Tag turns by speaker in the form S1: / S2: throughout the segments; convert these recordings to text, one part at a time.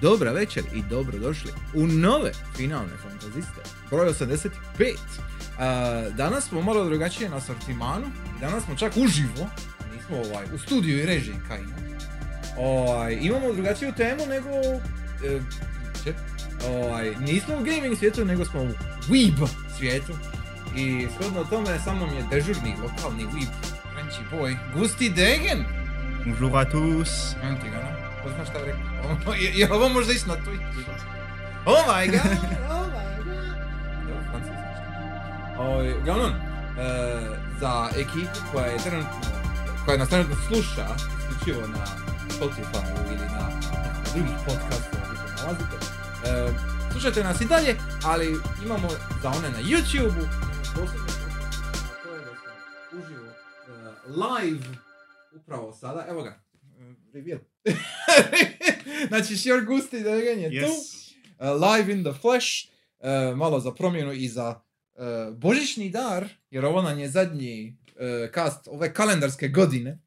S1: Dobra večer i dobrodošli u nove finalne fantaziste, broj 85. A, danas smo malo drugačije na sortimanu, danas smo čak uživo, nismo ovaj, u studiju i režiji kajno. Ovaj, imamo drugačiju temu nego... E, ovaj, nismo u gaming svijetu, nego smo u weeb svijetu. I shodno tome sa mnom je dežurni lokalni weeb Frenchy boy, Gusti Degen.
S2: Bonjour à tous.
S1: Ti ga, no? Ko zna šta je rekao? Ovo- Je, je ovo možda ići na Twitch? Oh my god! Oh my god! Francuski znaš. Ovaj, Uglavnom, e, za ekipu koja je trenutno, koja nas trenutno sluša, isključivo na Spotify ili na drugih podcastova gdje se nalazite, e, slušajte nas i dalje, ali imamo za one na YouTube-u uživo e, live upravo sada, evo ga, reveal. znači, Sjor Gusti Degen je tu,
S2: Yes.
S1: uh, live in the flesh, uh, malo za promjenu i za uh, božićni dar, jer ovo nam je zadnji uh, kast ove kalendarske godine,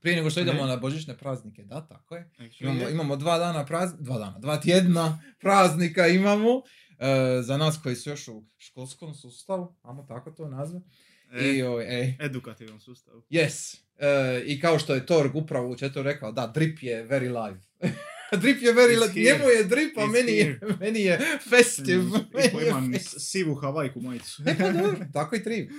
S1: prije nego što idemo
S2: Ne.
S1: na božićne praznike, da, tako je. Imamo, imamo dva dana praz... dva dana, dva tjedna praznika imamo, uh, za nas koji su još u školskom sustavu, ajmo tako to nazve.
S2: E,
S1: I, ej,
S2: edukativan sustav.
S1: Yes. E, I kao što je Torg upravo u četu rekao, da, drip je very live. drip je very live. Njemu je drip, a meni je, meni je festive.
S2: Mm, I imam sivu havajku majicu.
S1: E pa dobro, tako i tri.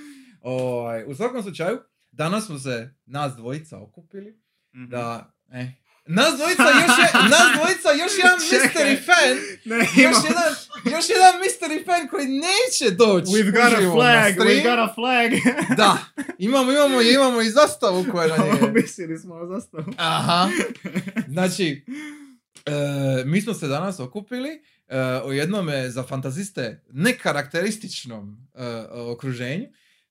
S1: Ovaj, u svakom slučaju, danas smo se nas dvojica okupili
S2: Mhm.
S1: da... E, nas dvojica još je, nas dvojica još jedan
S2: Čekaj.
S1: mystery fan,
S2: Ne,
S1: još jedan, još jedan mystery fan koji neće doći
S2: We've got a flag, we've got a flag.
S1: Da, imamo, imamo, imamo i zastavu koja nam je...
S2: Mislili smo o zastavu.
S1: Aha. Znači, e, mi smo se danas okupili e, u jednome za fantaziste nekarakterističnom e, okruženju.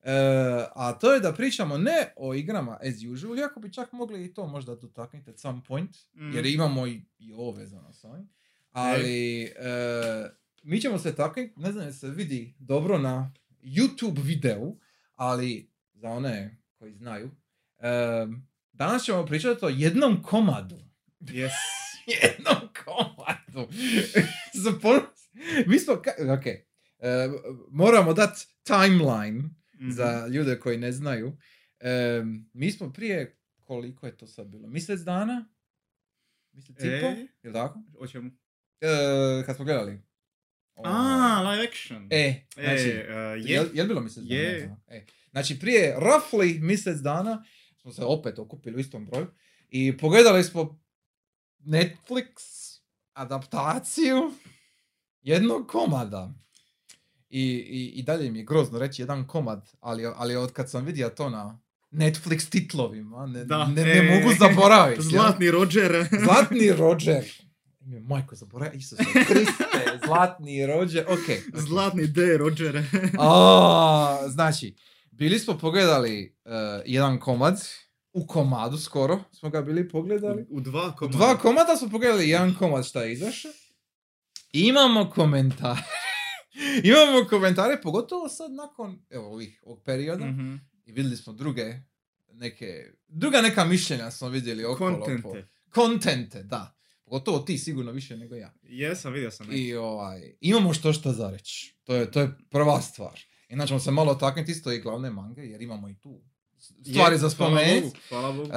S1: E, a to je da pričamo ne o igrama as usual, iako bi čak mogli i to možda dotaknuti at some point,
S2: Mhm.
S1: jer imamo i, i ovo vezano s ovim. Ali e, mi ćemo se taknuti, ne znam da se vidi dobro na YouTube videu, ali za one koji znaju, e, danas ćemo pričati o jednom komadu.
S2: Yes.
S1: jednom komadu. Mi smo, ka- ok, e, moramo dati timeline
S2: Mhm.
S1: za ljude koji ne znaju. E, mi smo prije, koliko je to sad bilo, mjesec dana? Mjesec i po?
S2: E?
S1: Jel' tako?
S2: O čemu?
S1: E, kad smo gledali.
S2: A, live action.
S1: E,
S2: E,
S1: znači,
S2: e, je.
S1: Jel, jel bilo mjesec dana?
S2: Je.
S1: Da. E. Znači prije roughly mjesec dana smo se opet okupili u istom broju i pogledali smo Netflix adaptaciju jednog komada. I, i, I dalje mi je grozno reći jedan komad, ali, ali od kad sam vidio to na Netflix titlovima, ne,
S2: Da,
S1: ne,
S2: e,
S1: ne mogu zaboraviti.
S2: Zlatni Roger.
S1: Zlatni Roger. Majko, zaboravio, Isuse Kriste, Zlatni Roger, ok.
S2: Zlatni D Roger.
S1: A, znači, bili smo pogledali uh, jedan komad, u komadu skoro smo ga bili pogledali.
S2: U dva
S1: U
S2: komada.
S1: dva komada smo pogledali jedan komad šta je izašao. Imamo komentare. Imamo komentare, pogotovo sad nakon evo, ovih, ovog perioda.
S2: Mhm.
S1: I vidjeli smo druge neke, druga neka mišljenja smo vidjeli okolo.
S2: Kontente.
S1: Kontente, da. Pogotovo ti sigurno više nego ja.
S2: Jesam, vidio sam. neki.
S1: I ovaj, imamo što što za reći. To je, to je prva stvar. Inače ćemo se malo taknuti isto i glavne mange, jer imamo i tu stvari
S2: Je,
S1: za
S2: hvala
S1: spomenuti.
S2: Bogu, Hvala Bogu.
S1: Uh,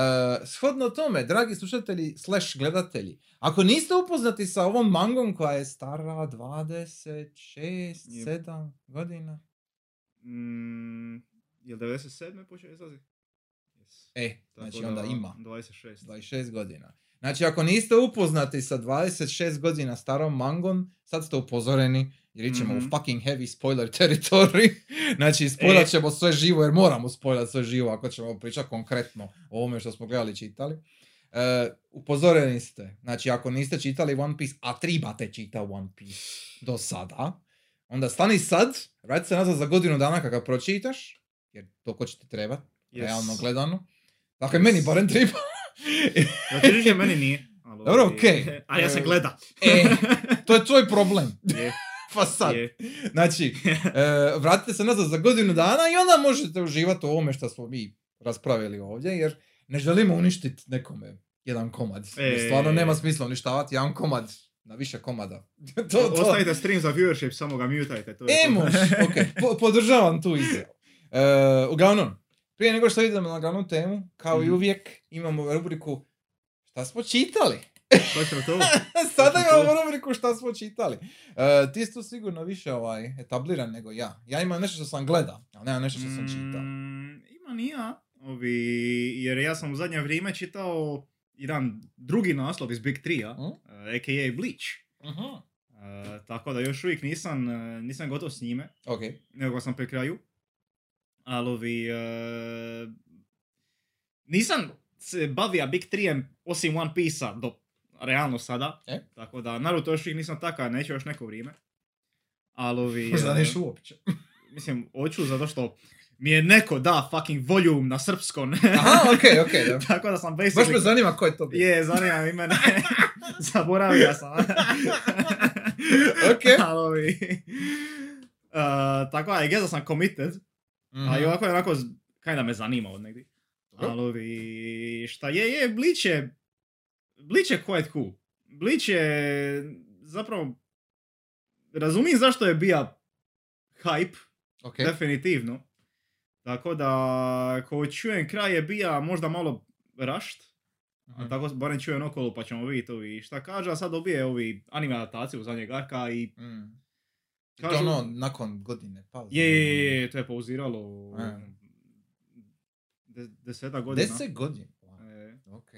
S1: shodno tome, dragi slušatelji slash gledatelji, ako niste upoznati sa ovom mangom koja je stara 26,
S2: Je.
S1: 7 godina,
S2: Mm, jel 97. počeo izlaziti? Yes.
S1: e,
S2: Tako
S1: znači
S2: da,
S1: onda ima
S2: 26.
S1: 26 godina. Znači ako niste upoznati sa 26 godina starom mangom, sad ste upozoreni jer ićemo
S2: Mhm.
S1: u fucking heavy spoiler territory. znači spoilat
S2: E.
S1: ćemo sve živo jer moramo spoilat sve živo ako ćemo pričati konkretno o ovome što smo gledali i čitali. E, upozoreni ste. Znači ako niste čitali One Piece, a tribate čita One Piece do sada, onda stani sad, vrati se nazad za godinu dana kad ga pročitaš, jer toliko će ti trebat,
S2: Yes.
S1: realno gledano. Dakle, meni barem treba.
S2: Reći, meni nije. Ali,
S1: Dobro,
S2: ovaj,
S1: okej.
S2: Ali ja sam gleda.
S1: E, to je tvoj problem.
S2: Je,
S1: Pa sad.
S2: je.
S1: Znači, e, vratite se nazad za godinu dana i onda možete uživati u ovome što smo mi raspravili ovdje, jer ne želimo uništiti nekome jedan komad. Jer
S2: E.
S1: stvarno nema smisla uništavati jedan komad na više komada. to, to.
S2: Ostavite stream za viewership, samo ga mutajte. To je
S1: E,
S2: to.
S1: može, ok, po- podržavam tu izjavu. E, uglavnom, prije nego što idemo na glavnu temu, kao i
S2: Mhm.
S1: uvijek, imamo rubriku Šta smo čitali?
S2: Točno to.
S1: Sada imamo rubriku Šta smo čitali. E, ti si tu sigurno više ovaj, etabliran nego ja. Ja imam nešto što sam gleda, ali nemam nešto što sam čitao.
S2: Mm, imam i ja. Ovi, jer ja sam u zadnje vrijeme čitao jedan drugi naslov iz Big 3-a,
S1: Mm.
S2: uh, a.k.a. Bleach.
S1: Mhm.
S2: Uh, tako da još uvijek nisam, uh, nisam gotov s njime,
S1: Ok.
S2: nego sam pri kraju. Ali ovi, uh, nisam se bavio Big 3 osim One Piece-a do realno sada.
S1: E?
S2: Tako da Naruto još uvijek nisam takav, neću još neko vrijeme. Ali ovi... Uh,
S1: neš uopće.
S2: Mislim, hoću zato što mi je neko da fucking volume na srpskom.
S1: Aha, ok, ok. da.
S2: Tako da sam
S1: Baš
S2: basically...
S1: me zanima ko je to bio.
S2: Je, zanima mi mene. Zaboravio sam.
S1: Ok.
S2: Ali ovi... Uh, tako da, I guess da sam committed.
S1: Mhm.
S2: A i ovako je onako, kinda me zanima od negdje. Ali šta je, je, Bleach je, Bleach je quite cool. Bleach je, zapravo, razumijem zašto je bija hype,
S1: Ok.
S2: definitivno. Tako da, ko čujem kraj je bija možda malo rašt, a
S1: Mhm.
S2: tako barem čujem okolo pa ćemo vidjeti ovi šta kaže, a sad dobije ovi anime adaptaciju zadnjeg arka i
S1: Mm. To
S2: kažu...
S1: ono, nakon godine pauze.
S2: Je, je, je, to je pauziralo de, deseta godina.
S1: Deset godina. Wow.
S2: E,
S1: Ok.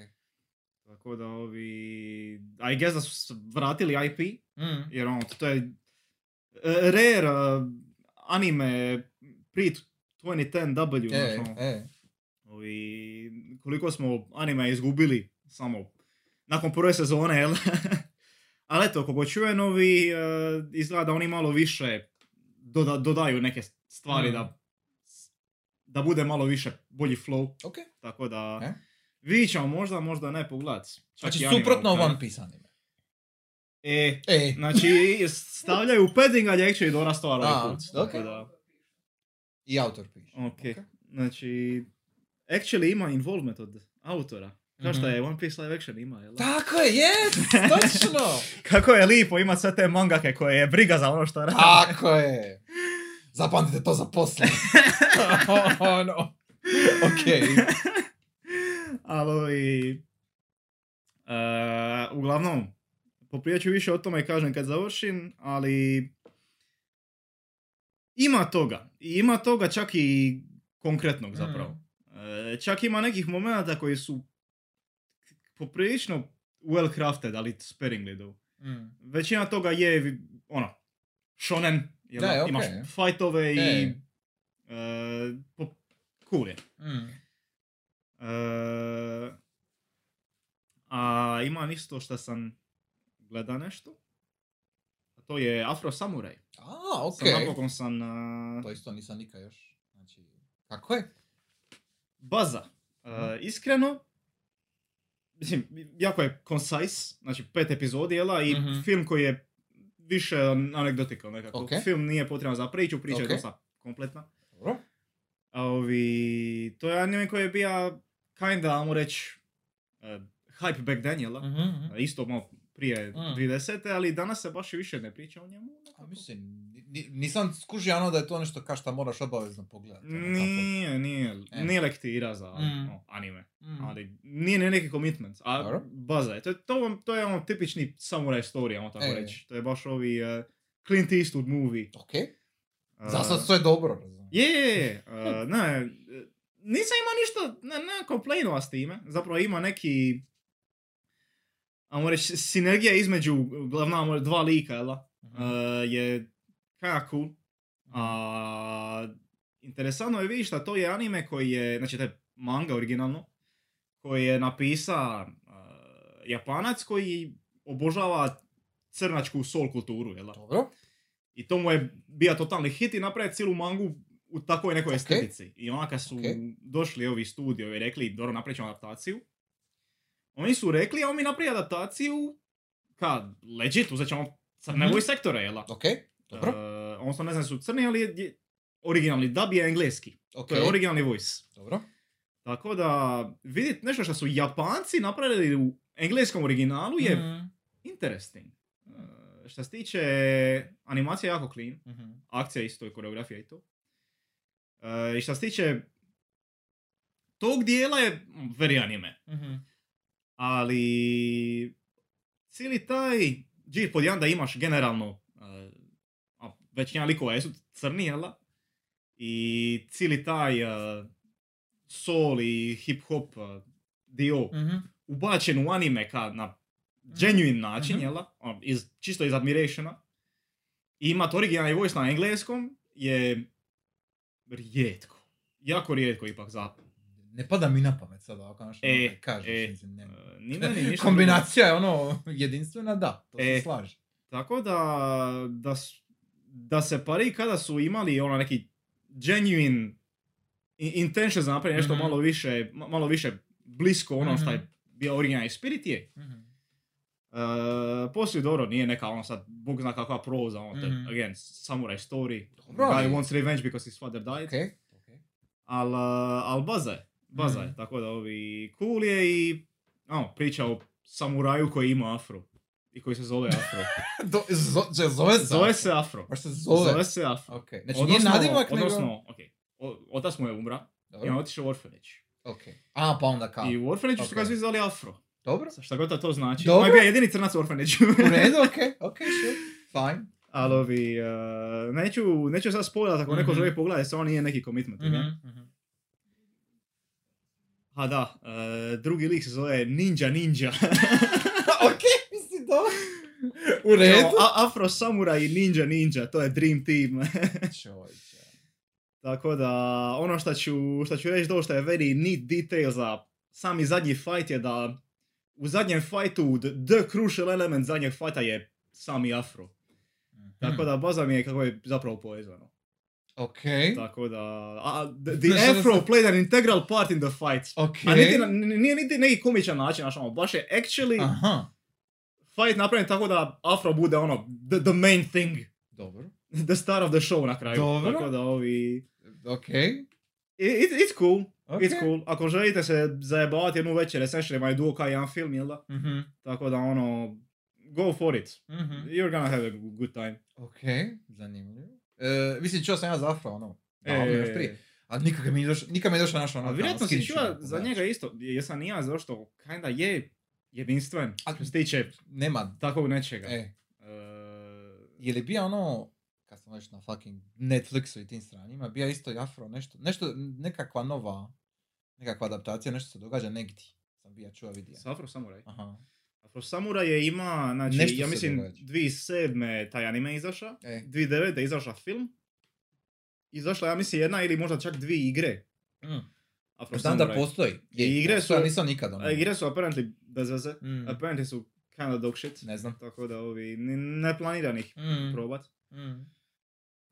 S2: tako da ovi, I guess da su vratili IP,
S1: Mm.
S2: jer ono, to je e, rare uh, anime pri 2010W,
S1: E,
S2: znaš, ono,
S1: e.
S2: ovi, koliko smo anime izgubili samo nakon prve sezone, jel? Ali eto, kako čujem ovi, uh, izgleda da oni malo više doda, dodaju neke stvari
S1: Mm.
S2: da, da bude malo više bolji flow,
S1: Ok.
S2: tako da
S1: E?
S2: vidit ćemo možda, možda ne pogledat.
S1: Znači, suprotno Piece anime.
S2: E,
S1: E.
S2: znači, stavljaju padding, ali actually dobra stvar ovaj put. Tako da,
S1: I autor piše.
S2: ok. Znači, actually ima involvement od autora. Kao što
S1: Mhm.
S2: je One Piece live action ima, jel?
S1: Tako je, jest, točno.
S2: Kako je lipo imat sve te mangake koje je briga za ono što radi.
S1: Tako je. Zapamtite to za posle. ono. Ok.
S2: Ali e, uglavnom, poprijeću više o tome kažem kad završim, ali ima toga. I ima toga čak i konkretnog zapravo. E, čak ima nekih momenata koji su poprilično well crafted, ali sparingly though.
S1: Mm.
S2: Većina toga je ono, shonen, jel,
S1: Da, je,
S2: imaš fightove i
S1: E.
S2: e, po, cool je.
S1: Mm.
S2: E, a ima isto što sam gleda nešto. A to je Afro Samurai.
S1: A, ok.
S2: Sam napokon sam a,
S1: To isto nisam nikad još. Znači, kako je?
S2: baza. E, iskreno, mislim, jako je concise, znači pet epizodi, jela, i
S1: Mhm.
S2: film koji je više anegdotikal nekako.
S1: Ok.
S2: Film nije potreban za priču, priča
S1: Ok.
S2: je dosta kompletna.
S1: Dobro.
S2: A ovi, to je anime koji je bio kinda, ajmo reći, uh, hype back then, jel? da?
S1: Mhm.
S2: Isto malo prije
S1: Mm.
S2: 2010. ali danas se baš više ne priča o njemu.
S1: A mislim, ni- nisam skužio ono da je to nešto kao šta moraš obavezno pogledati. ono.
S2: Nije, nije,
S1: E.
S2: nije lektira za
S1: Mm.
S2: no, anime.
S1: Mm.
S2: Ali nije ni neki commitment. A
S1: Dobro.
S2: baza je. To, to, to je ono tipični samurai story, ono tako
S1: E.
S2: reći. To je baš ovi uh, Clint Eastwood movie.
S1: Ok.
S2: Uh,
S1: Za sad sve dobro.
S2: Je, je, je. Uh, ne, nisam ima ništa, ne, ne komplainova s time. Zapravo ima neki, ajmo reći, sinergija između glavna dva lika, jel da?
S1: Mhm.
S2: Uh, je kinda cool. A, interesantno je vidjeti da to je anime koji je, znači to je manga originalno, koji je napisa uh, Japanac koji obožava crnačku soul kulturu, jel da?
S1: Dobro.
S2: I to mu je bio totalni hit i napraviti cijelu mangu u takvoj nekoj
S1: Ok.
S2: estetici. I onda kad su
S1: Ok.
S2: došli ovi studiovi i rekli, dobro, napravit ćemo adaptaciju, oni su rekli, a mi napravi adaptaciju, ka, legit, uzet ćemo crne
S1: Mhm.
S2: voice sektore, jel?
S1: Ok. Dobro.
S2: Uh, odnosno ne znam su crni, ali je, originalni dub je engleski.
S1: Ok.
S2: To je originalni voice.
S1: Dobro.
S2: Tako da vidjeti nešto što su Japanci napravili u engleskom originalu je
S1: Mm.
S2: interesting. E, Što se tiče animacije je jako clean,
S1: Mhm.
S2: akcija isto i koreografija i to. E, I što se tiče tog dijela je mm, very anime.
S1: Mhm.
S2: Ali cijeli taj G pod jedan da imaš generalno e, a većina likova jesu crni, jel? I cijeli taj e, soul i hip hop e, dio
S1: Mhm.
S2: ubačen u anime ka na genuine način,
S1: Mhm.
S2: jel da? Ono, Iz, čisto iz admirationa. I imat originalni voice na engleskom je rijetko. Jako rijetko ipak za...
S1: Ne pada mi na pamet sada ako nešto
S2: E,
S1: ono kažeš.
S2: e,
S1: mislim, ne.
S2: e, ni meni ništa
S1: Kombinacija je ono jedinstvena, da, to
S2: E.
S1: se slaže.
S2: Tako da, da, da se pari kada su imali ono neki genuine intention za napraviti nešto
S1: Mhm.
S2: malo više, ma- malo više blisko ono što je
S1: Mhm.
S2: bio originalni spirit je.
S1: Mhm.
S2: Uh, poslije dobro, nije neka ono sad, bog zna kakva proza, ono,
S1: Mhm.
S2: again, samurai story,
S1: Dobro,
S2: guy wants revenge because his father died,
S1: Okej, okej.
S2: ali al baza je, baza je,
S1: Mhm.
S2: tako da ovi, cool je i, ono, priča o samuraju koji ima afro i koji se zove afro.
S1: Do- zo- zo- Zove se?
S2: zove se afro.
S1: Baš se zove?
S2: Zove se afro.
S1: Okej. Znači nije nadimak, nego...
S2: Odnosno, okej, o- otac mu je umra i on
S1: Dobro.
S2: otišao u orphanage.
S1: Okej. A, pa onda kao.
S2: I u orphanage su ga svi zvali afro.
S1: Dobro.
S2: Šta god da to znači.
S1: Dobro.
S2: On je bio jedini crnac u orphanage.
S1: U redu, okej, okej, sure. Fine.
S2: Ali ovi, eh, neću, neću sad spoilat ako neko
S1: Mhm.
S2: želi pogledati, samo nije neki commitment.
S1: Mhm,
S2: ne?
S1: mhm.
S2: A da, eh, drugi lik se zove Ninja Ninja.
S1: Okej, mislim dobro. U redu.
S2: Afro Samurai i Ninja Ninja, to je Dream Team. Tako da, ono što ću, što ću reći dosta je very neat detail za sami zadnji fight je da u zadnjem fightu the, the crucial element zadnjeg fighta je sami afro. Tako da baza mi je kako je zapravo povezano.
S1: Okej.
S2: Tako da, a, the, the afro
S1: ono-
S2: played an integral part in the fight.
S1: Okej.
S2: A niti, nije niti neki komičan način, znaš, ono, baš je actually
S1: Aha.
S2: fight napravljen tako da afro bude ono, the, the main thing.
S1: Dobro.
S2: The star of the show na kraju.
S1: Dobro.
S2: Tako da ovi...
S1: Okej.
S2: It, it, it's cool.
S1: Ok.
S2: It's cool. Ako želite se zajebavati jednu večer, essentially je duo kao jedan film, jel da?
S1: Mhm.
S2: Tako da ono, go for it.
S1: Mhm.
S2: You're gonna have a good time.
S1: Okej, zanimljivo. E, mislim, čuo sam ja za Afro, ono,
S2: E,
S1: davno još prije. Ali nikad mi je došlo, nikad mi je došlo našo ono,
S2: A vjerojatno si čuo za njega isto, jesam i ja zašto kinda je jedinstven
S1: A-
S2: što se tiče
S1: Nema,
S2: takvog nečega.
S1: e,
S2: E,
S1: je li bio ono, kad sam već na fucking Netflixu i tim stranima, bio isto i Afro, nešto, nešto, nekakva nova, nekakva adaptacija, nešto se događa negdje. Sam bio čuo vidio.
S2: s Afro Samurai.
S1: Aha.
S2: Afro Samurai je ima, znači,
S1: Nešto
S2: ja mislim,
S1: događa.
S2: 2007. taj anime izaša,
S1: E.
S2: 2009. je izašla film, izašla ja mislim jedna ili možda čak dvije igre.
S1: Mm.
S2: Afro
S1: Znam da
S2: Samurai.
S1: postoji. Je,
S2: I igre
S1: postoji,
S2: su-
S1: Nisam nikad ono.
S2: A igre su apparently bez veze.
S1: Mm.
S2: Apparently su kinda dog shit.
S1: Ne znam.
S2: Tako da ovi, ni- ne planiram ih
S1: Mm.
S2: probat.
S1: Mm.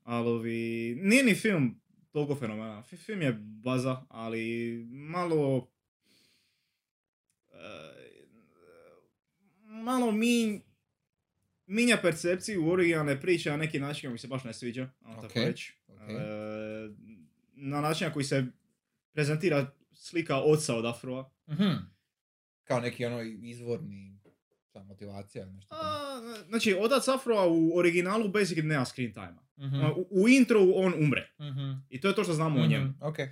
S2: Ali ovi, nije ni film toliko fenomenalan. Fi- Film je baza, ali malo... eh, malo mi... Minja percepciju originalne priče na neki način koji mi se baš ne sviđa, ajmo tako
S1: Okej,
S2: reći.
S1: okej.
S2: Eh, na način na koji se prezentira slika oca od Afroa.
S1: Mhm. Kao neki ono izvorni ta motivacija ili nešto.
S2: A, znači, otac Afroa u originalu basically nema screen time
S1: Mhm.
S2: U, u intru on umre.
S1: Mhm.
S2: I to je to što znamo o njemu.
S1: Mhm. Ok.
S2: E,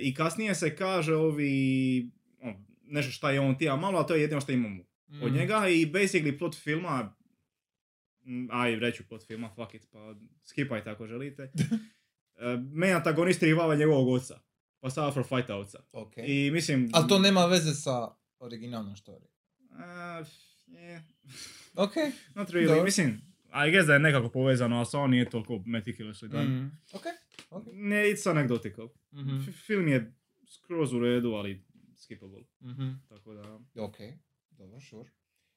S2: I kasnije se kaže ovi, on, nešto šta je on tija malo, a to je jedino što imamo od
S1: Mhm.
S2: njega i basically plot filma, m, aj reću plot filma, fuck it, pa skipajte ako želite. E, Main antagonist rivava njegovog oca, pa sa Afro fighta oca.
S1: Ok.
S2: I mislim...
S1: Ali to nema veze sa originalnom story.
S2: Uh, yeah,
S1: Ok.
S2: not really,
S1: Dobro.
S2: mislim, I guess da je nekako povezano, ali samo nije toliko meticulously done.
S1: Mhm. Ok. Ok.
S2: Ne, it's anecdotical.
S1: Mhm.
S2: F- Film je skroz u redu, ali skippable.
S1: Mhm.
S2: Tako da...
S1: Ok. Dobro, sure.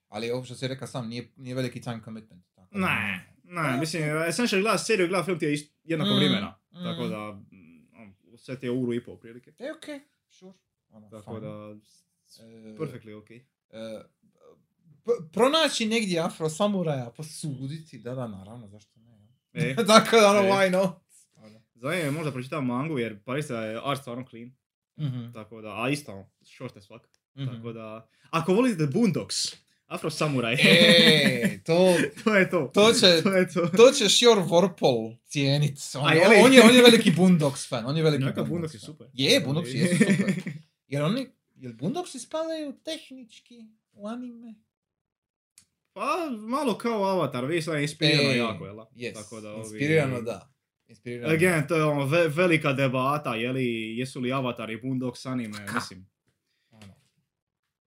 S1: Ali ovo što si rekao sam, nije, nije veliki time commitment. Tako da-
S2: Ne, ne, mislim, essentially gleda seriju, gleda film ti je ist- jednako
S1: Mm,
S2: vremena.
S1: mm.
S2: Tako da, mm, on, sve ti je uru i pol prilike.
S1: E, ok. Sure. Ono,
S2: Tako
S1: fine.
S2: da,
S1: E,
S2: perfectly ok.
S1: e, p- pronaći negdje afro samuraja, posuditi, da, da, naravno, zašto ne.
S2: E,
S1: Tako da, ono,
S2: E.
S1: why not? Ono.
S2: zanima me možda pročitam mangu, jer Parisa je art stvarno clean.
S1: Mhm.
S2: Tako da, a isto, short as fuck.
S1: Mhm.
S2: Tako da, ako volite The Boondocks, Afro Samurai.
S1: E, to,
S2: to je to.
S1: to će,
S2: To je to.
S1: to će Sjor Vorpol cijenit. On,
S2: A je li?
S1: on, je, on je veliki Boondocks fan. On je veliki
S2: Neka
S1: Boondocks
S2: je super.
S1: Je, Boondocks jesu super. Jer oni, jel Boondocks spadaju tehnički u anime?
S2: Pa, malo kao Avatar, vi sad je inspirirano
S1: Ej,
S2: jako, jel?
S1: Yes,
S2: Tako da ovi-
S1: inspirirano da. Inspirirano.
S2: Again, to je ono ve- velika debata, je li, jesu li Avatar i Boondocks anime, mislim.
S1: Ono,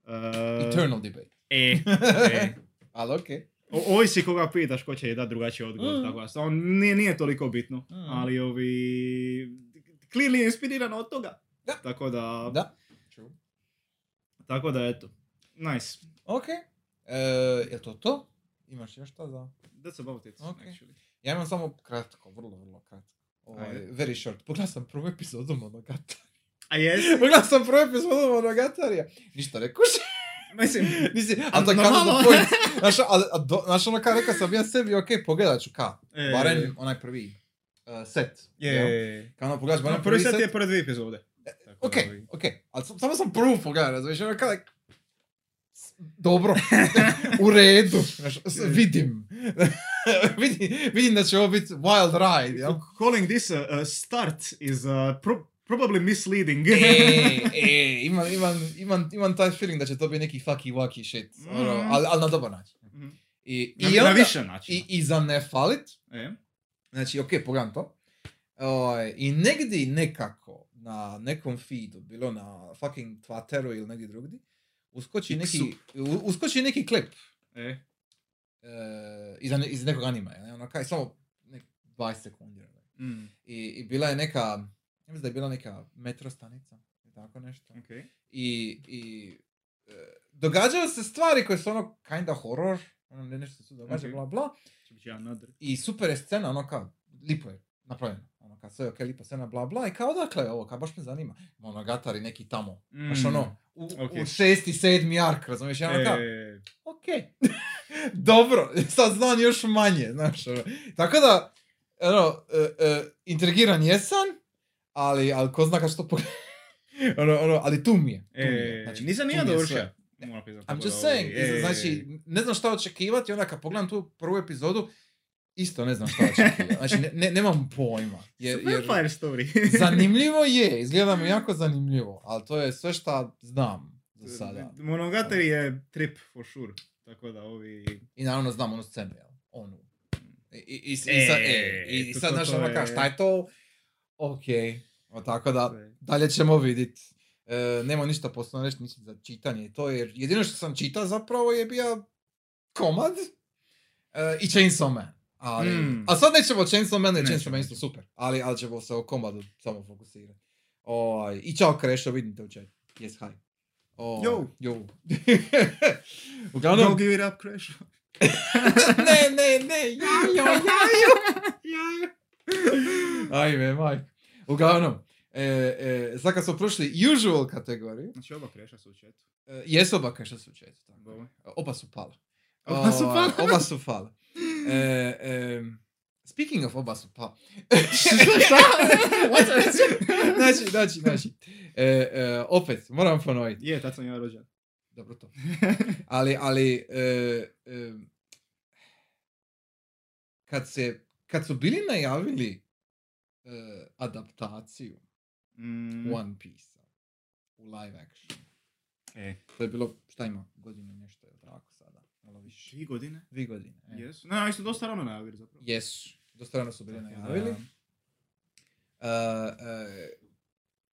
S2: Uh,
S1: Eternal debate.
S2: E, e.
S1: Ali okej.
S2: O, ovisi koga pitaš, ko će dati drugačiji odgovor,
S1: Mm.
S2: tako da stvarno nije, nije toliko bitno,
S1: Mm.
S2: ali ovi... Clearly je inspirirano od toga.
S1: Da.
S2: Tako da,
S1: Da. True.
S2: tako da eto. Nice.
S1: Ok. E, je to to? Imaš još šta za...
S2: That's about it,
S1: Ok.
S2: actually.
S1: Ja imam samo kratko, vrlo, vrlo kratko. Ovaj, very short. Pogledao sam prvu epizodu Monogatari.
S2: A jesi?
S1: Pogledao sam prvu epizodu Monogatarija. Ništa ne kuš.
S2: Mislim,
S1: Nisi, ali to kind of the point. Znaš, ali, a do, znaš ono kao rekao sam ja sebi, ok, pogledat ću ka.
S2: E.
S1: Barem onaj prvi uh, set.
S2: je, je, je.
S1: Kao ono pogledaš barem
S2: No, prvi set je prve dvije epizode. Tako
S1: Ok, ok, ali sam- samo sam prvu pogledao, razumiješ, ono kao like, dobro, u redu, znaš, vidim. vidim, vidim da će ovo biti wild ride, jel?
S2: Calling this a, a start is uh, pro- probably misleading.
S1: e, e, imam, imam, imam, imam taj feeling da će to biti neki fucky wacky shit, ono,
S2: Mhm.
S1: ali, ali na dobar način.
S2: Mhm.
S1: I,
S2: na,
S1: i,
S2: na
S1: onda-
S2: više načina.
S1: i, i za ne falit,
S2: E?
S1: Znači, ok, pogledam to. Ovaj, I negdje nekako na nekom feedu, bilo na fucking Twitteru ili negdje drugdje, uskoči neki, uskoči neki klip
S2: E?
S1: e, iz, iz nekog anima. Ne? Ono, kaj, samo nek 20 sekundi.
S2: Mm.
S1: I, I bila je neka, ja mislim da je bila neka metro stanica, tako nešto.
S2: Okay.
S1: I, i e, događaju se stvari koje su ono kinda horror, ono ne- nešto se događa,
S2: Ok.
S1: bla bla. I super je scena, ono kao, lipo je napravljeno. Kao, sve ok, lipa scena, bla bla. I kao, odakle je ovo, kao, baš me zanima. Monogatari neki tamo.
S2: Mm.
S1: Znaš ono, u,
S2: Ok.
S1: u šesti, sedmi ark, razumiješ? Ja ono kao,
S2: E,
S1: ok. Dobro, sad znam još manje, znaš. Ono. Tako da, ono, e, e, intrigiran jesam, ali, ali ko zna kad što pogledam. ono, ono, ali tu mi je. Tu mi je.
S2: e,
S1: Znači,
S2: nisam ja dovršio.
S1: I'm just saying,
S2: e,
S1: znači, ne znam šta očekivati, onda kad pogledam tu prvu epizodu, isto ne znam šta očekivati. Znači, ne, ne- nemam pojma. Jer, jer
S2: story.
S1: zanimljivo je, izgleda mi jako zanimljivo, ali to je sve šta znam za sada.
S2: Monogatari je trip for sure. Tako da ovi...
S1: I naravno znam onu scenu, jel? Onu. I, i, i, i,
S2: E,
S1: sad, e, i, i
S2: to-
S1: sad,
S2: to-
S1: znaš, ono
S2: je-
S1: kao, šta je to? Ok, o, tako da, dalje ćemo vidit. E, nema ništa posebno reći niti za čitanje i to, jer jedino što sam čitao zapravo je bio komad e, i Chainsaw Man. Ali,
S2: Mm.
S1: A sad nećemo o Chainsaw
S2: Nećemo,
S1: Chainsaw Man isto super. Ali, ali ćemo se o komadu samo fokusirati. Oj, I čao Krešo, vidim te u chat. Yes, hi. O,
S2: Yo.
S1: Yo. Uglavnom,
S2: Don't give it up, Crash.
S1: ne, ne, ne, jajo, jajo, jajo. Ajme, majko. Uglavnom, e, e, sad kad smo prošli usual kategoriju,
S2: Znači oba Crasha su u chatu.
S1: e, jesu oba što su tako.
S2: Dobro.
S1: Oba su pala.
S2: Oba su
S1: Ovaj,
S2: pala.
S1: oba su pala. E, e, speaking of oba su pala.
S2: Šta?
S1: znači, znači, znači. E, e, opet, moram ponoviti.
S2: Je, tad sam ja rođen.
S1: Dobro to. Ali, ali, e, e, kad, se, kad su bili najavili e, adaptaciju
S2: Mm.
S1: One Piece u live action,
S2: E.
S1: to je bilo, šta ima, godinu nešto, je tako? Malo više.
S2: Tri godine?
S1: Dvi godine. E.
S2: Jesu. Ne, oni su dosta rano najavili zapravo.
S1: Jesu. Dosta rano su bili najavili. Uh, uh,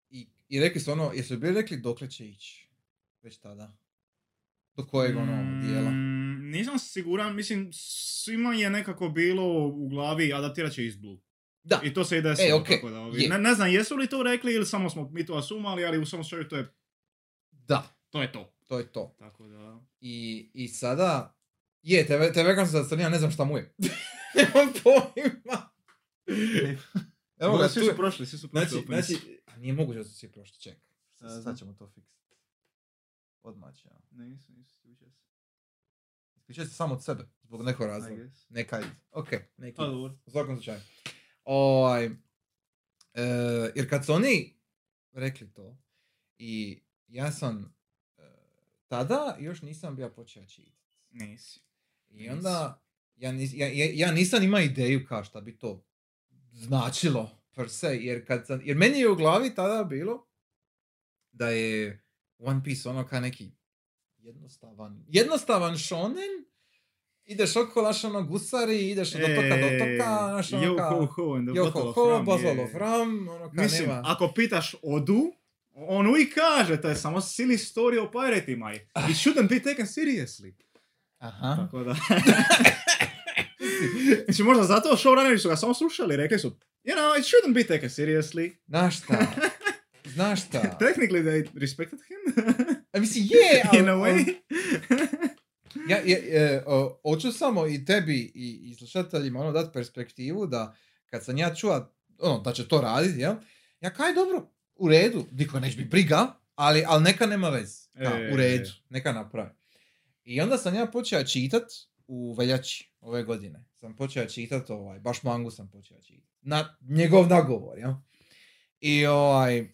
S1: i, I rekli su ono, jesu bili rekli dokle će ići? Već tada. Do kojeg ono dijela?
S2: Mm, nisam siguran, mislim, svima je nekako bilo u glavi adaptirat će iz Blue.
S1: Da.
S2: I to se i desilo.
S1: E, okej,
S2: tako da, ovi-
S1: je.
S2: ne, ne znam jesu li to rekli ili samo smo mi to asumali, ali u svom slučaju to je,
S1: Da,
S2: to je to.
S1: To je to.
S2: Tako da...
S1: I, i sada, je, TV, TV sam se zacrnija, ne znam šta mu je. Nemam pojma. Evo ga,
S2: svi su prošli, svi su prošli.
S1: Znači, znači, a nije moguće da su svi prošli, ček. Sad, ćemo to fiksati. Odmah će.
S2: Ne, nisu, nisu, isključio se.
S1: Samo od sebe, zbog nekog razloga.
S2: guess.
S1: Neka ide. Ok, neki.
S2: Pa dobro.
S1: U svakom slučaju. Ovaj, e, jer kad su oni rekli to, i ja sam tada još nisam bio počeo čitati.
S2: Nisi.
S1: I onda, ja, nis, ja, ja, ja nisam imao ideju kao šta bi to značilo per se, jer, kad sam, jer meni je u glavi tada bilo da je One Piece ono kao neki jednostavan, jednostavan shonen, ideš okolo, naš ono gusari, ideš od otoka do otoka, naš ono kao... Yo ho ho, bottle of rum, ono kao
S2: Mislim,
S1: nema...
S2: ako pitaš Odu, on uvijek kaže, to je samo silly story o piratima. It shouldn't be taken seriously.
S1: Aha.
S2: Tako da... znači, možda zato showrunneri su ga samo slušali, rekli su, you know, it shouldn't be taken seriously.
S1: Znaš šta? Znaš šta?
S2: Technically they respected him.
S1: A mislim, je, ali...
S2: In a way.
S1: Ja, ja, e, o, hoću samo i tebi i, i slušateljima ono dati perspektivu da kad sam ja čuo ono, da će to raditi, jel? Ja kaj dobro, u redu, niko neće biti briga, ali, ali neka nema vez. Ka,
S2: E.
S1: U redu, neka napravi. I onda sam ja počeo čitat u veljači ove godine. Sam počeo čitat ovaj, baš mangu sam počeo čitat. Na njegov nagovor, jel? I ovaj,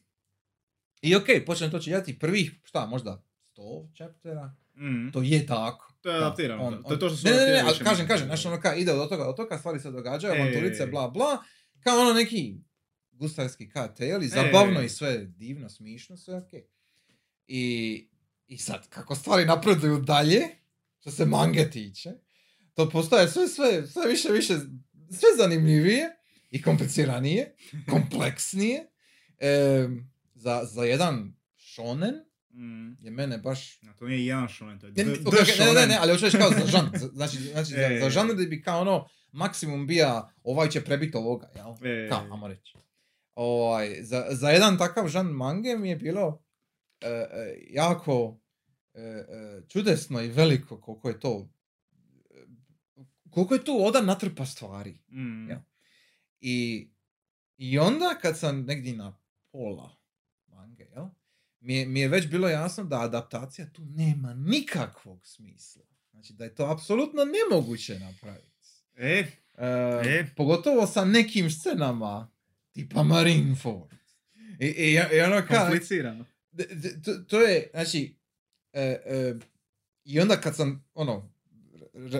S1: i okej, počnem to čitati prvih, šta, možda 100 chaptera,
S2: Mm.
S1: to je tako.
S2: To je
S1: Da,
S2: adaptirano,
S1: on-
S2: to je to što su
S1: Ne, ne, ne,
S2: adaptirali
S1: ali kažem, kažem, znaš ono kao ide od toga do toga, stvari se događaju,
S2: E.
S1: avanturice, bla, bla, kao ono neki gustarski cartel i zabavno
S2: E.
S1: i sve divno, smišno, sve okej. I, I sad, kako stvari napreduju dalje, što se mange tiče, to postaje sve, sve, sve više, više, sve zanimljivije i kompliciranije, kompleksnije. Em, za, za jedan shonen
S2: Mm.
S1: je mene baš
S2: A to nije jedan shonen, to je
S1: ne,
S2: the,
S1: ne,
S2: the
S1: ok, ok, ne, ne,
S2: shonen.
S1: ne, ali hoću reći kao za žan. za- Znači, znači za,
S2: E.
S1: za žan da bi kao ono maksimum bija ovaj će prebiti ovoga, jel?
S2: E.
S1: Kao, ajmo reći. Ovaj, za, za jedan takav žan mange mi je bilo e, e, jako e, e, čudesno i veliko koliko je to koliko je tu Oda natrpa stvari.
S2: Mm.
S1: Ja. I, I onda kad sam negdje na pola mange, jel? Mi je, mi je već bilo jasno da adaptacija tu nema nikakvog smisla. Znači da je to apsolutno nemoguće napraviti.
S2: E,
S1: E,
S2: E.
S1: Pogotovo sa nekim scenama tipa Marineford. I, i, i ono kao,
S2: komplicirano.
S1: To, to je, znači, e, e, i onda kad sam, ono,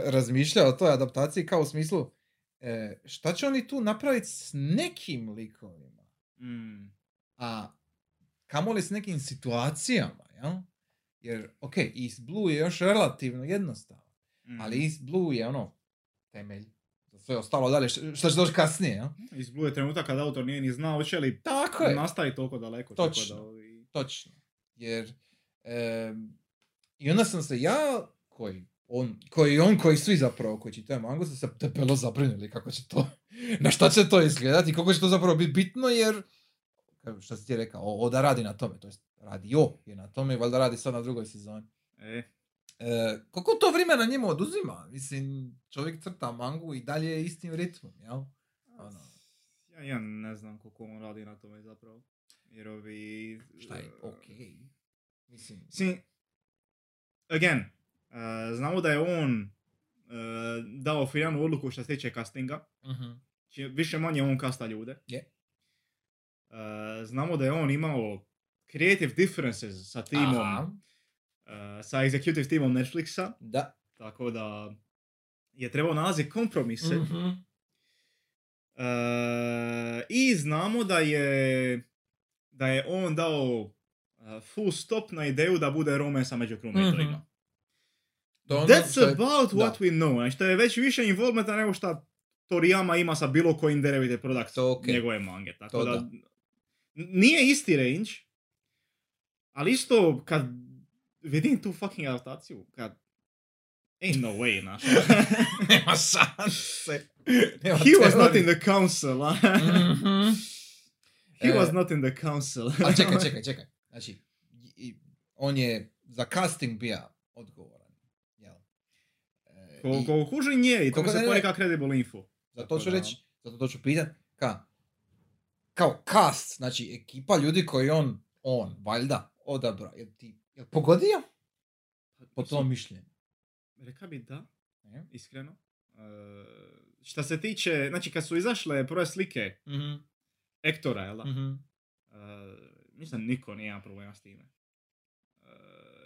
S1: razmišljao o toj adaptaciji kao u smislu, e, šta će oni tu napraviti s nekim likovima,
S2: Mm.
S1: a kamoli s nekim situacijama, jel? Jer, ok, East Blue je još relativno jednostavan,
S2: Mm.
S1: ali East Blue je ono, temelj sve ostalo dalje, što, će doći kasnije, jel?
S2: Iz Blue je trenutak kad autor nije ni znao hoće li
S1: Tako je.
S2: nastavi toliko daleko.
S1: Točno.
S2: Tako da, ovi-
S1: Točno. Jer, em, i onda sam se ja, koji on, koji on, koji svi zapravo, koji čitaju mangu, su se tepelo zabrinuli kako će to, na šta će to izgledati i kako će to zapravo biti bitno, jer, što si ti rekao, o- Oda radi na tome, to jest radio je na tome i valjda radi sad na drugoj sezoni.
S2: E,
S1: E, koliko to vremena njemu oduzima? Mislim, čovjek crta mangu i dalje je istim ritmom, jel? Ono,
S2: ja, ja ne znam koliko on radi na tome zapravo. Jer ovi...
S1: šta je
S2: e,
S1: okej. Mislim,
S2: Mislim, again, uh, znamo da je on uh, dao finalnu odluku što se tiče castinga.
S1: mhm,
S2: Či više manje on kasta ljude.
S1: Je.
S2: Uh, znamo da je on imao creative differences sa timom,
S1: aha,
S2: sa executive timom Netflixa,
S1: da.
S2: tako da je trebao nalaziti kompromise.
S1: Mhm.
S2: E, I znamo da je da je on dao uh, full stop na ideju da bude romansa među.
S1: To je ono
S2: That's
S1: je-
S2: about
S1: da.
S2: what we know. Znači, to je već više involvementa nego što Toriyama ima sa bilo kojim derivative product
S1: okej.
S2: njegove mange. Tako
S1: To
S2: da,
S1: da.
S2: nije isti range, ali isto kad vidim tu fucking adaptaciju, kad ain't no way, znaš.
S1: Nema šanse. Nema
S2: He was not in the council, a?
S1: Mhm.
S2: He
S1: E,
S2: was not in the council.
S1: A čekaj, čekaj, čekaj. Znači, i- on je za casting bio odgovoran. Jel? E,
S2: Ko,
S1: i
S2: ko kuži nje i to mi se kao credible info.
S1: zato ću reći, zato to ću pitat, ka, kao cast, znači ekipa ljudi koji on, on, valjda, odabra. Jel ti, jel pogodio? Po tom mišljenju.
S2: Reka bi da,
S1: Ne?
S2: iskreno. Uh, šta se tiče, znači kad su izašle prve slike
S1: Mhm,
S2: Ektora, jel da?
S1: mhm.
S2: Uh, mislim, niko nije imao problema s time. Uh,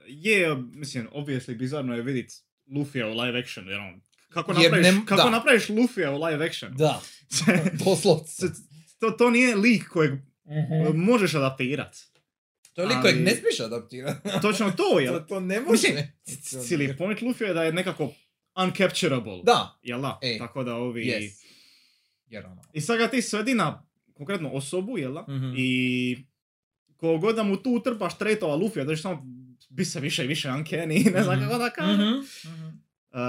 S2: je, mislim, obviously bizarno je vidjeti Luffy u live actionu, jer on, kako
S1: Jer
S2: napraviš,
S1: ne-
S2: kako
S1: da.
S2: napraviš Luffy u live actionu?
S1: Da, doslovce.
S2: to, to nije lik kojeg
S1: Mhm.
S2: možeš adaptirati.
S1: To je lik kojeg
S2: ali-
S1: ne smiješ adaptirati.
S2: Točno to,
S1: to,
S2: jel?
S1: to ne
S2: Mislim,
S1: može.
S2: Cijeli point Luffy je da je nekako uncapturable.
S1: Da.
S2: Jel da?
S1: E,
S2: Tako da ovi...
S1: Yes. Jer ono.
S2: I sad ga ti svedi na konkretno osobu, jel da?
S1: Mhm.
S2: I koliko god da mu tu utrpaš tretova Luffy, da samo bi se više i više uncanny, ne znam
S1: Mhm.
S2: kako da kažem.
S1: Mhm.
S2: Uh,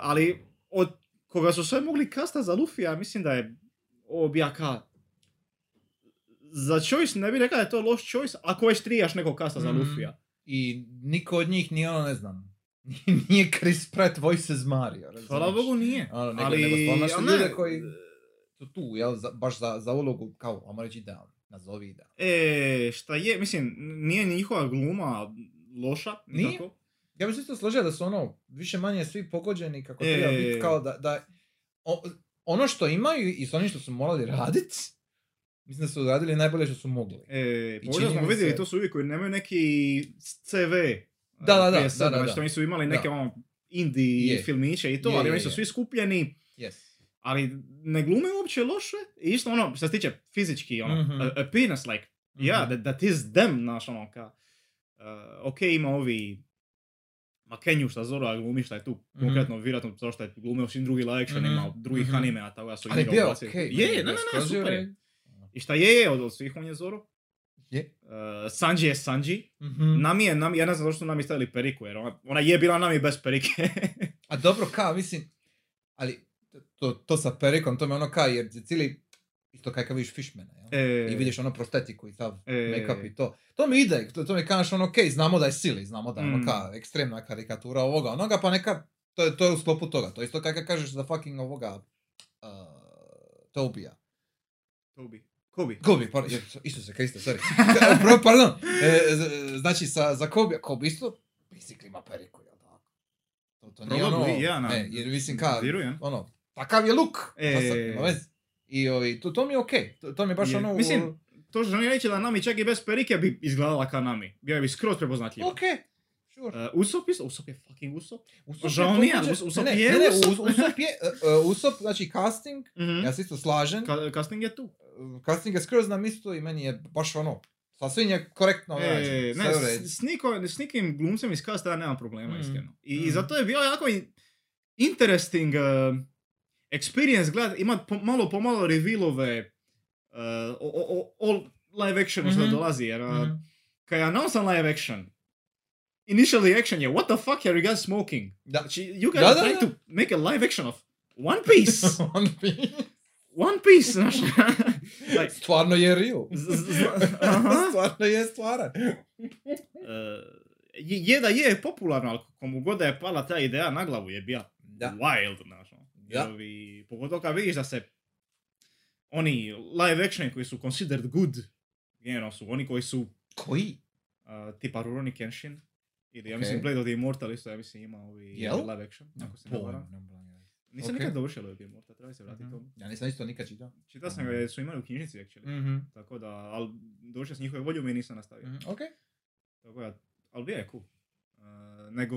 S2: ali od koga su sve mogli kasta za Luffy, mislim da je ovo bija ka... Za choice ne bi rekao da je to loš choice, ako već trijaš nekog kasta za
S1: Mhm.
S2: Luffy-a.
S1: I niko od njih nije ono, ne znam, nije Chris Pratt voices Mario. razumiješ?
S2: Hvala Bogu nije.
S1: Ono, nego,
S2: ali,
S1: nego ljude koji su tu, jel, za, baš za, za ulogu, kao, ajmo reći da, nazovi da.
S2: E, šta je, mislim, nije njihova gluma loša,
S1: Nije.
S2: nikako.
S1: Ja bih se isto složio da su ono, više manje svi pogođeni kako
S2: E.
S1: treba biti, kao da, da o- ono što imaju i s onim što su morali raditi, mislim da su radili najbolje što su mogli.
S2: E, možda smo vidjeli,
S1: se-
S2: to su ljudi koji nemaju neki CV.
S1: Da, da, da,
S2: prije
S1: da,
S2: sebe,
S1: da,
S2: Znači,
S1: da.
S2: oni su imali neke
S1: Da.
S2: ono indie
S1: Je.
S2: filmiće i to,
S1: Je,
S2: ali
S1: je,
S2: oni su svi skupljeni,
S1: Yes.
S2: ali ne glume uopće loše. I isto ono, što se tiče fizički, ono,
S1: Mhm.
S2: a- appearance, like, yeah,
S1: Mhm.
S2: that, that is them, znaš, ono, ka, uh, ok, ima ovi, ma Kenju šta Zoro glumi šta je tu,
S1: Mhm.
S2: konkretno, vjerojatno zato što je glumio svim drugim live actionima,
S1: Mhm.
S2: drugih
S1: Mhm.
S2: animea, tako da su
S1: Ali bio okej.
S2: Je, ne, ne, ne, super je. I šta je, je od, od svih on je Zoro.
S1: Je.
S2: Uh, Sanji je Sanji.
S1: Mhm.
S2: Nami je Nami, ja ne znam zašto Nami stavili periku, jer ona, ona je bila Nami bez perike.
S1: A dobro, ka, mislim, ali to, to sa perikom, to me ono ka, jer cijeli, isto kaj kad vidiš Fishmana, jel?
S2: e,
S1: I vidiš ono prostetiku i sav
S2: E.
S1: make-up i to. To mi ide, to, to mi kažeš ono, okej, znamo da je sili, znamo da je ono
S2: Mm.
S1: ka, ekstremna karikatura ovoga, onoga, pa neka, to je, to je u sklopu toga. To je isto kaj kažeš za fucking ovoga, uh, Tobija.
S2: Tobi. Kobi.
S1: Kobe, pardon, Isuse Kriste, sorry. Pro, pardon, e, znači sa, za Kobe, Kobe isto, basically ima periku, jel tako? To, to nije ono,
S2: Probably, ja, na-
S1: ne, jer mislim ka,
S2: Vjerujem.
S1: ono, takav je look.
S2: E.
S1: Šta sad. I ovi, to, to mi je okej, to, to mi je baš
S2: Je.
S1: ono...
S2: Mislim, To što želim reći da Nami čak i bez perike bi izgledala kao Nami. Bio bi skroz prepoznatljiva.
S1: okej, sure.
S2: Uh, Usop isto, Usop je fucking Usop.
S1: Usop
S2: žao mi je, Usop
S1: ne,
S2: je
S1: ne,
S2: Usop.
S1: Us- Usop je, uh, uh, Usop, znači casting,
S2: Mhm.
S1: ja se isto slažem,
S2: Ka- casting je tu.
S1: Uh, casting je skroz na mjestu i meni je baš ono, sasvim je korektno
S2: E,
S1: rađen,
S2: ne, s, s, niko, s nikim glumcem iz casta ja nemam problema,
S1: Mm.
S2: iskreno. I,
S1: Mm.
S2: I zato je bio jako in- interesting uh, experience gledat, ima po, malo po malo revealove uh, o, o, o, o live actionu što
S1: Mhm.
S2: dolazi, jer uh,
S1: Mhm.
S2: kad je announced live action, initial reaction je, what the fuck are you guys smoking?
S1: Da.
S2: Znači, you guys
S1: Da,
S2: are
S1: da,
S2: trying
S1: da.
S2: to make a live action of One Piece!
S1: One Piece.
S2: One Piece, znaš. like,
S1: Stvarno je real.
S2: z- z- z- aha.
S1: Stvarno je stvaran.
S2: Uh, je, je da je popularno, ali komu god da je pala ta ideja na glavu je bija
S1: Da.
S2: wild, znaš. ono.
S1: Da.
S2: Jer ovi- pogotovo kad vidiš da se oni live action koji su considered good, generalno su oni koji su
S1: Koji?
S2: uh, tipa Rurouni Kenshin, ili ja
S1: Ok.
S2: mislim Blade of the Immortal isto, ja mislim ima ovi
S1: Jel?
S2: live action, ako se ne varam. Nisam
S1: Ok.
S2: nikad dovršio Blade of the Immortal, treba se vratiti
S1: Mhm.
S2: tomu.
S1: Ja nisam isto nikad čitao.
S2: Čitao sam ga jer su imali u knjižnici actually,
S1: Mhm.
S2: tako da, ali došao s njihove volju i nisam nastavio.
S1: Mhm, Ok.
S2: Tako da, ali bio je cool. Uh, nego,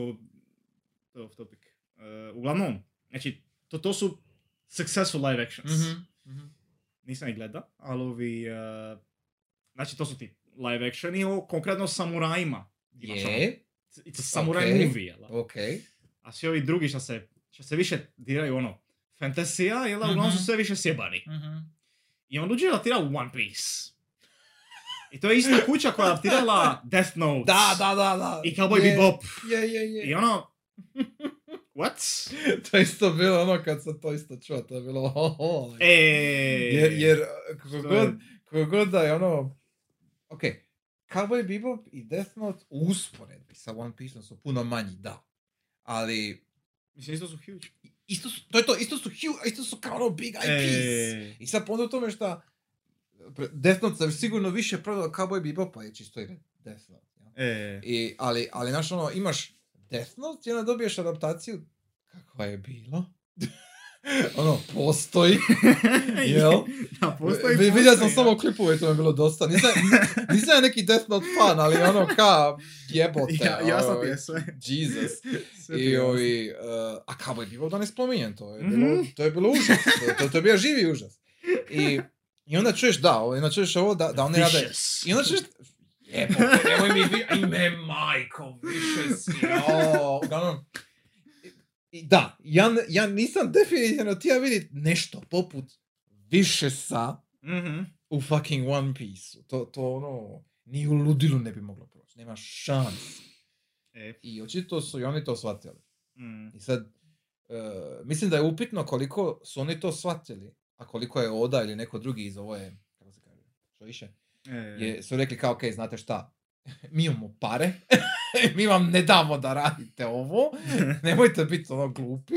S2: to je off topic. Uh, uglavnom, znači, to, to su successful live actions.
S1: Mhm, mhm.
S2: Nisam ih gleda, ali ovi, uh, znači to su ti live actioni o konkretno samurajima. Imaš ono,
S1: Je.
S2: It's a samurai
S1: Ok.
S2: movie, jel? da?
S1: Ok.
S2: A svi ovi drugi što se, što se više diraju ono, fantasija, jel? da, Uglavnom
S1: Mhm.
S2: su sve više sjebani.
S1: Mhm.
S2: I on dođe adaptira One Piece. I to je ista kuća koja je adaptirala Death Note.
S1: Da, da, da, da.
S2: I Cowboy
S1: Je,
S2: Bebop.
S1: Je, je, je.
S2: I ono... What?
S1: to je isto bilo ono kad sam to isto čuo, to je bilo ho, ho.
S2: E...
S1: Jer, jer kako god, kako god da je ono... Ok, Cowboy Bebop i Death Note u usporedbi sa One Pieceom su puno manji, da. Ali,
S2: Mislim, isto su huge.
S1: isto su, to je to, isto su huge, isto su kao ono big IPs. I sad onda u tome šta Death Note se sigurno više prodao Cowboy Bebopa je čisto jer Death Note. jel?
S2: E...
S1: I, ali, ali znaš ono, imaš Death Note i onda dobiješ adaptaciju kakva je bilo. ono, postoji, jel?
S2: da, postoji,
S1: Vi- Vidio sam samo
S2: ja.
S1: klipove, to mi je bilo dosta. Nisam, nisam ja neki Death Note fan, ali ono ka jebote.
S2: Ja, jasno ti
S1: ovaj,
S2: je sve.
S1: Jesus.
S2: Sve ti
S1: I
S2: je
S1: ovi, uh, a Cowboy Bebop da ne spominjem, to je bilo, to je bilo užas. To, to, to je bio živi užas. I, I onda čuješ, da, ovo, onda čuješ ovo da, da oni rade... I onda čuješ... Jebote, nemoj mi. Ime majko, više si... O, uglavnom... I, da, ja, ja nisam definitivno htio vidjeti nešto poput više sa
S2: Mhm.
S1: u fucking One Piece. To, to ono, ni u ludilu ne bi moglo proći. Nema šans.
S2: E,
S1: I očito su i oni to shvatili.
S2: mm.
S1: I sad, e, mislim da je upitno koliko su oni to shvatili, a koliko je Oda ili neko drugi iz ove, kako se kaže, što više,
S2: E,
S1: je, su rekli kao, ok, znate šta, mi imamo pare, mi vam ne damo da radite ovo, nemojte biti ono glupi,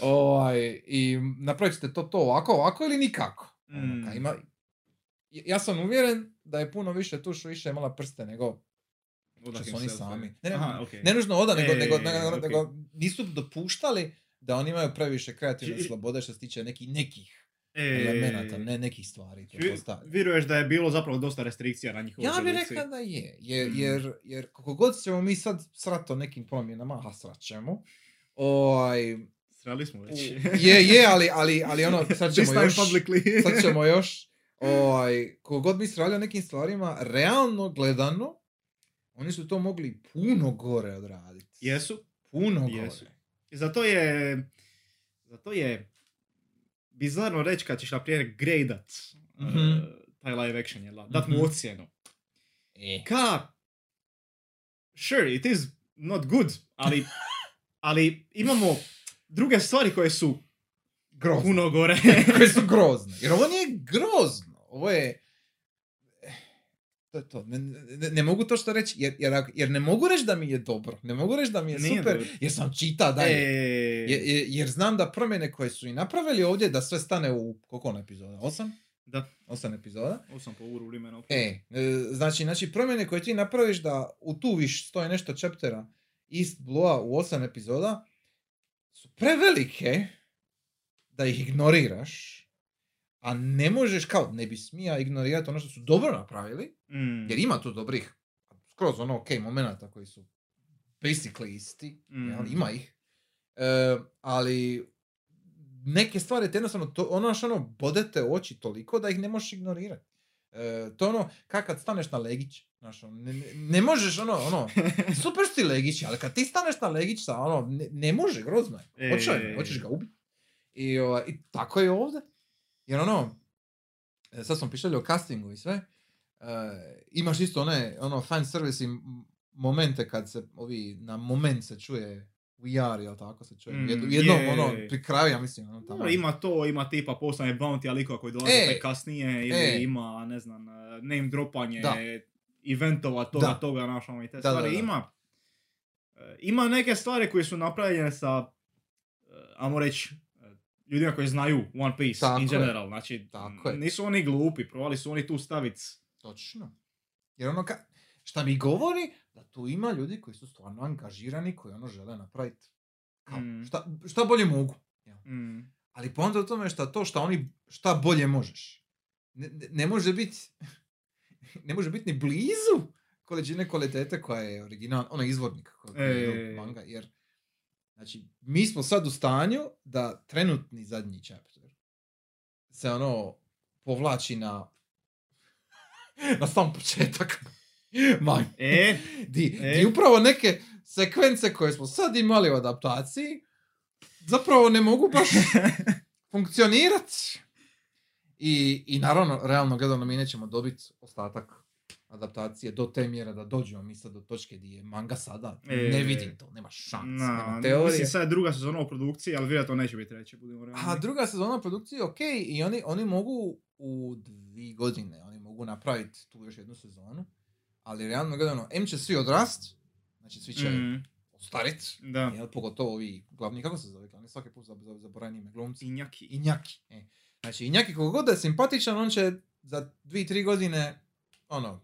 S1: ovaj, i napravit ćete to, to ovako, ovako ili nikako. Ono,
S2: Mm.
S1: ka ima, ja sam uvjeren da je puno više tu što više imala prste nego što su oni sami. Ne, ne,
S2: Aha, okej.
S1: ne nužno oda, nego,
S2: E,
S1: nego, nego,
S2: okej.
S1: nego nisu dopuštali da oni imaju previše kreativne slobode što se tiče nekih, nekih elemenata, ne nekih stvari.
S2: Vjeruješ da je bilo zapravo dosta restrikcija na njihovoj
S1: Ja bih rekao da je, jer,
S2: Mm.
S1: jer, jer koliko god ćemo mi sad srat o nekim promjenama, a srat ćemo, ovaj,
S2: Srali smo već.
S1: je, je, ali, ali, ali ono, sad ćemo još,
S2: publicly.
S1: sad ćemo još, ovaj, koliko god mi srali o nekim stvarima, realno gledano, oni su to mogli puno gore odraditi.
S2: Jesu.
S1: Puno gore.
S2: Jesu. I zato je... Zato je bizarno reći kad ćeš na primjer gradat
S1: Mhm.
S2: eh, taj live action, jel da? Dat mu
S1: Mhm.
S2: ocjenu.
S1: E.
S2: Ka... Sure, it is not good, ali, ali imamo druge stvari koje su
S1: Grozno.
S2: puno gore.
S1: Koje su grozne. Jer ovo nije grozno. Ovo je... To je to. Ne, ne, ne mogu to što reći, jer, jer, jer ne mogu reći da mi je dobro. Ne mogu reći da mi je
S2: Nije
S1: super,
S2: dobro.
S1: jer sam čita dalje.
S2: E,
S1: Je- je- jer znam da promjene koje su i napravili ovdje, da sve stane u koliko ono epizoda? Osam?
S2: Da.
S1: Osam epizoda.
S2: Ovo sam po uru vremena.
S1: E, e, znači, znači promjene koje ti napraviš da utuviš sto i nešto chaptera East Blue u osam epizoda su prevelike da ih ignoriraš, a ne možeš kao, ne bi smija ignorirati ono što su dobro napravili,
S2: Mm.
S1: jer ima tu dobrih, skroz ono ok momenata koji su basically isti,
S2: Mm.
S1: jel, ima ih, E, ali neke stvari te jednostavno, to, ono što ono, bodete oči toliko da ih ne možeš ignorirati. E, to je ono, kak kad staneš na legić, znaš, ono, ne, ne- ne možeš ono, ono, super si legić, ali kad ti staneš na legić, sa, ono, ne, ne može, grozno je.
S2: E.
S1: Hoćeš, hoćeš ga ubiti. I, ovaj, I tako je ovdje. Jer ono, e, sad smo pišali o castingu i sve, e, imaš isto one, ono, fan service i momente kad se, ovi, na moment se čuje VR, jel tako se čuje?
S2: Mm,
S1: Jed- jednom,
S2: je.
S1: ono, pri kraju, ja mislim, ono, tamo.
S2: Ima to, ima tipa postane bounty likova koji dolaze
S1: E.
S2: tek kasnije, ili
S1: E.
S2: ima, ne znam, eh, name dropanje
S1: Da.
S2: eventova, toga,
S1: Da.
S2: toga, znaš, ono, i te
S1: Da,
S2: stvari.
S1: da.
S2: Ima, ima neke stvari koje su napravljene sa, ajmo reći, ljudima koji znaju One Piece
S1: Tako
S2: in
S1: je.
S2: general, znači,
S1: Tako
S2: nisu oni glupi, probali su oni tu staviti
S1: Točno. Jer ono, ka, šta mi govori, da tu ima ljudi koji su stvarno angažirani, koji ono žele napraviti.
S2: Mm.
S1: šta, šta bolje mogu. jel?
S2: mm,
S1: Ali poanta u tome je šta to šta oni, šta bolje možeš. Ne, ne- ne može biti, ne može biti ni blizu količine kvalitete koja je original, ono izvornik koja je
S2: E.
S1: manga, jer znači, mi smo sad u stanju da trenutni zadnji chapter se ono povlači na na sam početak manga.
S2: E,
S1: Di,
S2: E.
S1: di upravo neke sekvence koje smo sad imali u adaptaciji zapravo ne mogu baš funkcionirati. I, I naravno, realno gledano mi nećemo dobiti ostatak adaptacije do te mjere da dođemo mi sad do točke gdje je manga sada.
S2: E.
S1: Ne vidim to, nema šans,
S2: na,
S1: nema teorije.
S2: mislim, sad je druga sezona u produkciji, ali vjerojatno neće biti treće, budemo realni.
S1: A druga sezona produkcije, ok, i oni, oni mogu u dvi godine, oni mogu napraviti tu još jednu sezonu, ali realno gledano, M će svi odrast, znači svi će
S2: Mm,
S1: ostarit,
S2: da.
S1: jel, pogotovo ovi glavni, kako se zove, glavni, svaki put zab- zab- zaboravim ime, glumci.
S2: Injaki.
S1: Injaki. E. Znači, Injaki koliko god da je simpatičan, on će za dvi, tri godine, ono,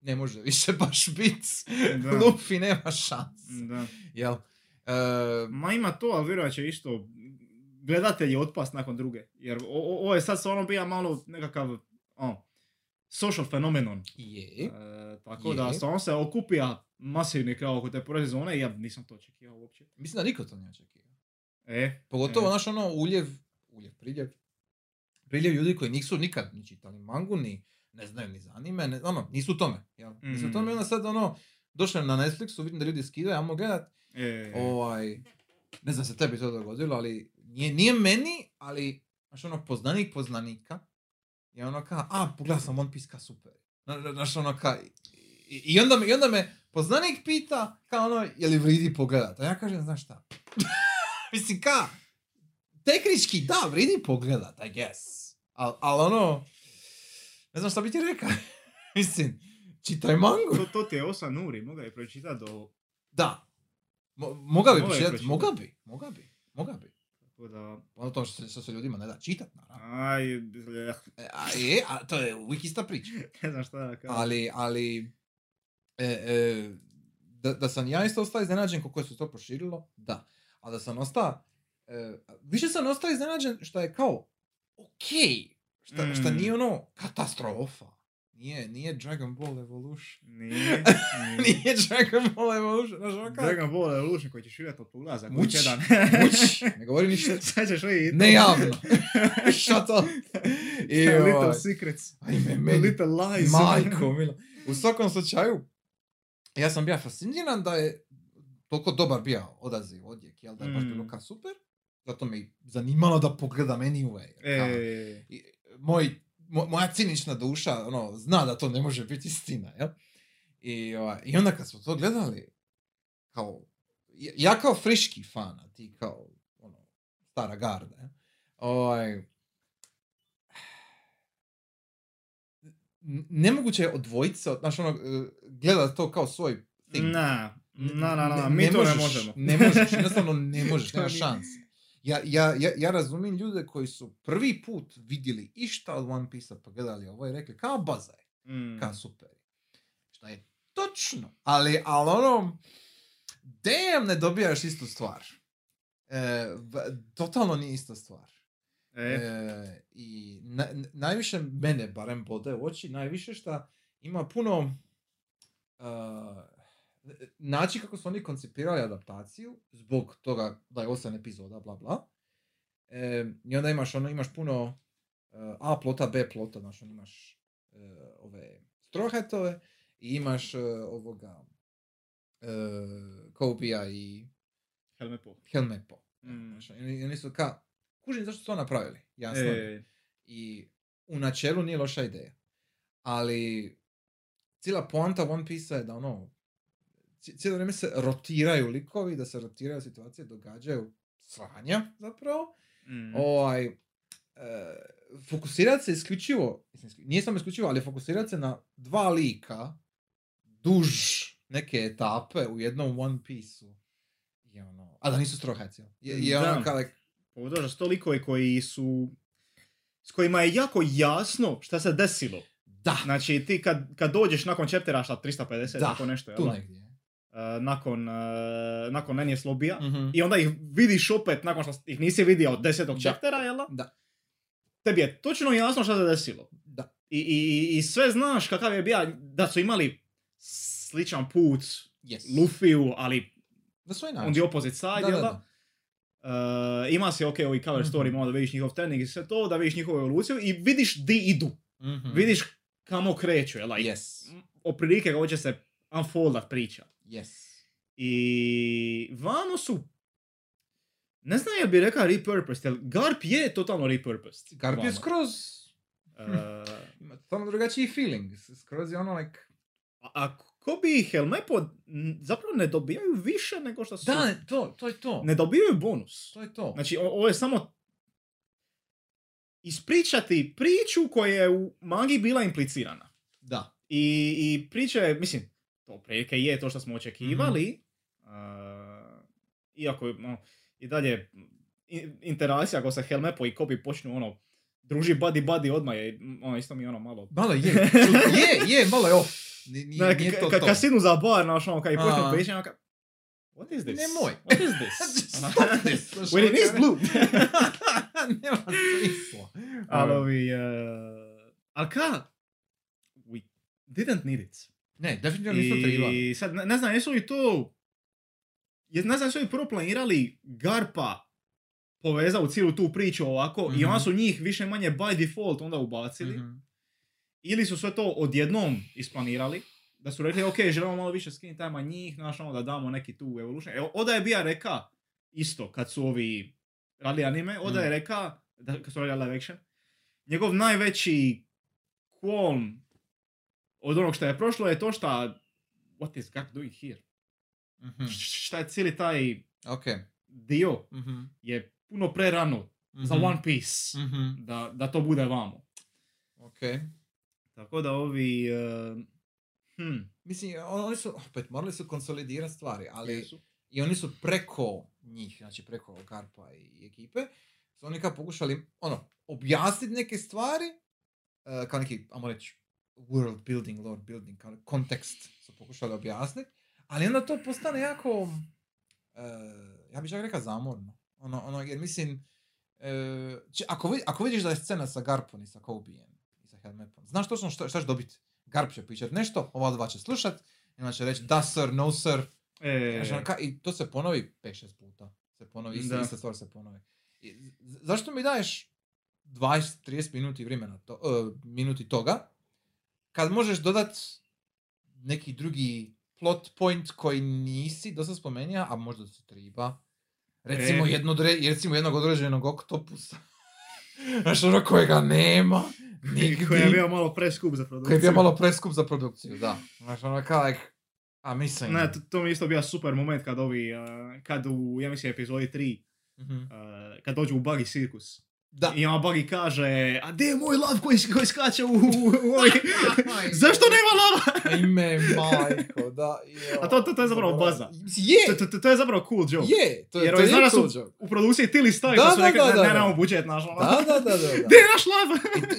S1: ne može više baš biti. Luffy nema šans.
S2: Da.
S1: Jel? E,
S2: Ma ima to, ali vjerojatno će isto gledatelji otpast nakon druge. Jer ovo je sad stvarno bija malo nekakav on, social fenomenon.
S1: Je.
S2: E, tako
S1: Je.
S2: da stvarno se okupija masivni kao oko te prve sezone i ja nisam to očekivao uopće.
S1: Mislim da niko to nije očekivao.
S2: E,
S1: Pogotovo,
S2: e.
S1: znaš, ono, uljev, uljev, priljev, priljev ljudi koji nisu nikad ni čitali mangu, ni ne znaju ni za anime, ne, ono, nisu u tome, jel? Nisu u
S2: Mm.
S1: tome, i onda sad, ono, došli na Netflixu, vidim da ljudi skidaju, ajmo gledat,
S2: e,
S1: ovaj, ne znam se tebi to dogodilo, ali nije, nije meni, ali, znaš, ono, poznanik poznanika, je ono ka, a, pogledao sam One Piece, ka super. Zna- Znaš, ono ka, i, i, onda me, i onda me poznanik pita, kao ono, je li vridi pogledat? A ja kažem, znaš šta, mislim, ka, tehnički, da, vridi pogledat, I guess. Al, al ono, ne znam šta bi ti rekao. mislim, čitaj mangu.
S2: to, to ti je Osa Nuri, mogu je pročitati do...
S1: Da. Mo, moga bi
S2: Moga
S1: pročitati, moga bi, moga bi, moga bi.
S2: Tako da...
S1: Ono to što, se- što se ljudima ne da čitat, naravno.
S2: Aj,
S1: E, A, je, a to je uvijek ista priča.
S2: ne znam šta da kažem.
S1: Ali, ali, e, e, da, da sam ja isto ostao iznenađen kako se to proširilo, da. A da sam ostao, e, više sam ostao iznenađen što je kao, okej, šta
S2: Mm.
S1: nije ono katastrofa. Nije, nije Dragon Ball Evolution.
S2: Nije, nije.
S1: nije Dragon Ball Evolution, znaš ono kako?
S2: Dragon Ball Evolution koji ćeš vidjeti od ulazak.
S1: Muć,
S2: jedan.
S1: muć, ne govori ništa.
S2: Sad ćeš vidjeti.
S1: Ne javno. Shut up. I,
S2: Little
S1: ovaj,
S2: secrets.
S1: ajme, meni,
S2: Little lies.
S1: Majko, mila. U svakom slučaju, ja sam bio fasciniran da je toliko dobar bio odaziv odjek, jel da je baš
S2: Mm.
S1: bilo ka super. Zato me zanimalo da pogledam anyway. Kao,
S2: E,
S1: i, moj, mo- moja cinična duša ono, zna da to ne može biti istina, jel? I, ovaj, I onda kad smo to gledali, kao, ja, kao friški fan, a ti kao ono, stara garda, jel? ovaj, nemoguće je odvojiti se od, znaš, ono, eh, gledat to kao svoj thing.
S2: na, na, na, na,
S1: ne-
S2: mi
S1: ne
S2: to ne
S1: možeš,
S2: možemo.
S1: Ne možeš, jednostavno ne možeš, nema šanse. Ja, ja, ja, ja razumijem ljude koji su prvi put vidjeli išta od One Piece-a pa gledali ovo i rekli kao bazaj,
S2: Mm.
S1: kao super. Šta je točno, ali, ali ono, damn, ne dobijaš istu stvar. E, totalno nije ista stvar.
S2: E,
S1: E, I na, najviše mene barem bode u oči, najviše šta ima puno uh, način kako su oni koncipirali adaptaciju, zbog toga da je osam epizoda, bla bla. E, I onda imaš ono, imaš puno uh, A plota, B plota, znaš, ono imaš uh, ove strohetove i imaš uh, ovoga uh, Kobija i
S2: Helmepo.
S1: Helmepo.
S2: Mm.
S1: Znaš, i oni su ka, kužim zašto su to napravili, jasno. je.
S2: E,
S1: I u načelu nije loša ideja. Ali cijela poanta One Piece je da ono, cijelo vrijeme se rotiraju likovi, da se rotiraju situacije, događaju sranja zapravo.
S2: mm.
S1: Ovaj, e, fokusirati se isključivo, nije samo isključivo, ali fokusirati se na dva lika duž neke etape u jednom One Piece-u. Je ono, a da nisu strohajci. Je, je
S2: Da.
S1: ono kao, like,
S2: Pogotovo su to likovi koji su... S kojima je jako jasno šta se desilo.
S1: da,
S2: Znači ti kad, kad dođeš nakon chaptera šta 350,
S1: Da,
S2: tako nešto, jel
S1: tu negdje.
S2: E, nakon, uh, nakon Nenije Slobija.
S1: Mhm.
S2: I onda ih vidiš opet nakon što ih nisi vidio od desetog
S1: Da.
S2: chaptera, jel da?
S1: Da.
S2: Tebi je točno jasno šta se desilo.
S1: Da.
S2: I, i, i sve znaš kakav je bio, da su imali sličan put
S1: Yes.
S2: Lufiju, ali
S1: Na svoj
S2: on the opposite side,
S1: Da,
S2: jel
S1: da,
S2: da? E, ima se, ok, ovi cover story,
S1: Mhm.
S2: malo da vidiš njihov trening i sve to, da vidiš njihovu evoluciju i vidiš di idu.
S1: Mhm.
S2: Vidiš kamo kreću, jel?
S1: Yes.
S2: Oprilike kako će se unfoldat priča.
S1: Yes.
S2: I vamo su ne znam jel bi rekao repurposed, jer Garp je totalno repurposed.
S1: Garp je
S2: vamo.
S1: skroz...
S2: E,
S1: Ima totalno drugačiji feeling. Skroz je ono like...
S2: a, a ko bi Helmepo zapravo ne dobijaju više nego što su...
S1: Da, to, to je to.
S2: Ne dobijaju bonus.
S1: To je to.
S2: Znači, o- ovo je samo ispričati priču koja je u mangi bila implicirana.
S1: Da.
S2: I, i priča je, mislim, to prilike je to što smo očekivali,
S1: Mhm.
S2: a, iako je, ono, i dalje interakcija ako se Helmepo i Kobi počnu ono, druži buddy buddy odmah je, ono, isto mi je ono malo...
S1: Malo je. je, je, malo je off. Nije, nije, nije to
S2: ka-
S1: to.
S2: kad sinu za bar, znaš, ono, kad i počnu pričati, ono, ka- What is this?
S1: Nemoj.
S2: What is this?
S1: Stop this.
S2: When it is blue.
S1: Nema smisla.
S2: ali ovi... Uh, ali ka? We didn't need it.
S1: Ne, definitivno nisu trebali.
S2: I sad, ne, ne znam, jesu li to... Je, ne znam, jesu li prvo planirali Garpa povezao u cijelu tu priču ovako i
S1: Mhm.
S2: onda su njih više manje by default onda ubacili.
S1: Mhm.
S2: Ili su sve to odjednom isplanirali. Da su rekli, ok, želimo malo više skin time njih, znaš, ono da damo neki tu evolution. Evo, Oda je bija reka isto, kad su ovi radili anime, Oda
S1: Mm.
S2: je reka, da, kad su radili live action, njegov najveći qualm od onog što je prošlo je to šta what is God doing here?
S1: Mhm.
S2: Š- Šta je cijeli taj
S1: Ok.
S2: dio
S1: Mhm.
S2: je puno prerano za
S1: Mhm.
S2: One Piece
S1: Mhm.
S2: da, da to bude vamo.
S1: Ok.
S2: Tako da ovi... Uh, hm,
S1: Mislim, on- oni su, opet, morali su konsolidirati stvari, ali
S2: jesu.
S1: i oni su preko njih, znači preko Garpa i ekipe, su oni kao pokušali, ono, objasniti neke stvari, eh, kao neki, ajmo reći, world building, lore building, kao kontekst su pokušali objasniti, ali onda to postane jako, eh, ja bih čak rekao zamorno. Ono, ono, jer mislim, či- ako, vi- ako vidiš da je scena sa Garpom i sa Kobijem i sa Helmepom, znaš točno što, šta ćeš dobiti. Garp će pričat nešto, ova dva će slušat, i onda će reći da sir, no sir,
S2: E,
S1: Znaš, ono, ka- I to se ponovi 5-6 puta. Se ponovi, ista, ista stvar se ponovi. I zašto mi daješ 20-30 minuti vremena, to, e, minuti toga, kad možeš dodat neki drugi plot point koji nisi dosta spomenija, a možda se triba. Recimo,
S2: E.
S1: jedno, recimo jednog određenog oktopusa. Znaš, ono kojega nema. Nigdje.
S2: koji je bio malo preskup za produkciju.
S1: Koji je bio malo preskup za produkciju, da. Znaš, ono kao, like, a mislim...
S2: Ne, to, to mi isto bio super moment kad ovi, uh, kad u, ja mislim, epizodi 3,
S1: Mhm.
S2: uh, kad dođu u Buggy cirkus.
S1: Da.
S2: I onda Buggy kaže, a gdje je moj lav koji, koji skače u, u, u ovi... Zašto nema lava?
S1: Ime, majko, da. Jo.
S2: A to- to- to je zapravo baza.
S1: Je,
S2: To, to, to je zapravo cool joke.
S1: je, to,
S2: Jer
S1: to je cool
S2: su
S1: joke.
S2: u produkciji Tilly Stark,
S1: Da,
S2: da, su rekli,
S1: da,
S2: ne,
S1: da,
S2: ne, nemamo budžet, znaš, ono.
S1: Da, da, da, da. da.
S2: Gdje je naš lav?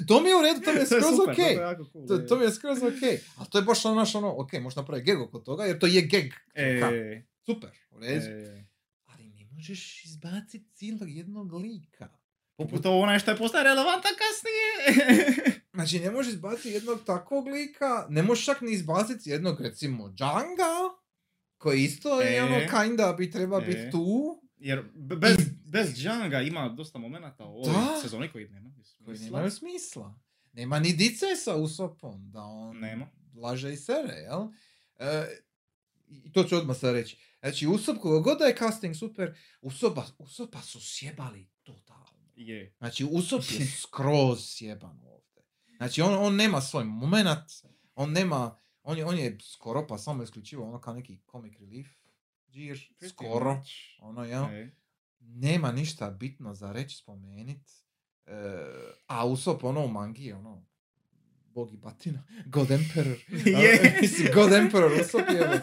S1: To mi je u redu, to mi je
S2: to je
S1: skroz
S2: super,
S1: okej.
S2: to je jako cool.
S1: To,
S2: je.
S1: to mi je skroz okej. A to je baš ono, naš ono, okej, možeš napraviti geg oko toga, jer to je geg. Ka-
S2: E,
S1: Super, u redu.
S2: e,
S1: Ali ne možeš izbaciti cijelog jednog lika.
S2: Poput ovo onaj što je postaje relevantan kasnije.
S1: Znači, ne možeš izbaciti jednog takvog lika, ne možeš čak ni izbaciti jednog, recimo, Djanga, koji isto je
S2: E.
S1: ono, kinda bi treba
S2: E.
S1: biti tu.
S2: Jer be- bez, bez Djanga ima dosta momenata u ovoj sezoni koji nema.
S1: koji
S2: smisla.
S1: nemaju smisla. Nema ni dice sa Usopom, da on
S2: Nema.
S1: laže i sere, jel? E, I to ću odmah sad reći. Znači, Usop, koga god da je casting super, Usopa, Usopa su sjebali.
S2: Je.
S1: Znači, Usop je skroz sjeban ovdje. Znači, on, on nema svoj moment, on nema, on je, on je skoro pa samo isključivo ono kao neki comic relief, džir, skoro, ono, jel?
S2: E.
S1: nema ništa bitno za reći, spomenit. E, a Usop ono u mangi ono bog i batina, God Emperor. Mislim, God Emperor Usop je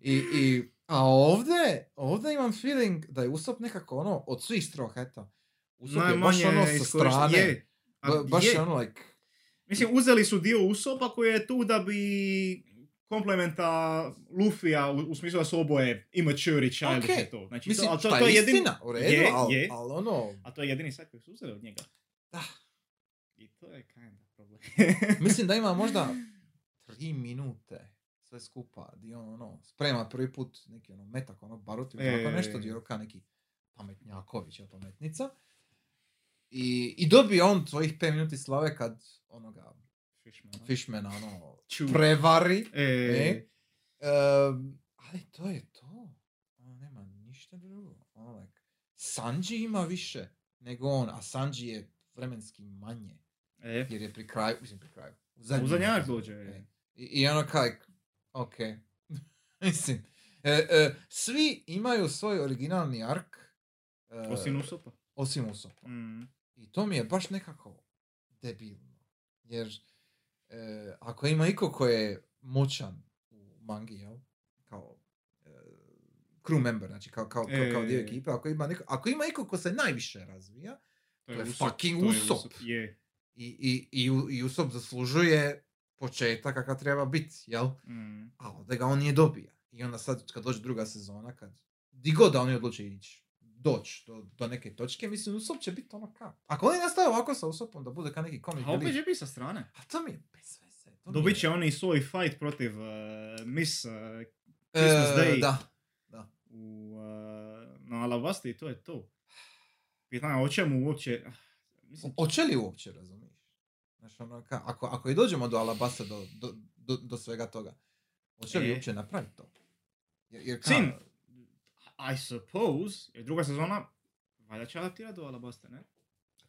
S1: I, i, a ovdje, ovdje imam feeling da je Usop nekako ono od svih stroheta. Usop je baš ono sa strane.
S2: Je. A
S1: Ba- baš
S2: je.
S1: ono like,
S2: Mislim, uzeli su dio Usopa koji je tu da bi komplementa Lufija u, u smislu da su oboje immature i childish
S1: Ok.
S2: i to. Znači,
S1: mislim,
S2: to, ali to,
S1: je
S2: je jedini,
S1: istina, u redu,
S2: je,
S1: ali
S2: je.
S1: ono,
S2: a to je jedini sad koji su uzeli od njega.
S1: Da.
S2: I to je kinda problem.
S1: mislim da ima možda tri minute sve skupa, di on ono, sprema prvi put neki ono metak, ono barut ili tako
S2: E.
S1: nešto, di je neki pametnjaković, pametnica. I, I dobije on tvojih 5 minuti slave kad onoga
S2: Fishman.
S1: Fishmana ono
S2: Ču.
S1: prevari.
S2: E,
S1: E. Ehm, ali to je to. Ono nema ništa drugo. Ono, like, Sanji ima više nego on, a Sanji je vremenski manje.
S2: e.
S1: Jer je pri kraju, mislim pri kraju. U epizodi,
S2: dođe,
S1: e.
S2: e.
S1: I, I ono like, ok. mislim, e, e, svi imaju svoj originalni ark. e,
S2: Osim Usopa.
S1: Osim Usopa.
S2: Mm.
S1: I to mi je baš nekako debilno. Jer e, ako ima iko ko je moćan u mangi, jel? Kao e, crew member, znači kao, kao, kao, kao dio
S2: E.
S1: ekipe, ako ima, neko, ako ima iko ko se najviše razvija,
S2: To
S1: je
S2: Usopp,
S1: fucking
S2: to je. Je.
S1: i, i, i, i Usopp zaslužuje početak kakav treba biti, jel?
S2: Mm.
S1: A ovdje ga on nije dobija. I onda sad kad dođe druga sezona, kad di god da oni odluče ići, doći do, do neke točke, mislim, Usop će biti ono kao. Ako oni nastave ovako sa Usopom da bude kao neki komik
S2: A opet će biti sa strane.
S1: a to mi je bez veze.
S2: Dobit će oni svoj fight protiv uh, Miss uh,
S1: E,
S2: Christmas Day.
S1: Da.
S2: u, uh, na Alabasti i to je to. Pitanje, o čemu uopće... ah, Mislim,
S1: O- Hoće li uopće, razumiješ? Znaš, ono, ka, ako, ako i dođemo do Alabasta, do, do, do, do svega toga, hoće li
S2: E.
S1: uopće napraviti to? Jer, jer ka-
S2: Sin, I suppose, jer druga sezona, valjda će adaptirati do Alabasta, ne?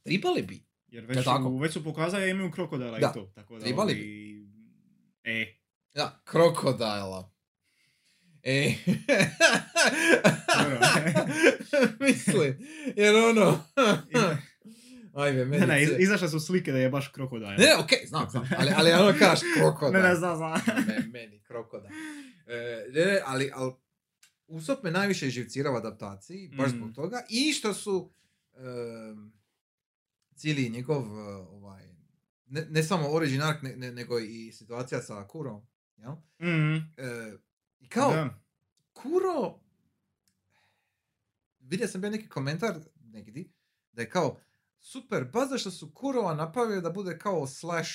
S1: Tribali bi.
S2: Jer
S1: Je
S2: već,
S1: tako?
S2: su, već su pokazali da imaju krokodila
S1: Da,
S2: i to. Tako da,
S1: trebali
S2: ovi- E,
S1: Da, krokodila. E.
S2: Dobro.
S1: Mislim, jer ono... Ajme, meni...
S2: ne, ne, iz, izašle su slike da je baš krokodil.
S1: Ne, ne, okej, znam, znam, ali, ali ono kaš krokodil.
S2: Ne, ne, znam, znam.
S1: Me, meni, krokodil. E, ne, ne, ali, ali Usop me najviše živcira u adaptaciji, baš
S2: Mm.
S1: zbog toga. I što su em, cijeli njegov, e, ovaj, ne, ne samo origin arc, ne, ne- nego i situacija sa Kurom. Jel?
S2: Mm,
S1: E, I kao,
S2: da.
S1: Kuro, vidio sam bio neki komentar negdje, da je kao, super, baš zašto su Kurova napravili da bude kao slash,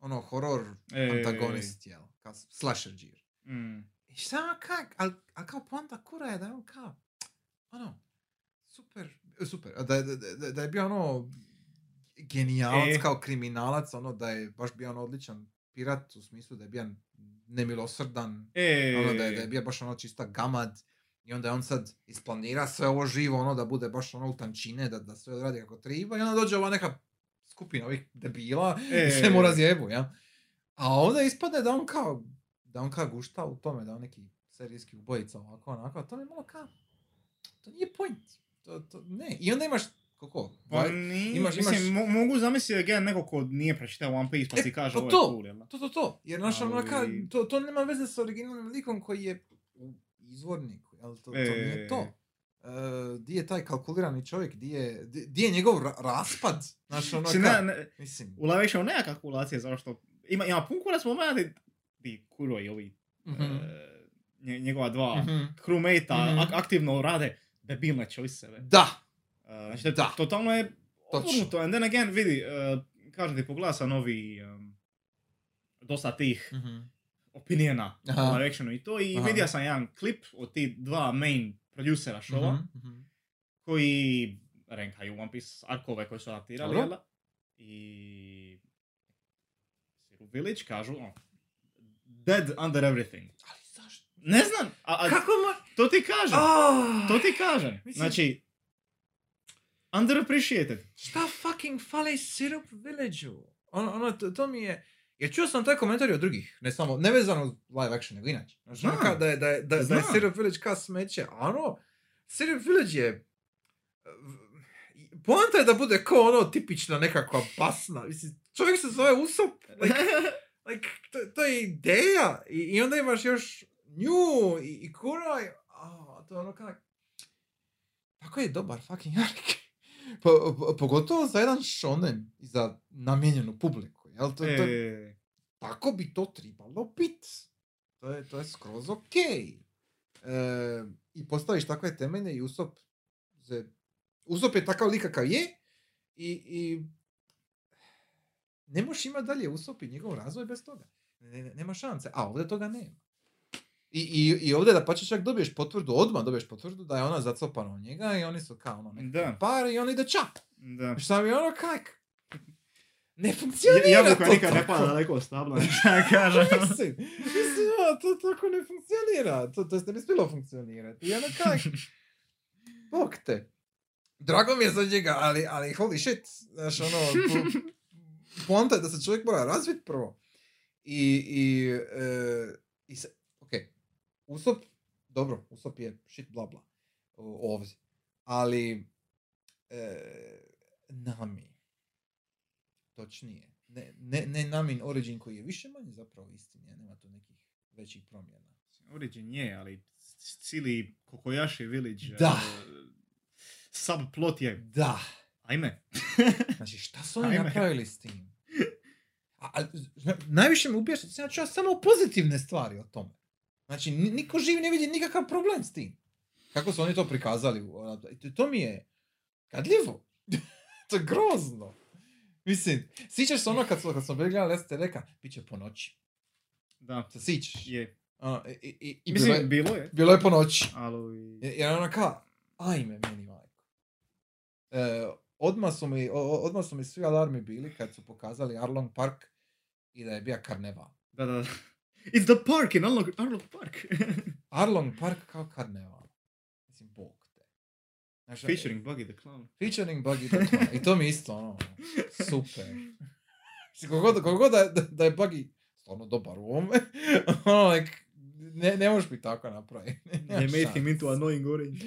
S1: ono, horror
S2: Ej.
S1: antagonist, jel? Kao slasher džir.
S2: Mm.
S1: I šta, kak, al, al kao poanta Kura je da je on kao, ono, super, super, da, da, da, da je bio ono, genijalac
S2: E.
S1: kao kriminalac, ono, da je baš bio ono odličan pirat, u smislu da je bio nemilosrdan,
S2: E,
S1: ono da je, da je bio baš ono čista gamad i onda je on sad isplanira sve ovo živo ono da bude baš ono u tančine da, da sve radi kako treba i onda dođe ova neka skupina ovih debila
S2: E.
S1: i sve mu razjebu, ja. A ovdje ispade da on kao da on kao gušta u tome, da je on neki serijski ubojica ovako onako, a to mi je malo kao to nije point. To, to, ne. I onda imaš koliko?
S2: Pa
S1: Dva-
S2: nije,
S1: imaš-
S2: mislim,
S1: imaš-
S2: mo- mogu zamisliti again neko ko nije pročitao One Piece pa
S1: E,
S2: si kaže
S1: pa
S2: ovo je
S1: to.
S2: cool, jel da?
S1: To, to, to. Jer znaš, ono,
S2: Ali-
S1: ka, to, to nema veze s originalnim likom koji je u izvorniku. Jel? To, to
S2: E.
S1: nije to. Uh, di je taj kalkulirani čovjek, di je, di, di je njegov ra- raspad, znaš ono
S2: Mislim,
S1: ka,
S2: ne, ne,
S1: mislim,
S2: u actionu nema kalkulacije zašto ima, ima pun kurac momenta di Kuro i ovi
S1: mhm,
S2: e, nje- njegova dva
S1: mhm.
S2: crewmate
S1: Mhm.
S2: ak- aktivno rade debilne choice-eve.
S1: da,
S2: Uh, znači,
S1: Da.
S2: totalno je obrnuto. And then again, vidi, uh, kažem ti, pogleda sam novi um, dosta tih
S1: mhm,
S2: opinijena u live actionu i to i
S1: Aha.
S2: vidio sam jedan klip od ti dva main producera šova
S1: mhm, mhm.
S2: koji renkaju One Piece arkove koje su adaptirali? I Village kažu, ono, dead under everything.
S1: ali zašto?
S2: Ne znam, a, a
S1: Kako ma...
S2: to ti kažem,
S1: Ah,
S2: to ti kažem.
S1: Mislim-
S2: Znači, underappreciated.
S1: Šta fucking fali Syrup Village-u? Ono, ono, to, to mi je... Jer čuo sam taj komentar od drugih, ne samo, nevezano uz live action, nego inače. Znači, da da da, je- da je. Syrup Village kao smeće, a ono, Syrup Village je... Poanta je da bude kao ono tipična nekakva basna. Mislim, čovjek se zove Usop. Like, like, to, to je ideja. I, I onda imaš još nju i, i Kura. i- A, to je ono kao... Tako je dobar fucking ark. Po, po- pogotovo za jedan shonen i za namijenjenu publiku. Jel? To, to,
S2: E,
S1: tako bi to trebalo biti. To je, to je skroz ok. E, I postaviš takve temelje i Usop se, Usop je takav lik kakav je i, i ne možeš imati dalje Usop i njegov razvoj bez toga. Ne, ne- nema šanse. A ovdje toga nema. I, i, i ovdje da pa čak dobiješ potvrdu, odmah dobiješ potvrdu da je ona zacopana u njega i oni su kao ono neki
S2: Da.
S1: par i on ide čap.
S2: da.
S1: Šta mi ono kak? Ne funkcionira
S2: Jabuka
S1: to
S2: nikad ne pada daleko od stabla, šta kažem.
S1: mislim, mislim, ja, to tako ne funkcionira. To, to ne bi smjelo funkcionirati. I ono kak, bog te. Drago mi je za njega, ali, ali holy shit. Znaš, ono, po, poanta je da se čovjek mora razvit prvo. I, i, e, i se, ok, Usop, dobro, Usop je shit bla bla. Ovdje. Ali, e, Nami, točnije. Ne, ne, ne Namin Origin koji je više manje zapravo istinje, nema tu nekih većih promjena.
S2: Origin je, ali c- cijeli Kokoyashi Village
S1: Da.
S2: e, subplot je,
S1: Da.
S2: Ajme.
S1: Znači, šta su oni
S2: Ajme.
S1: napravili s tim? A, a, zna- najviše me ubija što sam ja čuo samo pozitivne stvari o tome. Znači, ni- niko živi ne vidi nikakav problem s tim. kako su oni to prikazali. adapta- To, mi je gadljivo. to je grozno. Mislim, sjećaš se ono kad, smo- kad smo bili gledali, ja sam te reka, bit će po noći.
S2: Da,
S1: Se sjećaš?
S2: je.
S1: Ono, i, i, i,
S2: Mislim,
S1: bilo, je,
S2: bilo je.
S1: bilo je po noći.
S2: Ali...
S1: Jer ono kao, ajme meni majko. E, odmah, su mi, odmah su mi svi alarmi bili kad su pokazali Arlong Park i da je bio karneval.
S2: Da, da, da. It's the park in Arlong, Arlong Park.
S1: Arlong Park kao karneval. Mislim, bog te. Znaš,
S2: Featuring Buggy the Clown.
S1: Featuring Buggy the Clown. I to mi isto, ono, super. Mislim, kogod, kogod da, je- da, je Buggy stvarno dobar u ovome, ono, like, ne, ne možeš mi tako napraviti.
S2: They made him into annoying orange.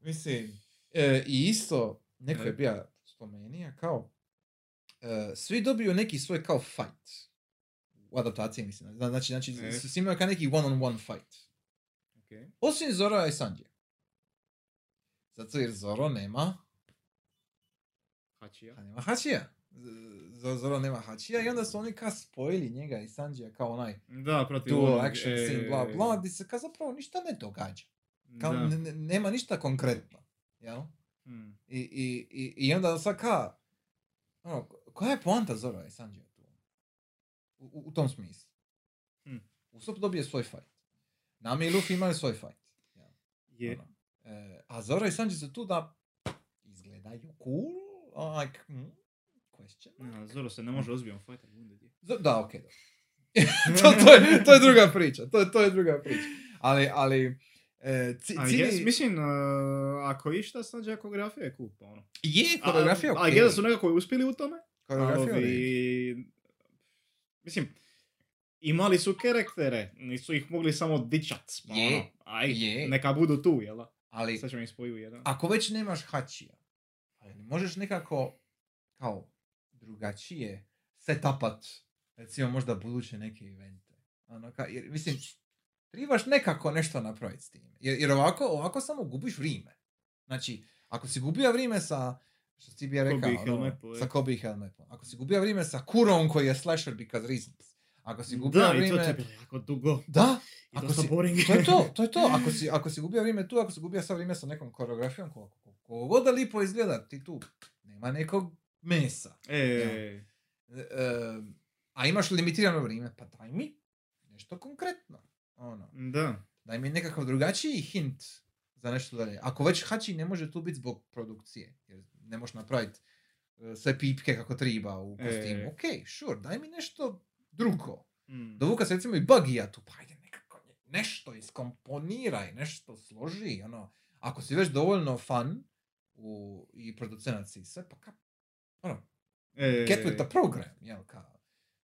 S1: Mislim, e, i isto, neko je bio spomenija, kao, e, svi dobiju neki svoj kao fight. U adaptaciji, mislim. Zna- Znači, znači
S2: E.
S1: svi imaju kao neki one-on-one fight.
S2: Okay.
S1: Osim Zora i Sanji. Zato jer Zoro nema,
S2: Hačija.
S1: a nema Hachija. Z- Zoro nema Hachija i onda su oni kao spojili njega i Sanjija kao onaj
S2: Da, protiv
S1: dual
S2: onog,
S1: action
S2: e,
S1: scene, bla bla, gdje se kao zapravo ništa ne događa. Kao, ne- nema ništa konkretno. Jel?
S2: Hmm.
S1: I, i, i, i onda sad ka, ono, koja je poanta Zora i Sanjija tu? U, u, u tom smislu.
S2: Hm.
S1: Usopp dobije svoj fight. Nami i Luffy imaju svoj fight. Jel?
S2: Je.
S1: Ono, e, a Zora i Sanji su tu da izgledaju cool, like, hmm, question.
S2: Ja, Zoro se ne može ozbiljno.
S1: Z- da, okej, da. to, to, je, to je druga priča, to, to je druga priča. Ali, ali, e, ci,
S2: I
S1: cili-
S2: guess, mislim, uh, ako išta, sad koreografija je cool, pa ono.
S1: je koreografija
S2: A,
S1: okej.
S2: I guess da su nekako uspjeli u tome.
S1: Koreografija
S2: ali, mislim, imali su karaktere, nisu ih mogli samo dičat. Pa
S1: Je,
S2: ono, aj,
S1: je.
S2: neka budu tu, jel?
S1: Ali,
S2: Sad ćemo spoju jedan.
S1: ako već nemaš hačija, ali možeš nekako, kao, drugačije setupat, recimo možda buduće neke evente. Ono, ka, jer, mislim, trebaš nekako nešto napraviti s tim. Jer, jer ovako, ovako samo gubiš vrijeme. Znači, ako si gubio vrijeme sa, što si ti bi rekao,
S2: Kobe
S1: ono,
S2: Helmepo,
S1: sa Kobe i Helmepom. Ako si gubio vrijeme sa Kurom koji je slasher because reasons. Ako si gubio
S2: Da, i to
S1: vrijeme...
S2: ti je bilo jako dugo.
S1: Da,
S2: I
S1: ako
S2: dosta
S1: si-
S2: boring.
S1: to je to, to je to. Ako si, ako si gubio vrijeme tu, ako si gubio sad vrijeme sa nekom koreografijom, koliko ko, god da lipo izgleda, ti tu nema nekog mesa.
S2: E,
S1: E, a imaš limitirano vrijeme, pa daj mi nešto konkretno. Ono,
S2: da.
S1: daj mi nekakav drugačiji hint za nešto dalje. Ako već Hači ne može tu biti zbog produkcije, jer ne možeš napraviti e, sve pipke kako treba u kostimu.
S2: E.
S1: Ok, sure, daj mi nešto drugo.
S2: Mm.
S1: Dovuka se recimo i Bugija tu, pa ajde nekako nešto iskomponiraj, nešto složi, ono. Ako si već dovoljno fan u, i producenat si i sve, pa ka, ono,
S2: E,
S1: get with the program, jel, kao.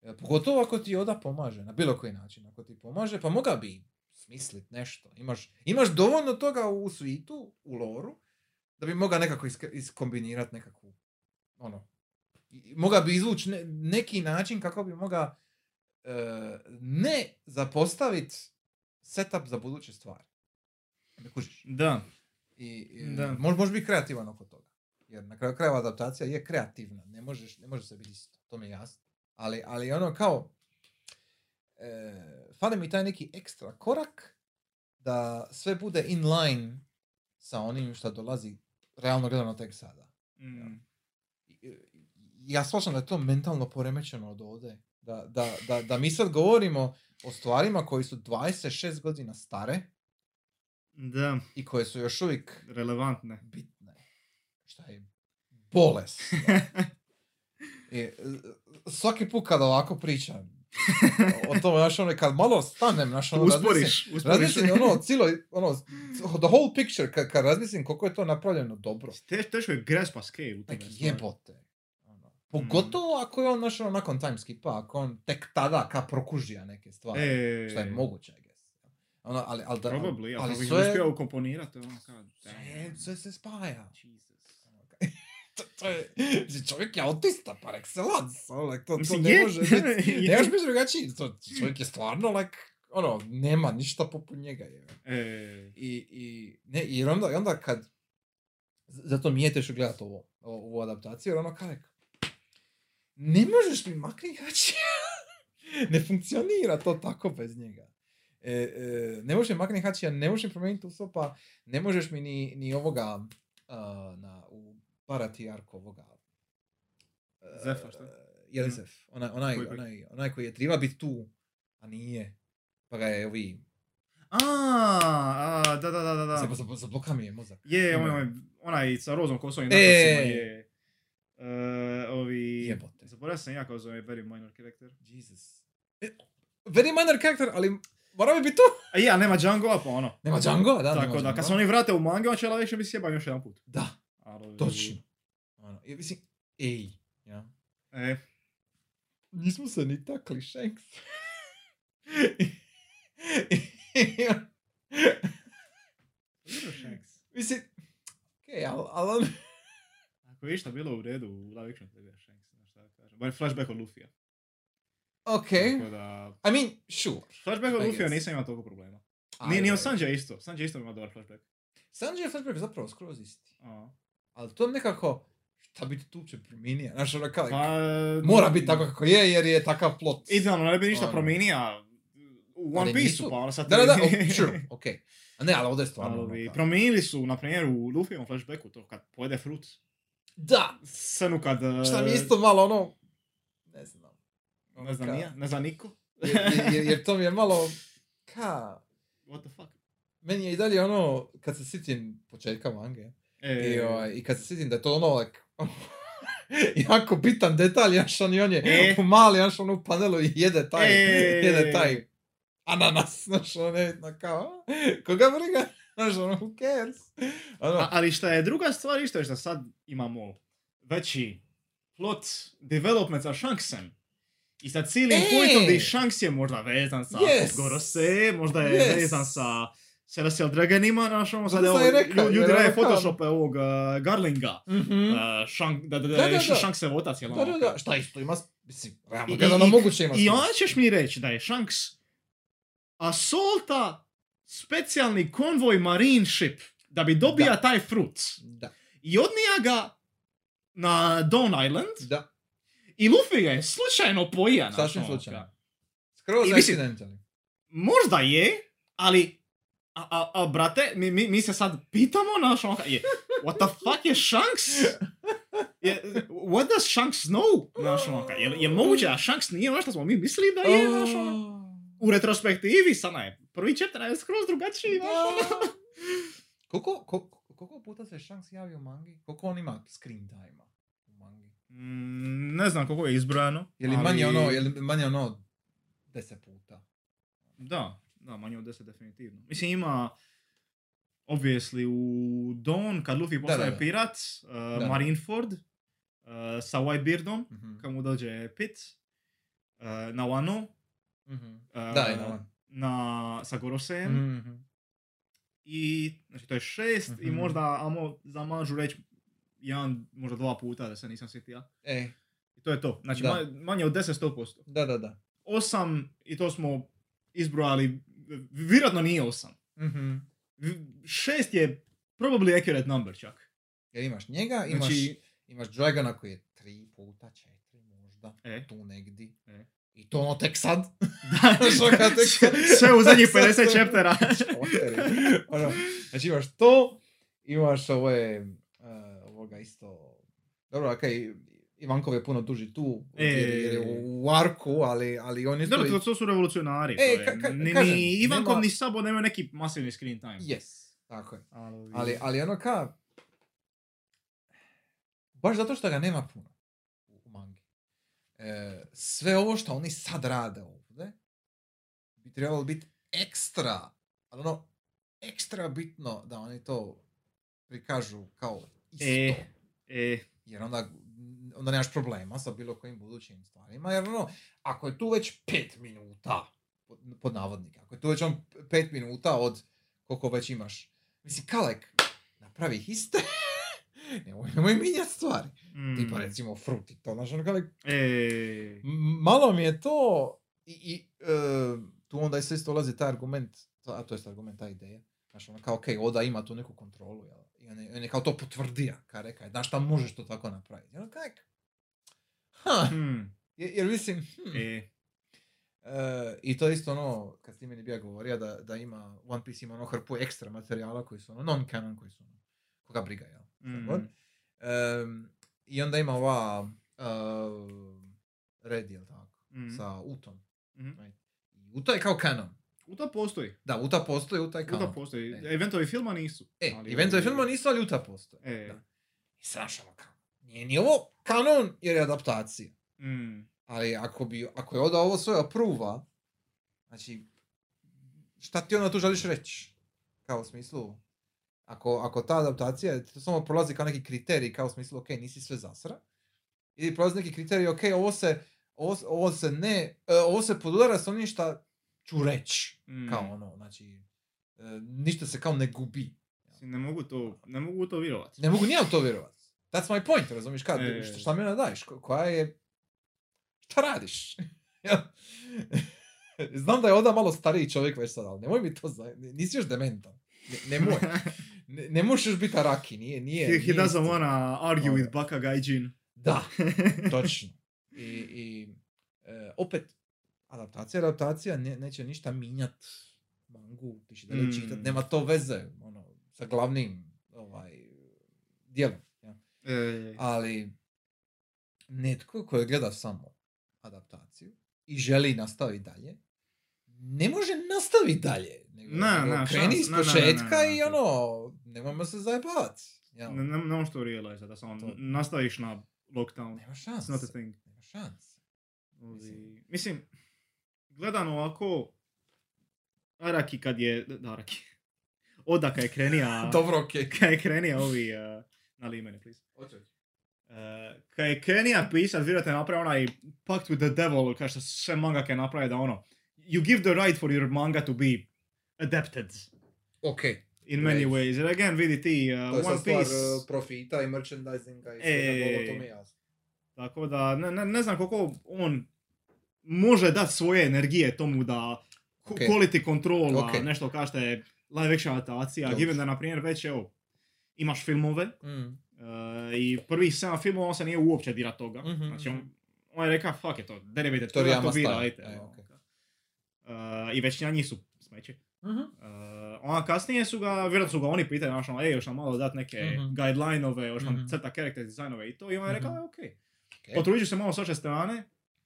S1: E, Pogotovo ako ti Oda pomaže, na bilo koji način, ako ti pomaže, pa moga bi smislit nešto. Imaš, imaš dovoljno toga u svitu, u loru, da bi mogao nekako isk- iskombinirati nekakvu, ono, moga bi izvući ne- neki način kako bi moga e, ne zapostaviti setup za buduće stvari. Ne kužiš?
S2: Da.
S1: I, i
S2: Da.
S1: mož, možeš biti kreativan oko toga. Jer na kraju krajeva adaptacija je kreativna. Ne možeš, ne može se biti isto. To mi je jasno. Ali, ali ono kao, e, fali mi taj neki ekstra korak da sve bude in line sa onim što dolazi realno gledano tek sada.
S2: Mm.
S1: I- Ja shvaćam da je to mentalno poremećeno od ovdje. Da, da, da, da mi sad govorimo o stvarima koji su 26 godina stare
S2: Da,
S1: i koje su još uvijek
S2: relevantne.
S1: bitne. Šta je bolest. I, e, svaki put kad ovako pričam o tome, znaš, ono, kad malo stanem, znaš, ono,
S2: Usporiš,
S1: razmislim,
S2: usporiš.
S1: razmislim, ono, cijelo, ono, the whole picture, kad, kad razmislim koliko je to napravljeno dobro.
S2: Te, teško je graspa scale u tome.
S1: Jebote. Ono. Pogotovo ako je on, znaš, ono, nakon time skipa, ako on tek tada ka prokužija neke stvari.
S2: E,
S1: Što je moguće, I guess. Ono, ali, ali, da,
S2: Probably,
S1: ali
S2: ako bih
S1: sve,
S2: uspio ukomponirati, ono kao...
S1: sve, sve se spaja.
S2: Jesus.
S1: To, to je, čovjek je autista par excellence, ono, like, to, to ne može biti, ne može biti drugačiji, to, čovjek je stvarno, like, ono, nema ništa poput njega, je.
S2: E,
S1: I, i, ne, jer onda, i onda kad, zato mi je teško gledati ovo, ovu adaptaciju, jer ono kao, ne možeš mi makni hačija. ne funkcionira to tako bez njega. E, e, ne možeš makni Hačija, ne možeš promijeniti Usopa, ne možeš mi ni, ni ovoga a, na, u Paratijarku ovoga. e,
S2: Zefa, šta?
S1: Je li
S2: Mm.
S1: Zef? Onaj,
S2: Koji,
S1: onaj, onaj koji je treba biti tu, a nije. Pa ga je ovi...
S2: A, a, da, da, da, da, da.
S1: Zab, zab, zabloka mi je mozak.
S2: Je, on, on, onaj sa rozom kosom i
S1: E.
S2: naprsima je. E, ovi...
S1: Jebote.
S2: Zaboravio sam ja kao zove very minor character.
S1: Jesus. E, Very minor character, ali mora bi biti tu.
S2: A je, nema Django, pa ono.
S1: Nema Django, da,
S2: Tako da, kad se oni vrate u mangi, on će više biti sjeban još jedan put.
S1: Da,
S2: Ali,
S1: točno. Ono, i mislim, ej, ja.
S2: E,
S1: Nismo se ni takli, Shanks. mislim, okej, ali al.
S2: Ako je išta bilo u redu u live action, to je Shanks, znaš šta kažem. Bar flashback od Luffy-a.
S1: Okej,
S2: Tako da...
S1: I mean, sure.
S2: Flashback od Luffy-a nisam imao toliko problema. Nije, nije od Sanjay isto. Sanjay isto ima dobar flashback.
S1: Sanji je flashback zapravo skroz isti.
S2: A.
S1: Ali to nekako, šta bi ti tu uopće promijenio? Znaš, ono kao,
S2: Pa,
S1: mora biti tako kako je, jer je takav plot.
S2: Idealno, ne bi ništa
S1: Ono.
S2: promijenio u One Piece-u, pa ono sad...
S1: Da, da, da, o, sure, okej. A ne, ali ovdje je stvarno ono
S2: Ali
S1: kao-
S2: promijenili su, na primjer, u Luffy-ovom flashbacku to kad pojede frut.
S1: Da,
S2: Scenu kad... e,
S1: šta mi isto malo ono, ne znam. ono
S2: Ne znam
S1: ka-
S2: nija, ne znam niko.
S1: jer, jer, jer to mi je malo, ka,
S2: What the fuck?
S1: meni je i dalje ono, kad se sjetim početka mange,
S2: E,
S1: i, ovaj, i kad se sjetim da je to ono, like, jako bitan detalj, znaš, on, i on je
S2: E.
S1: u mali, znaš, on u panelu i jede taj,
S2: E.
S1: jede taj ananas, znaš, on je na kao, koga briga, znaš, ono, who cares, ono,
S2: A, ali šta je druga stvar isto je što sad imamo veći plot development sa Shanksem. I sa cijelim
S1: E!
S2: pointom gdje Shanks je možda vezan sa
S1: Yes!
S2: Gorose, možda je
S1: Yes!
S2: vezan sa Celestial Dragonima, znaš ono, sad evo, ljudi
S1: ono kao-
S2: photoshope ovog uh, Garlinga.
S1: mhm.
S2: Uh, Shank, da, da, da,
S1: Da, da,
S2: je
S1: da.
S2: Shanksev otac, jel
S1: Da,
S2: ono
S1: da,
S2: kao-
S1: da, šta isto ima, mislim, realno gledano
S2: i-
S1: moguće ima
S2: I onda ćeš mi reći da je Shanks Assaulta specijalni konvoj marine ship da bi dobija
S1: Da.
S2: taj frut.
S1: Da,
S2: I odnija ga na Dawn Island
S1: da,
S2: i Luffy je slučajno pojija. znaš,
S1: sasvim
S2: ono,
S1: slučajno. Skroz accidentally.
S2: Možda je, ali a, a, a brate, mi, mi, mi se sad pitamo naš ono, je, what the fuck je Shanks? Je, what does Shanks know? Znaš, ono, je, je moguće da Shanks nije ono što smo mi mislili da je, znaš, ono? u retrospektivi sana je. Prvi chapter je skroz drugačiji, znaš, ono.
S1: Koliko, koliko, koliko puta se Shanks javio u mangi? Koliko on ima screen time u mangi?
S2: Mm, ne znam koliko je izbrojano.
S1: Je li
S2: ali-
S1: manje ono, je li manje ono deset puta?
S2: Da, da, manje od 10 definitivno. Mislim ima, obviously, u Dawn, kad Luffy postaje
S1: da, da.
S2: pirat, uh. Marineford, uh, sa Whitebeardom,
S1: Mhm.
S2: kad mu dođe Pit, uh, na Wano,
S1: Mhm.
S2: uh,
S1: Da, na
S2: sa Gorosejem,
S1: Mhm.
S2: i, znači to je šest, i
S1: Mhm.
S2: možda, amo za mažu reći, jedan, možda dva puta da se nisam sjetio.
S1: E,
S2: I to je to. Znači manje od 10 100%.
S1: da, da, da.
S2: Osam, i to smo izbrojali, vjerojatno nije osam.
S1: Mhm.
S2: V- Šest je probably accurate number čak.
S1: Jer imaš njega, imaš,
S2: Znači,
S1: imaš Dragona koji je tri puta, četiri možda,
S2: e,
S1: tu negdje.
S2: E.
S1: I to ono tek sad.
S2: da,
S1: ono kad tek sad-
S2: sve u zadnjih
S1: sad
S2: 50
S1: to-
S2: chaptera.
S1: Špoteri. ono, znači imaš to, imaš ove, uh, ovoga isto, dobro, okej, Ivankov je puno duži tu,
S2: E.
S1: jer, je u arku, ali, ali on isto...
S2: Dobro, to, to su revolucionari.
S1: E,
S2: je.
S1: ka- ka-
S2: ni,
S1: kažem,
S2: ni Ivankov
S1: nema-
S2: ni Sabo nemaju neki masivni screen time.
S1: Yes, tako je.
S2: Ali,
S1: Ali, ali ono ka... Baš zato što ga nema puno u mangi. E, sve ovo što oni sad rade ovdje bi trebalo biti ekstra, ali ono, ekstra bitno da oni to prikažu kao isto.
S2: E, e,
S1: Jer onda, onda nemaš problema sa bilo kojim budućim stvarima. Jer ono, ako je tu već pet minuta, pod, navodnika, ako je tu već on pet minuta od koliko već imaš, mislim, Kalek, napravi ih iste. nemoj, nemoj mijenjati stvari.
S2: mm,
S1: Tipa recimo fruti, to znaš ono Kalek,
S2: E,
S1: malo mi je to i, i e, tu onda isto isto ulazi taj argument, to- a to je argument, ta ideja. Znaš, ono kao, okej, Oda ima tu neku kontrolu, jel? I on je, on je kao to potvrdio, kaj reka je, znaš šta možeš to tako napraviti. I ono kak, ha,
S2: hmm,
S1: jer, jer mislim, hm,
S2: e,
S1: E, I to je isto ono, kad ti meni bija govorio da, da ima, One Piece ima ono hrpu ekstra materijala koji su ono non-canon, koji su ono, koga briga, jel?
S2: Mm.
S1: Em, I onda ima ova uh, Red, jel tako?
S2: Mhm.
S1: Sa Utom.
S2: Mhm.
S1: Right? I Uta je kao canon.
S2: Uta postoji.
S1: Da, Uta postoji, Uta je canon.
S2: Uta postoji.
S1: E.
S2: Eventovi filma nisu.
S1: E,
S2: ali
S1: eventovi
S2: ovi-
S1: filma nisu, ali Uta postoji.
S2: E.
S1: Da. I znaš ono kao, nije ni ovo kanon jer je adaptacija.
S2: Mm.
S1: Ali ako, bi, ako je Oda ovo svoje apruva, znači, šta ti onda tu želiš reći? Kao u smislu, ako, ako ta adaptacija, to samo prolazi kao neki kriterij, kao u smislu, ok, nisi sve zasra, ili prolazi neki kriterij, ok, ovo se, ovo, ovo se ne, e, ovo se podudara s onim šta ću reći,
S2: Mm.
S1: kao ono, znači, e, ništa se kao ne gubi.
S2: Ne mogu to, ne mogu to vjerovati.
S1: Ne mogu ni ja u to vjerovat. That's my point, razumiješ? Kad,
S2: E.
S1: šta, šta mi onda daješ? Ko- Koja je... Šta radiš? Znam da je Oda malo stariji čovjek već sad, ali nemoj mi to za... Nisi još dementan. Ne, nemoj. Ne, ne možeš još biti Araki, nije, nije.
S2: He, he
S1: nije
S2: doesn't wanna argue with Baka Gaijin.
S1: Da, točno. I, i e, opet, adaptacija, adaptacija, ne, neće ništa minjat mangu, ti će dalje
S2: Mm.
S1: čitat, nema to veze, ono, sa glavnim, ovaj, dijelom. Ja.
S2: E,
S1: Ali netko koji gleda samo adaptaciju i želi nastaviti dalje, ne može nastaviti dalje. Nego,
S2: Ne,
S1: nego
S2: ne,
S1: kreni
S2: šans-
S1: iz početka i ono, nemojmo se zajebavati. Ja,
S2: ne, ne, ne možeš to realize, da samo nastaviš na lockdown.
S1: nema
S2: It's
S1: šanse.
S2: not a thing.
S1: Nema šanse.
S2: Ovi-
S1: Mislim.
S2: Mislim, gledano ovako, Araki kad je, Araki, Oda kad je krenija,
S1: Dobro, okej.
S2: kad je krenija ovi, uh, nalij mene, please. Uh, kad je krenija pisat, vjerojatno je napravio onaj Pact with the Devil, kao što sve mangake naprave da ono, you give the right for your manga to be adapted
S1: Okej.
S2: in many
S1: Right.
S2: ways. Jer again, vidi ti, uh,
S1: To je sad
S2: One
S1: stvar
S2: Piece,
S1: uh, profita i merchandisinga i
S2: E,
S1: svega toga, to mi je jasno.
S2: tako da ne, ne, ne znam koliko on može dati svoje energije tomu da ko-
S1: Ok.
S2: quality control,
S1: Ok.
S2: nešto kao što je live action adaptacija, given da na primjer već evo, imaš filmove
S1: Mm.
S2: uh, i prvih 7 filmova on se nije uopće dira toga.
S1: Mhm,
S2: Znači on, on je rekao fuck je to, derivated
S1: To
S2: to vi radite.
S1: E.
S2: Uh, I većina njih su smeće.
S1: Mhm.
S2: Uh, ona kasnije su ga, vjerojatno su ga oni pitali, znaš, ono, ej, još nam malo dat neke
S1: Mhm.
S2: guideline-ove, još nam
S1: Mhm.
S2: crta character designove i to, i on je rekao, e. Okej. Potrudit ću se malo s vaše strane,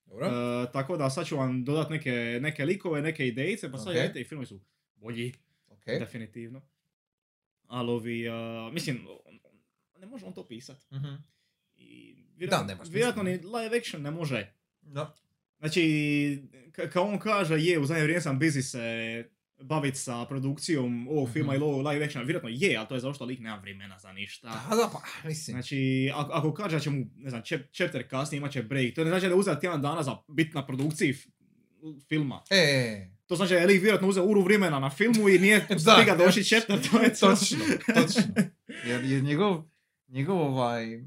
S1: Dobro.
S2: uh, tako da sad ću vam dodat neke, neke likove, neke idejice, pa sad
S1: Ok.
S2: vidite i filmi su bolji,
S1: Okej.
S2: definitivno. Ali ovi, uh, mislim, ne može on to pisat.
S1: Mhm.
S2: I vjerojatno,
S1: nema smisla.
S2: vjerojatno ni live action ne može.
S1: Da.
S2: Znači, ka- kao on kaže, je, u zadnje vrijeme sam busy se baviti sa produkcijom ovog filma
S1: Mhm.
S2: ili ovog live actiona, vjerojatno je, ali to je zato što lik nema vremena za ništa.
S1: Da, da, pa, mislim.
S2: Znači, ako, ako kaže da će mu, ne znam, chap- chapter kasnije imat će break, to ne znači da je uzeo tjedan dana za bit na produkciji f- filma.
S1: E,
S2: To znači da je lik vjerojatno uzeo uru vremena na filmu i nije stiga doći chapter, to je to.
S1: točno, točno. Jer je njegov, njegov ovaj, e,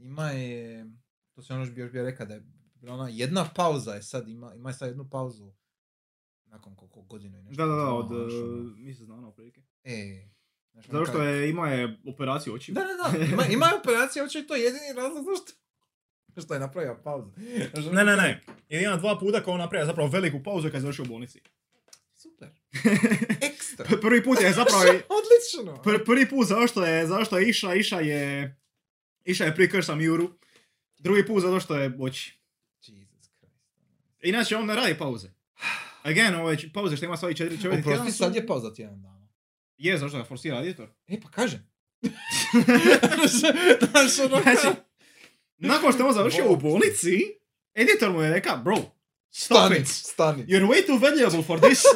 S1: ima je, to se ono još bi još bio rekao da je ona jedna pauza je sad, ima, ima je sad jednu pauzu nakon koliko godina i nešto.
S2: Da, da, da, od
S1: Znaš, ono,
S2: uh, mjesec dana otprilike.
S1: E, ono
S2: Zato što je, ima je operaciju očiju.
S1: Da, da, da, ima, ima operacija, hoće to je jedini razlog zašto što je napravio pauzu. Ono
S2: Ne, ne, ne. Jer ima dva puta kao on napravio zapravo veliku pauzu kad je završio u bolnici.
S1: Super. Ekstra.
S2: P- Prvi put je zapravo...
S1: Odlično.
S2: pr- prvi put zašto je, zašto je Iša, Iša je... Iša je prikrsa Miuru. Drugi put zato što je oči.
S1: Jesus Christ.
S2: Inače on ne radi pauze. Again, ove č- pauze što ima svojih četiri četiri
S1: Oprosti,
S2: su-
S1: sad je pauza tjedan dana.
S2: Je, zašto ga forsira editor.
S1: E, pa kaže. Znaš, ono
S2: Znači, nakon što je on završio u bolnici, editor mu je rekao, bro, stop
S1: Stani,
S2: it.
S1: stani.
S2: You're way too valuable for this.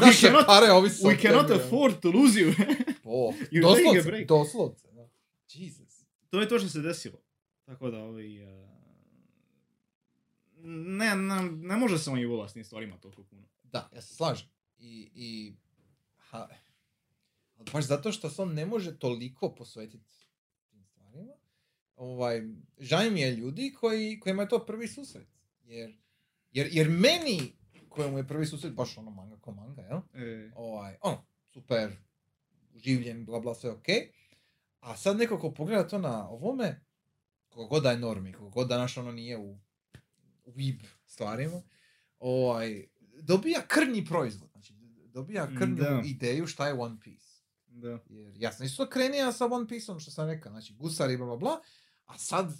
S1: Naše
S2: cannot-
S1: pare ovisi
S2: We cannot afford to lose you.
S1: Oh, doslovce, doslovce. Jesus.
S2: to je to što se desilo. Tako da, ovi... eh, ne, ne, ne može se on i s tim stvarima toliko puno.
S1: Da, ja se slažem. I, i ha, ali baš zato što se on ne može toliko posvetiti tim stvarima, ovaj, mi je ljudi koji, kojima je to prvi susret. Jer, jer, jer meni, kojemu je prvi susret baš ono manga ko manga, jel?
S2: E,
S1: ovaj, ono, super, življen, bla bla, sve ok. A sad neko ko pogleda to na ovome, koliko god da je normi, koliko god da naš ono nije u weeb stvarima, ovaj, dobija krnji proizvod. Znači, dobija
S2: Mm,
S1: krnju
S2: da.
S1: ideju šta je One Piece.
S2: Da.
S1: Jer ja sam isto krenija sa One Pieceom, što sam rekao, znači gusari, bla, bla, bla, a sad,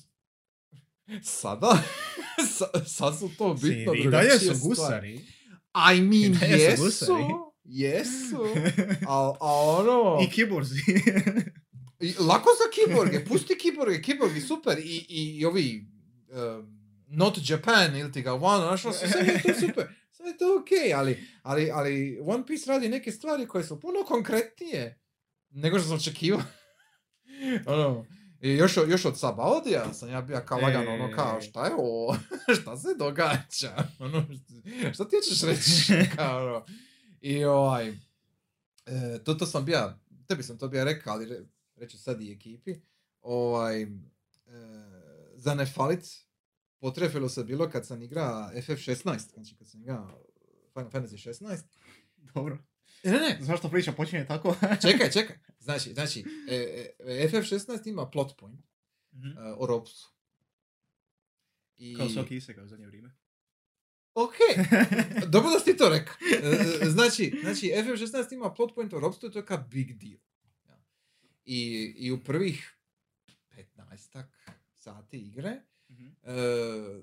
S1: sada, sa- sad su to bitno
S2: I dalje su
S1: stvari.
S2: gusari.
S1: I mean,
S2: I su
S1: jesu,
S2: gusari.
S1: jesu, a, a ono...
S2: I kiborzi.
S1: I lako za kiborge, pusti kiborge, kiborgi super i, i, i ovi um, Not Japan ili ti ga One, znaš, ono, sve je to super, sve je to okej, ali, ali, ali One Piece radi neke stvari koje su puno konkretnije nego što sam očekivao. ono, i još, još od Sabaodija sam ja bio kao lagano, ono kao,
S2: E.
S1: šta je ovo, šta se događa, ono, šta ti hoćeš reći, kao, ono. I ovaj, e, to, to sam bio, tebi sam to bio rekao, ali re, reću sad i ekipi, ovaj, e, za ne falit, potrefilo se bilo kad sam igra FF16, znači kad sam igra Final Fantasy 16.
S2: Dobro.
S1: Ne, ne,
S2: Zašto priča počinje tako?
S1: čekaj, čekaj. Znači, znači e, e, FF16 ima plot point
S2: Mhm.
S1: e, o ropstvu. I...
S2: Kao svaki iseka u zadnje vrijeme.
S1: Ok, dobro da si to rekao. E, Znači, znači FF16 ima plot point o ropstvu i to je kao big deal. I, I u prvih 15 sati igre
S2: Mhm.
S1: e,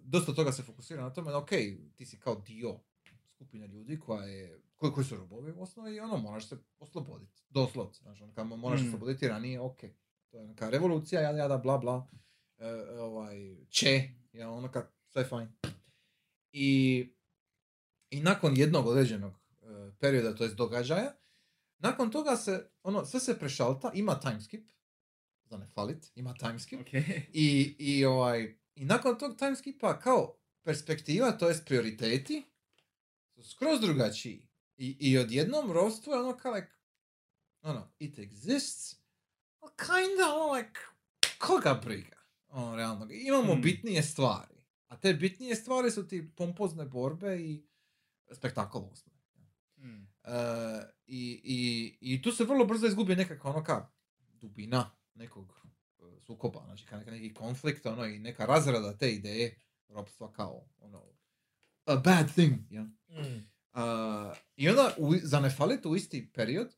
S1: dosta toga se fokusira na tome da ok, ti si kao dio skupine ljudi koja je, koji, koji su robovi u osnovi i ono, moraš se osloboditi. Doslovce, znači, ono, kao moraš se
S2: Mm.
S1: osloboditi ranije, ok. To je neka revolucija, jada, jada, bla, bla. E, ovaj, će, ja, ono kad, sve fajn. I, I nakon jednog određenog e, perioda, to jest događaja, nakon toga se, ono, sve se prešalta, ima timeskip, za ne falit, ima timeskip,
S2: Ok.
S1: i, i, ovaj, I nakon tog timeskipa kao perspektiva, to jest prioriteti, su skroz drugačiji. I, i odjednom ropstvo je ono kao like, ono, it exists, ali kinda ono like, koga briga? Ono, realno, imamo
S2: Hmm.
S1: bitnije stvari. A te bitnije stvari su ti pompozne borbe i spektakl u osnovi.
S2: Mm.
S1: E, i, i, I tu se vrlo brzo izgubi nekakva ono ka dubina nekog sukoba, znači ka neka- neki konflikt, ono i neka razrada te ideje ropstva kao ono a bad thing, ja. Uh, I onda u, za ne falit u isti period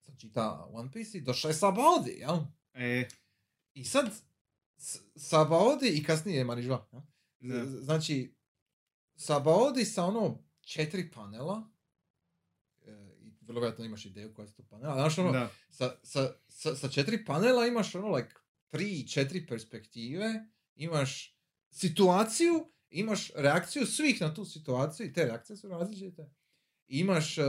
S1: sam čita One Piece i došao je Sabaody, jel?
S2: E,
S1: I sad Sabaody i kasnije Marižva?
S2: Da.
S1: Z- Znači, Sabaody sa ono četiri panela, e, vrlo vjerojatno imaš ideju koja su to panela, znaš ono, sa, sa, sa, sa četiri panela imaš ono like tri, četiri perspektive, imaš situaciju, imaš reakciju svih na tu situaciju i te reakcije su različite. Imaš, uh,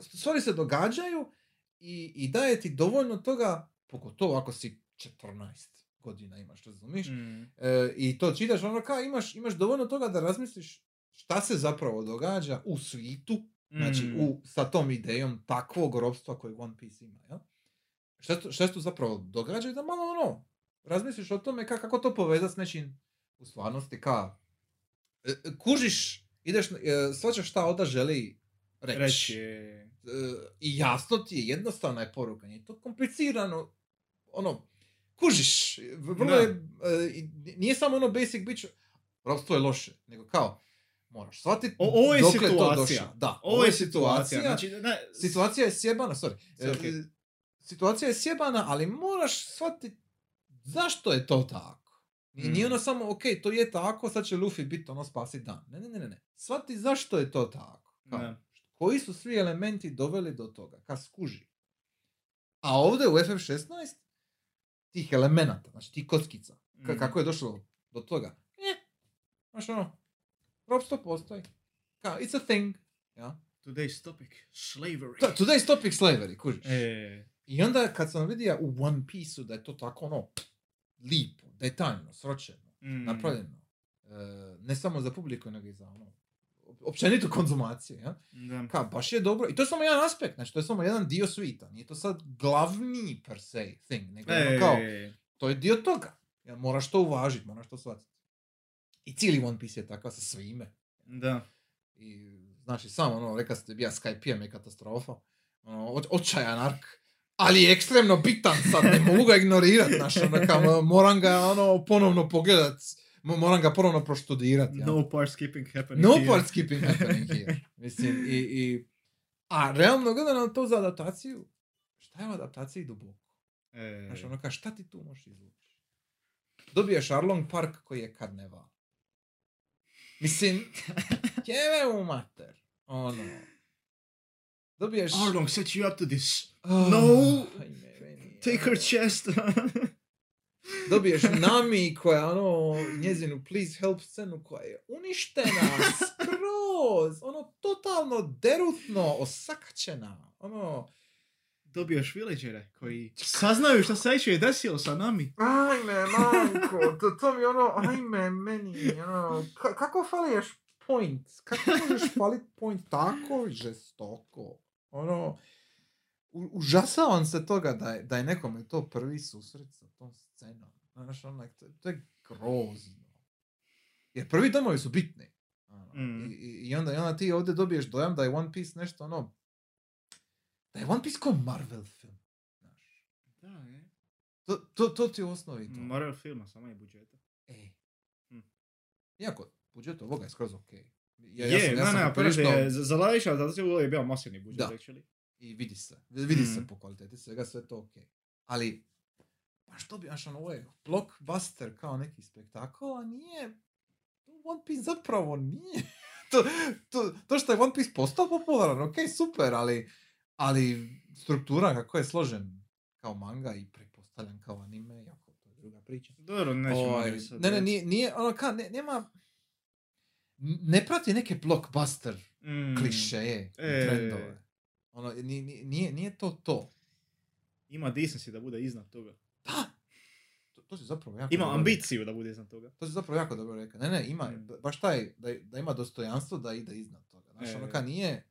S1: stvari se događaju i, i daje ti dovoljno toga, pogotovo ako si 14 godina imaš, razumiješ?
S2: Mm.
S1: E, I to čitaš, ono kao imaš, imaš dovoljno toga da razmisliš šta se zapravo događa u svitu, znači
S2: Mm.
S1: u, sa tom idejom takvog ropstva kojeg One Piece ima, jel? Šta, šta se tu zapravo događa i da malo ono, razmisliš o tome ka- kako to povezati s nečim u stvarnosti, ka e, e, kužiš, ideš, e, shvaćaš šta Oda želi reći.
S2: Reći je...
S1: I jasno ti je, jednostavna je poruka, nije to komplicirano, ono, kužiš, vrlo je, nije samo ono basic bitch, ropstvo je loše, nego kao, moraš shvatiti
S2: O- ovo je
S1: dokle to
S2: situacija.
S1: došlo. Da,
S2: Ovo je situacija. Znači, ne,
S1: situacija je sjebana, sorry. E, Situacija je sjebana, ali moraš shvatiti zašto je to tako. I
S2: Mm.
S1: nije ono samo, ok, to je tako, sad će Luffy biti ono spasi dan. Ne, ne, ne, ne, ne. Shvati zašto je to tako. Kao,
S2: Da.
S1: Koji su svi elementi doveli do toga, ka skuži. A ovdje u FF16 tih elemenata, znači tih kockica, ka-
S2: Mm.
S1: kako je došlo do toga. E, znaš ono, ropstvo postoji. Kao, it's a thing. Ja?
S2: Today's topic, slavery.
S1: Da, today's topic slavery, kužiš.
S2: E,
S1: I onda kad sam vidio u One Piece-u da je to tako ono lipo, detaljno, sročeno,
S2: mm.
S1: napravljeno, e, ne samo za publiku, nego i za ono, općenitu konzumaciju, ja?
S2: Da.
S1: Kao, baš je dobro. I to je samo jedan aspekt, znači to je samo jedan dio svita. Nije to sad glavni per se thing, nego ono kao, to je dio toga. Ja, moraš to uvažiti, moraš to shvatiti. I cijeli One Piece je takav sa svime.
S2: Da.
S1: I, znači, samo ono, rekao ste, bija Skype je katastrofa. Ono, očajan ark. Ali je ekstremno bitan sad, ne mogu ga ignorirat, znaš, ono, moram ga, ono, ponovno pogledat. Mo- Moram ga ponovno proštudirati. ja.
S2: No part skipping happening
S1: No
S2: here.
S1: part skipping happening here. Mislim, i, i... A realno gledano to za adaptaciju, šta je u adaptaciji duboko?
S2: E,
S1: Znaš, ono ka, šta ti tu možeš izvući? Dobiješ Arlong Park koji je karneval. Mislim, jebe u mater. Ono. Dobiješ...
S2: Arlong set you up to this.
S1: Oh,
S2: No!
S1: ajme, meni,
S2: Take her chest.
S1: Dobiješ Nami koja ono, njezinu please help scenu koja je uništena skroz. Ono, totalno derutno, osakaćena. Ono,
S2: Dobiješ villagere koji saznaju šta se je desilo sa nami.
S1: Ajme, manko, to, to mi ono, ajme, meni, ono, ka- kako faliješ point? Kako možeš falit point tako žestoko? Ono, u- užasavam se toga da je, da je nekome to prvi susret sa tom scenom. Znaš, onak, to, to je grozno. Jer prvi domovi su bitni. Ono,
S2: Mm.
S1: i, i, onda, I onda ti ovdje dobiješ dojam da je One Piece nešto ono, da je One Piece kao Marvel film. Znaš.
S2: Da, je.
S1: To, to, to ti je osnovi to.
S2: Marvel filma, samo je budžeta.
S1: E.
S2: Hm.
S1: Iako, budžet ovoga je skroz ok. Ja,
S2: je,
S1: sam, ja
S2: ne,
S1: sam
S2: ne,
S1: poprilično-
S2: prvi za, za live adaptaciju je bio masivni budžet,
S1: Da.
S2: actually.
S1: I vidi se. Vidi se
S2: Mm.
S1: po kvaliteti svega, sve to ok. Ali, pa što bi, znaš, ono, ovo je blockbuster kao neki spektakl, a nije, One Piece zapravo nije. to, to, to što je One Piece postao popularan, ok, super, ali, ali struktura kako je složen kao manga i pretpostavljam kao anime, jako to je druga priča.
S2: Dobro, nećemo
S1: Ovaj, ne, ne, nije, nije ono ka, ne, nema, ne prati neke blockbuster
S2: Mm,
S1: klišeje
S2: E.
S1: trendove. Ono, ni- ni- nije, nije to to.
S2: Ima decency da bude iznad toga.
S1: Da! To, to si zapravo jako
S2: Ima
S1: dobro
S2: ambiciju da bude iznad toga.
S1: To si zapravo jako dobro rekao. Ne, ne, ima,
S2: Mm.
S1: ba- baš taj, da, da ima dostojanstvo da ide iznad toga. Znaš,
S2: E.
S1: ono ka nije,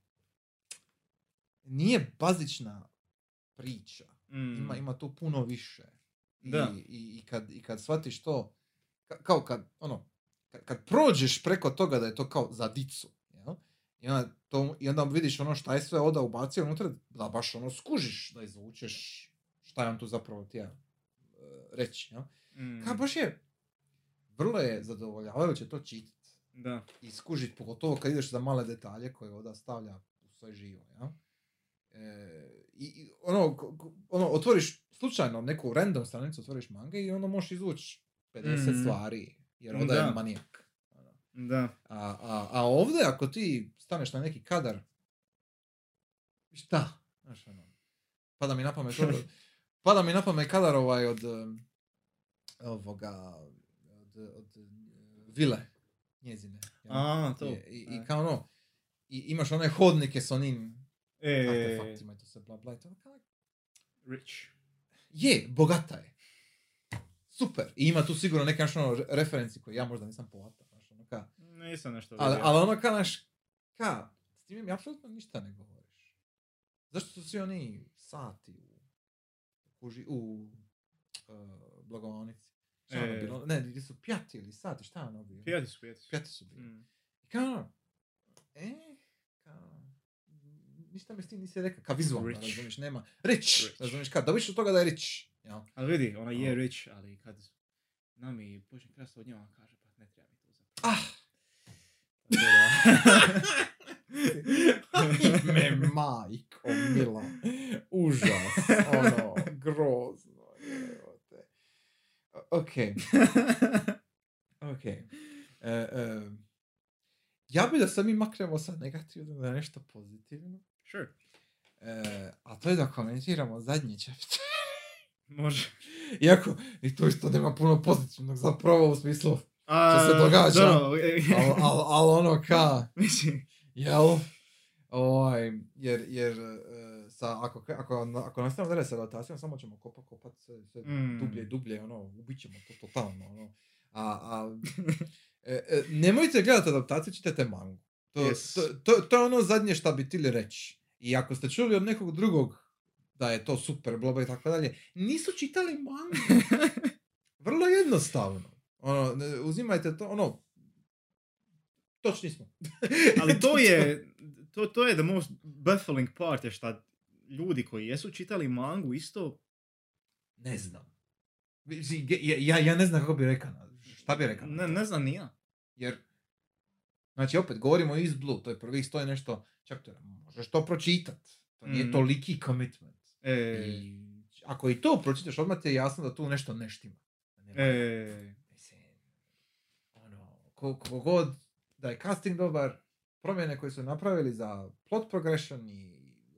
S1: nije bazična priča.
S2: Mm.
S1: Ima, ima tu puno više. I,
S2: Da.
S1: i, i, kad, I kad shvatiš to, ka- kao kad, ono, kad, kad prođeš preko toga da je to kao za dicu, jel? I onda, to, I onda vidiš ono šta je sve Oda ubacio unutra, da baš ono skužiš, da izvučeš šta je on tu zapravo htio e, reći, jel?
S2: Mm.
S1: Ka baš je, vrlo je zadovoljavajuće to čitati
S2: Da.
S1: i skužiti, pogotovo kad ideš za male detalje koje Oda stavlja u svoj živo, ja? E, i, ono, ono, otvoriš slučajno neku random stranicu, otvoriš mange i onda možeš izvući 50
S2: Mhm.
S1: stvari, jer je
S2: Da.
S1: manijak. Ono.
S2: Da.
S1: A, a, a ovdje, ako ti staneš na neki kadar, šta? Znaš, ono, pada mi na pamet, ono- pada mi na pamet kadar ovaj od ovoga, od, od vile njezine. jel?
S2: A, to.
S1: Je, I, i
S2: E.
S1: kao ono, i imaš one hodnike s onim
S2: E,
S1: artefaktima i to se bla bla i to kao,
S2: rich.
S1: je, bogata je. Super. I ima tu sigurno neke znaš, ono, re- referenci koje ja možda nisam povata. Znaš, ono, ka,
S2: Nisam nešto
S1: ali,
S2: vidio.
S1: ali ono ka, znaš, ka, s time mi apsolutno ništa ne govoriš. Zašto su svi oni sati u, u, u uh, blagovanici? Šta ono
S2: E.
S1: bilo? Ne, gdje su pjati ili sati, šta je ono bilo?
S2: Pijati su, pijati su.
S1: Pjati su bili.
S2: Mm.
S1: I kao ono, e, kao, ništa mi s tim nisi rekao, kao vizualno,
S2: Rich.
S1: razumiješ, nema, rich,
S2: Rich.
S1: razumiješ, kao, dobiš od toga da je rich, jel?
S2: Ali vidi, ona je rich, ali kad nami počne krasti od nje, ona kaže, pa ne treba mi to zapravo.
S1: Ah,
S2: da-
S1: me majko, mila, užas, ono, grozno, jevote. Ok, ok. E, e, ja bi da se mi maknemo sa negativnog na nešto pozitivno,
S2: Sure.
S1: e, a to je da komentiramo zadnji chapter.
S2: Može.
S1: Iako, i to isto nema puno pozitivnog zapravo u smislu,
S2: A,
S1: se događa?
S2: e,
S1: ali al, al ono ka,
S2: Mislim,
S1: jel? Ovaj, jer, jer e, sa, ako, ako, ako nastavimo dalje sa adaptacijom, samo ćemo kopat, kopat sve, sve
S2: Mm.
S1: dublje i dublje, ono, ubit ćemo to totalno, ono. A, a e, e, nemojte gledati adaptaciju, čitajte mangu. To,
S2: Yes.
S1: to, to, to je ono zadnje šta bi tili reći. I ako ste čuli od nekog drugog da je to super, bloba i tako dalje, nisu čitali mangu. Vrlo jednostavno. Ono, uzimajte to, ono, točni smo.
S2: ali to je, to, to je the most baffling part, je šta ljudi koji jesu čitali mangu isto,
S1: Ne znam. Ja, ja, ja ne znam kako bi rekao. Šta bi rekao?
S2: Ne, ne znam, nija.
S1: Jer, znači opet, govorimo o East Blue, to je prvih stoji nešto, čak to možeš to pročitat. To nije
S2: Mm.
S1: toliki commitment.
S2: E,
S1: I ako i to pročitaš, odmah ti je jasno da tu nešto ne štima. Da nema-
S2: e,
S1: Mislim, ono, ko- koliko god da je casting dobar, promjene koje su napravili za plot progression i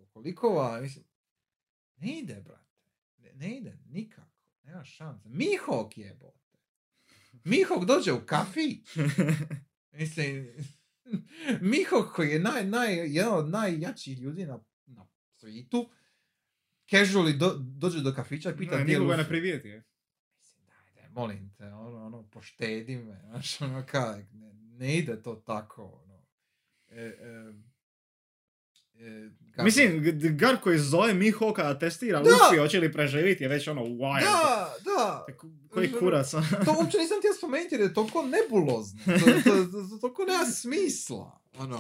S1: kolikova, mislim, ne ide, brate. Ne, ne ide nikako. Nema šanse. Mihok jebote. Mihok dođe u kafi. Mislim, Mihok koji je naj, naj, jedan od najjačih ljudi na, na svijetu, casually do, dođe do kafića i pita
S2: ne, ne
S1: Luffy.
S2: privijeti, je.
S1: Daj, molim te, ono, ono, poštedi me, znaš, ono, kaj, ne, ne ide to tako, ono. E, e, e, kako-
S2: Mislim, Gar koji zove Mihawka da testira
S1: Da!
S2: Luffy, hoće li preživjeti, je već ono wild.
S1: Da, da,
S2: Ko- Koji kurac.
S1: to uopće nisam htio spomenuti jer je toliko nebulozno, to, to, to, to, toliko nema smisla, ono.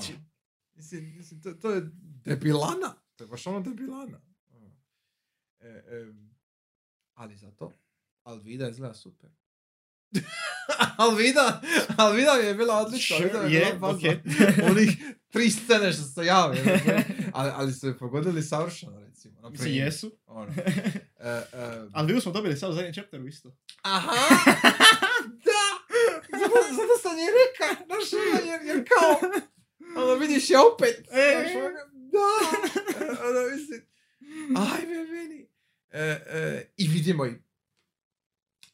S1: Mislim, mislim to, to je debilana, to je baš ono debilana. E, e, ali zato, Alvida izgleda super. Alvida, Alvida je bila odlična, Alvida mi je bila
S2: okej.
S1: fazna. Onih tri scene što se jave, ali, ali su je pogodili savršeno, recimo. na
S2: Mislim, jesu.
S1: Ono. E, e,
S2: Ali vidio smo dobili sad u zadnjem chapteru isto.
S1: Aha! da! Zato, zato sam je reka, znaš, ono, jer, jer kao, ono, vidiš je opet,
S2: E.
S1: znaš, ono, da! E, Ono, mislim, ajme meni. E, e, I vidimo i,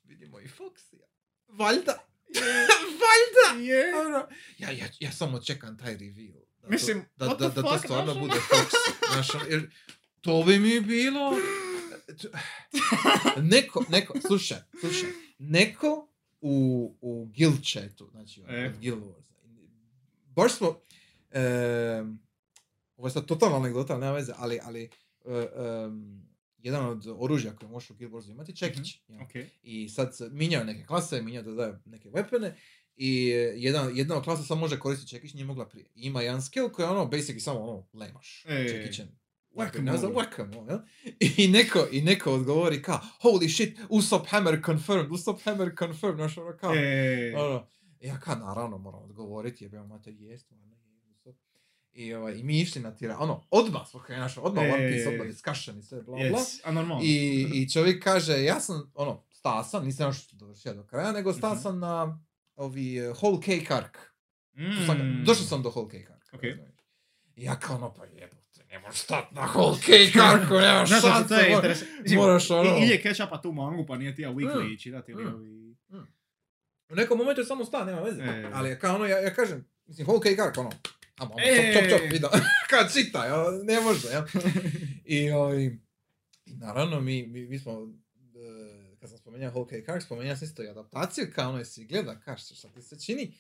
S1: vidimo i Foxija. Valjda. Valjda!
S2: Je.
S1: Ono, ja, ja, ja samo čekam taj reveal. Da
S2: Mislim,
S1: to, da, da, da to stvarno
S2: znaš,
S1: bude
S2: ono?
S1: Foxy. Znaš, ono, jer to bi mi bilo... Neko, neko, slušaj, slušaj, neko u, u guild chatu, znači
S2: E.
S1: od Guild Warsa, baš smo, em, ovo je sad totalna anegdota, nema veze, ali, ali em, jedan od oružja koje možeš u Guild imati čekić. jel?
S2: Ok.
S1: I sad se minjaju neke klase, minjaju da daju neke weapone i jedan, jedna od klasa samo može koristiti čekić, nije mogla prije. I ima jedan skill koji je ono, basically samo ono, lemaš čekićem.
S2: whack-a-mole.
S1: Znam, whack-a-mole, jel? I neko, I neko odgovori kao, holy shit, Usopp Hammer confirmed, Usopp Hammer confirmed, znaš ono kao, ono, ja kao naravno moram odgovoriti, jebeo mate, je, stvarno je Usopp. I, ovaj, I mi išli na tira, ono, odmah smo krenuli, odmah
S2: E,
S1: One Piece, odmah discussion i sve, bla, bla.
S2: yes, a normalno.
S1: I, I čovjek kaže, ja sam, ono, sta sam, nisam još dovršio do kraja, nego sta
S2: Mhm.
S1: sam na ovi uh, Whole Cake Arc. Sam,
S2: Mm.
S1: Došao sam do Whole Cake Arc.
S2: Ok.
S1: I ja kao ono, pa jebote, ne možeš stat na Whole Cake Arcu, nemaš šanse.
S2: to je. Mislim,
S1: moraš ono-
S2: i- Ili je catch-upa tu mangu, pa nije ti ja weekly
S1: Mm.
S2: čitati ili
S1: Mm.
S2: ovi...
S1: U nekom momentu je samo sta, nema veze.
S2: E.
S1: Ali kao ono, ja, ja kažem, mislim, Whole Cake Arc, ono, Amo, ono,
S2: E.
S1: čop, čop, čop, vidio. Kao čitaj, ono, ne može, jel? I, ovaj, i naravno, mi, mi, mi smo, e, kad sam spomenuo Whole Cake Arc, spomenuo sam isto i adaptaciju, kao ono, jesi gleda, kao što, šta ti se čini.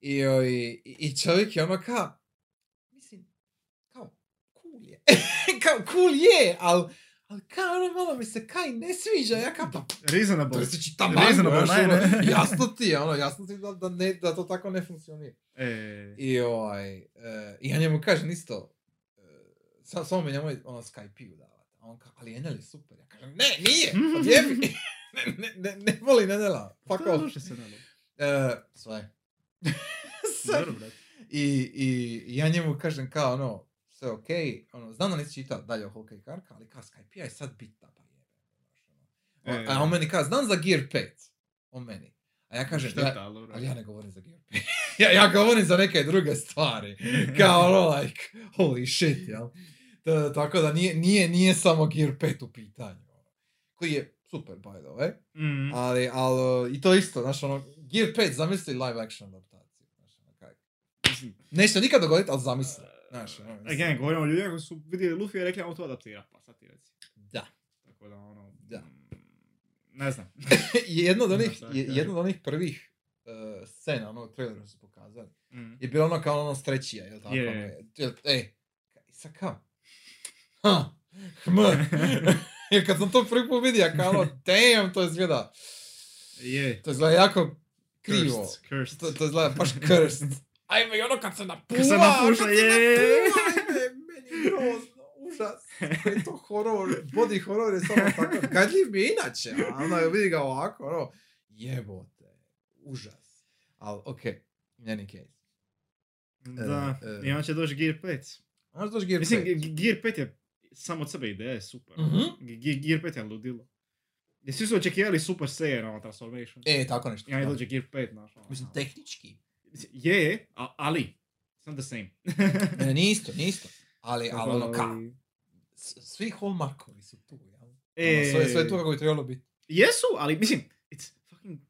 S1: I, ovaj, i, i čovjek je ono kao, mislim, kao, cool je. kao, cool je, ali, ali kao ono, malo mi se kaj ne sviđa, ja kao, pa,
S2: Reasonable.
S1: Prestići tam
S2: Reasonable, ne, ne.
S1: jasno ti je, ono, jasno ti je da, da, ne, da to tako ne funkcionira.
S2: E,
S1: I ovaj, e, i ja njemu kažem isto, e, sa, samo mi njemu ono Skype-u davati. A on kao, ali Enel je super. Ja kažem, ne, nije, odjebi. ne, ne, ne, ne voli Enela, fuck
S2: to je
S1: off.
S2: loše se nalo.
S1: E, sve. sve.
S2: Dobro,
S1: i, i ja njemu kažem kao ono, sve okej, ono, znam da nisi čitao dalje o Hokej Karka, ali kao Skype je sad bitna, pa jebe. ono.
S2: E.
S1: A on meni kao, znam za Gear 5. On meni. A ja kažem, ja,
S2: ali
S1: ja ne govorim za Gear 5. ja, ja govorim za neke druge stvari. Kao ono, like, holy shit, jel? T- tako da nije, nije, nije samo Gear 5 u pitanju. ono. Koji je super, by the way.
S2: Mm.
S1: Ali, ali, i to isto, znaš, ono, Gear 5, zamisli live action adaptaciju. Znaš, ono, kaj. Neće se nikad dogoditi, ali zamisli. Znaš, ono, mislim.
S2: Again, govorimo o ljudima koji su vidjeli Luffy i rekli, ajmo to adaptira, pa sad ti reci.
S1: Da.
S2: Tako da, ono,
S1: Da.
S2: ne znam.
S1: jedno od onih, je- jedno od onih prvih uh, scena, onog trailera su pokazali.
S2: Mm.
S1: je bilo ono kao ono strećija, jel tako?
S2: Je.
S1: Ono, je, ej, i sad kao, ha, hm, jer kad sam to prvi put vidio, kao ono, damn, to izgleda,
S2: Je.
S1: to izgleda jako krivo.
S2: Cursed, cursed.
S1: To, to izgleda baš cursed. Ajme, i ono kad se napuva,
S2: Kad se napuša,
S1: kad se
S2: je.
S1: napuva, ajme, meni je grozno, užas. Je to horor, body horor je samo tako, gadljiv mi je inače, a onda vidi ga ovako, ono, jebote, užas. Ali, okej, in any case.
S2: Da,
S1: e.
S2: i on će doći Gear 5.
S1: Možda doći Gear
S2: Mislim,
S1: 5.
S2: G- Gear 5 je samo od sebe ideja je super.
S1: Mhm.
S2: G- Gear 5 je ludilo. Jer svi su očekivali Super Saiyan ono transformation.
S1: E, tako nešto.
S2: I on
S1: da.
S2: dođe Gear 5, znaš. ono.
S1: Mislim, tehnički.
S2: Je, a- ali, it's not the same.
S1: Ne, nije isto, nije isto. Ali, ali ono ka, svi hallmarkovi su tu, jel?
S2: E,
S1: Ono, sve, sve je tu kako bi trebalo biti.
S2: Jesu, ali mislim, it's fucking...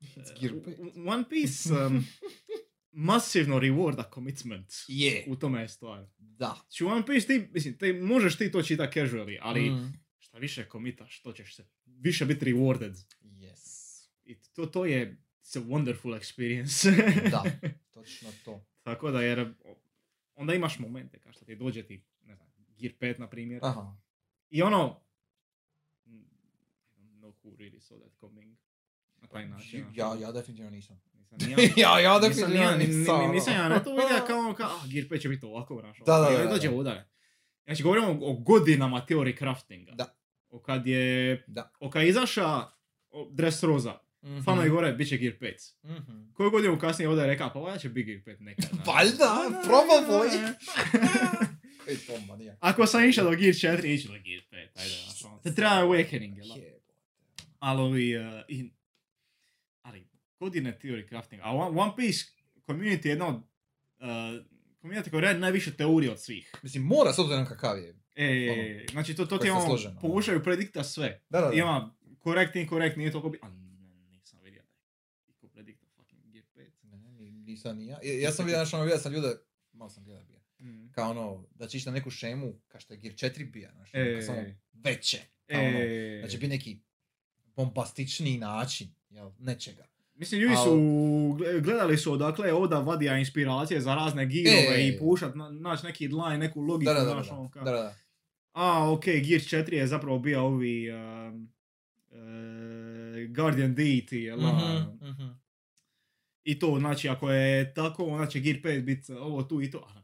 S1: It's Gear
S2: uh,
S1: 5.
S2: One Piece um, masivno rewarda commitment.
S1: Je,
S2: U tome je stvar.
S1: da.
S2: Znači u One Piece ti, mislim, ti možeš ti to čitati casually, ali
S1: Mm.
S2: šta više komitaš, to ćeš se više biti rewarded.
S1: Yes.
S2: I to, to je it's a wonderful experience.
S1: Da, točno to.
S2: Tako da, jer onda imaš momente kao što ti dođe ti, ne znam, Gear 5 na primjer.
S1: Aha.
S2: I ono, no who really saw that coming. Na taj način.
S1: Ja,
S2: ono,
S1: ja definitivno nisam.
S2: Nisam ni ja.
S1: ja, ja
S2: Nisam
S1: definitivno
S2: ni ja, ni-
S1: nisam.
S2: ni-
S1: ono.
S2: nisam ja na to vidio kao, kao ah, Gear 5 će biti ovako, znaš.
S1: Da,
S2: ono,
S1: da,
S2: i
S1: da, da.
S2: dođe udare. Znači, govorimo o, o godinama teorije craftinga.
S1: Da.
S2: O kad je,
S1: Da.
S2: o kad je izaša o, Dressrosa,
S1: Mhm.
S2: fanovi gore, bit će Gear 5.
S1: Mhm.
S2: Koju godinu kasnije ovdje je rekao, pa valjda će biti Gear 5 nekad.
S1: Valjda,
S2: Da, da,
S1: probably.
S2: Ako sam išao do Gear 4, ići do Gear 5, ajde, ono. Te treba Awakening, jel? Ali ovi, uh, i, ali, godine theory crafting, a One, One Piece community je jedna od, uh, community koja radi najviše teorije od svih.
S1: Mislim, mora s obzirom kakav je.
S2: E, znači to, to ti
S1: je
S2: ono, pokušaju predikta sve.
S1: Da, da, da.
S2: Ima correct, incorrect, nije toliko bi... A ne, nisam vidio da je iko predikta fucking Gear 5.
S1: Ne, ni- nisam ni ja. Ja sam vidio, znači, ono, vidio sam ljude, malo sam gledao bija.
S2: Mm.
S1: Kao ono, da će ići na neku šemu, kao što je Gear 4 bija, znaš,
S2: E.
S1: ono, samo veće. Kao ono,
S2: E,
S1: da će biti neki bombastičniji način, jel, nečega.
S2: Mislim, ljudi su, gle- gledali su odakle je Oda vadija inspiracije za razne girove
S1: E.
S2: i pušat, na, naći neki line, neku logiku,
S1: Da, da, da,
S2: znaš,
S1: da,
S2: ono kao,
S1: da, da, da.
S2: a, ok, Gear 4 je zapravo bio ovi um, e, Guardian Deity, jel, da?
S1: Mhm, mhm.
S2: I to, znači, ako je tako, onda će Gear 5 biti ovo tu i to. Aha.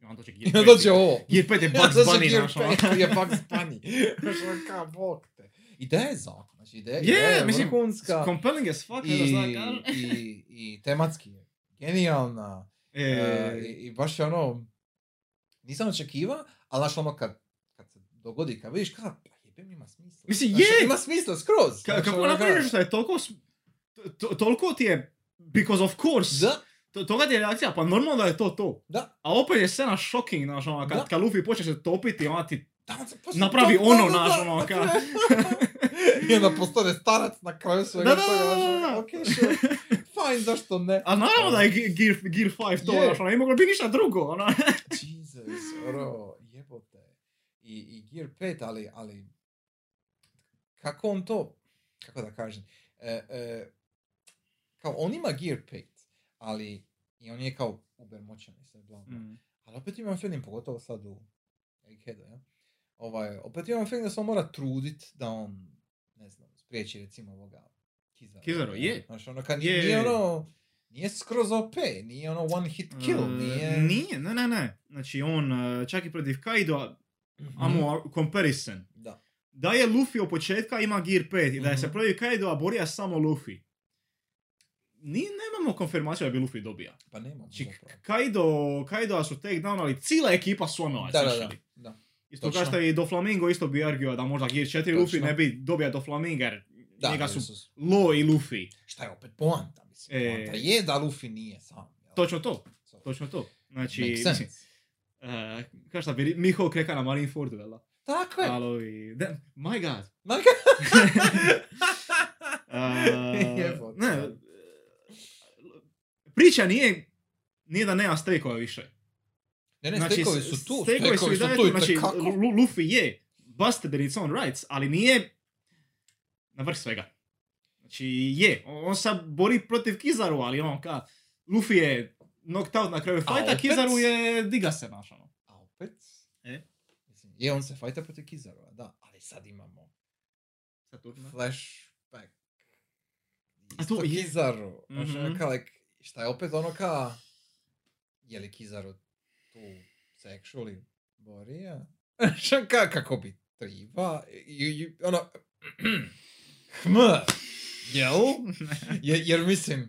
S2: I onda će Gear
S1: I
S2: 5
S1: onda će ovo.
S2: Gear 5 je Bugs Bunny,
S1: Gear
S2: znaš, ono.
S1: 5 je Bugs Bunny. Znaš, ono, kao, bog te. Ideja je zakon, znači ideja,
S2: Je,
S1: ideja je
S2: mislim,
S1: vrhunska.
S2: Compelling as fuck, ne
S1: I,
S2: kažem.
S1: i, i tematski je genijalna.
S2: E,
S1: E, i, I baš je ono, nisam očekiva, ali znaš ono kad, kad se dogodi, kad vidiš kao, pa jebem ima smisla.
S2: Mislim, je!
S1: Ima smisla skroz.
S2: Ka-
S1: Znači,
S2: kako
S1: ono,
S2: napraviš što je toliko, to, toliko ti je, because of course,
S1: Da,
S2: to, toga ti je reakcija, pa normalno da je to to.
S1: da.
S2: A opet je scena shocking, znaš, ono, kad, kad Luffy počne se topiti, ona ti
S1: da on se
S2: napravi
S1: to-
S2: ono,
S1: da,
S2: znaš, ono, kao.
S1: I onda postane starac na kraju svega
S2: Da, da,
S1: toga, znaš, ono, ok, sure, fine, zašto ne?
S2: A naravno da je Ge- Gear, Gear 5 to, znaš, ono, nije moglo biti ništa drugo, ono.
S1: Jesus, oro, jebote. I, i Gear 5, ali, ali, kako on to, kako da kažem, e, e, kao on ima Gear 5, ali i on je kao uber moćan i sve.
S2: Mm.
S1: Ali opet imam feeling, pogotovo sad u Eggheadu, ja? Ovaj, opet imam feeling da se on mora trudit da on, ne znam, spriječi recimo ovoga Kizaru.
S2: Kizaru, je.
S1: Znaš, ono, kad
S2: Je,
S1: nije,
S2: je,
S1: nije
S2: je.
S1: ono, nije skroz OP, nije ono one hit kill,
S2: E,
S1: nije...
S2: Nije, ne, ne, ne. Znači, on, e, čak i protiv Kaido,
S1: Mhm.
S2: amo comparison.
S1: Da.
S2: Da je Luffy od početka ima Gear 5 i da je se
S1: Mhm.
S2: protiv Kaido borio samo Luffy. Ni, nemamo konfirmaciju da bi Luffy dobija.
S1: Pa nema.
S2: Znači. Kaido, Kaido su take down, ali cijela ekipa slonova,
S1: Da, da, da.
S2: essentially.
S1: da.
S2: Isto kao što je i do Flamingo isto bi arguio da možda Gear 4
S1: Točno.
S2: Luffy ne bi dobija do Flaminga jer
S1: Da,
S2: njega su
S1: su-
S2: Lo i Luffy.
S1: Šta je opet poanta, mislim.
S2: E.
S1: Poanta je da Luffy nije sam. jel?
S2: Točno to,
S1: So,
S2: točno to. Znači, mislim, uh, kao šta bi Mihawk rekao na Marineford, jel da?
S1: Tako je.
S2: Ali ovi, da- my god.
S1: Maka-
S2: Uh,
S1: Jebote.
S2: ne, priča nije, nije da nema stekova više.
S1: Ne, ne,
S2: Znači,
S1: stekovi su tu.
S2: Stekovi su i dalje tu, znači, Luffy je busted in its own rights, ali nije na vrh svega. Znači, je, on, sad bori protiv Kizaru, ali on ka, Luffy je knocked out na kraju fajta? Kizaru je diga se, znaš, ono.
S1: A opet?
S2: E?
S1: Mislim, je, on se fajta protiv Kizarova, da. Ali sad imamo
S2: Saturna.
S1: flashback.
S2: A to je-
S1: Kizaru.
S2: Mhm.
S1: kao, like, šta je opet ono ka... Je li Kizaru tu sexually borio? Znači, ka, kako bi triba? I, i, ono... Hm. Jel? Jer, jer mislim, uh,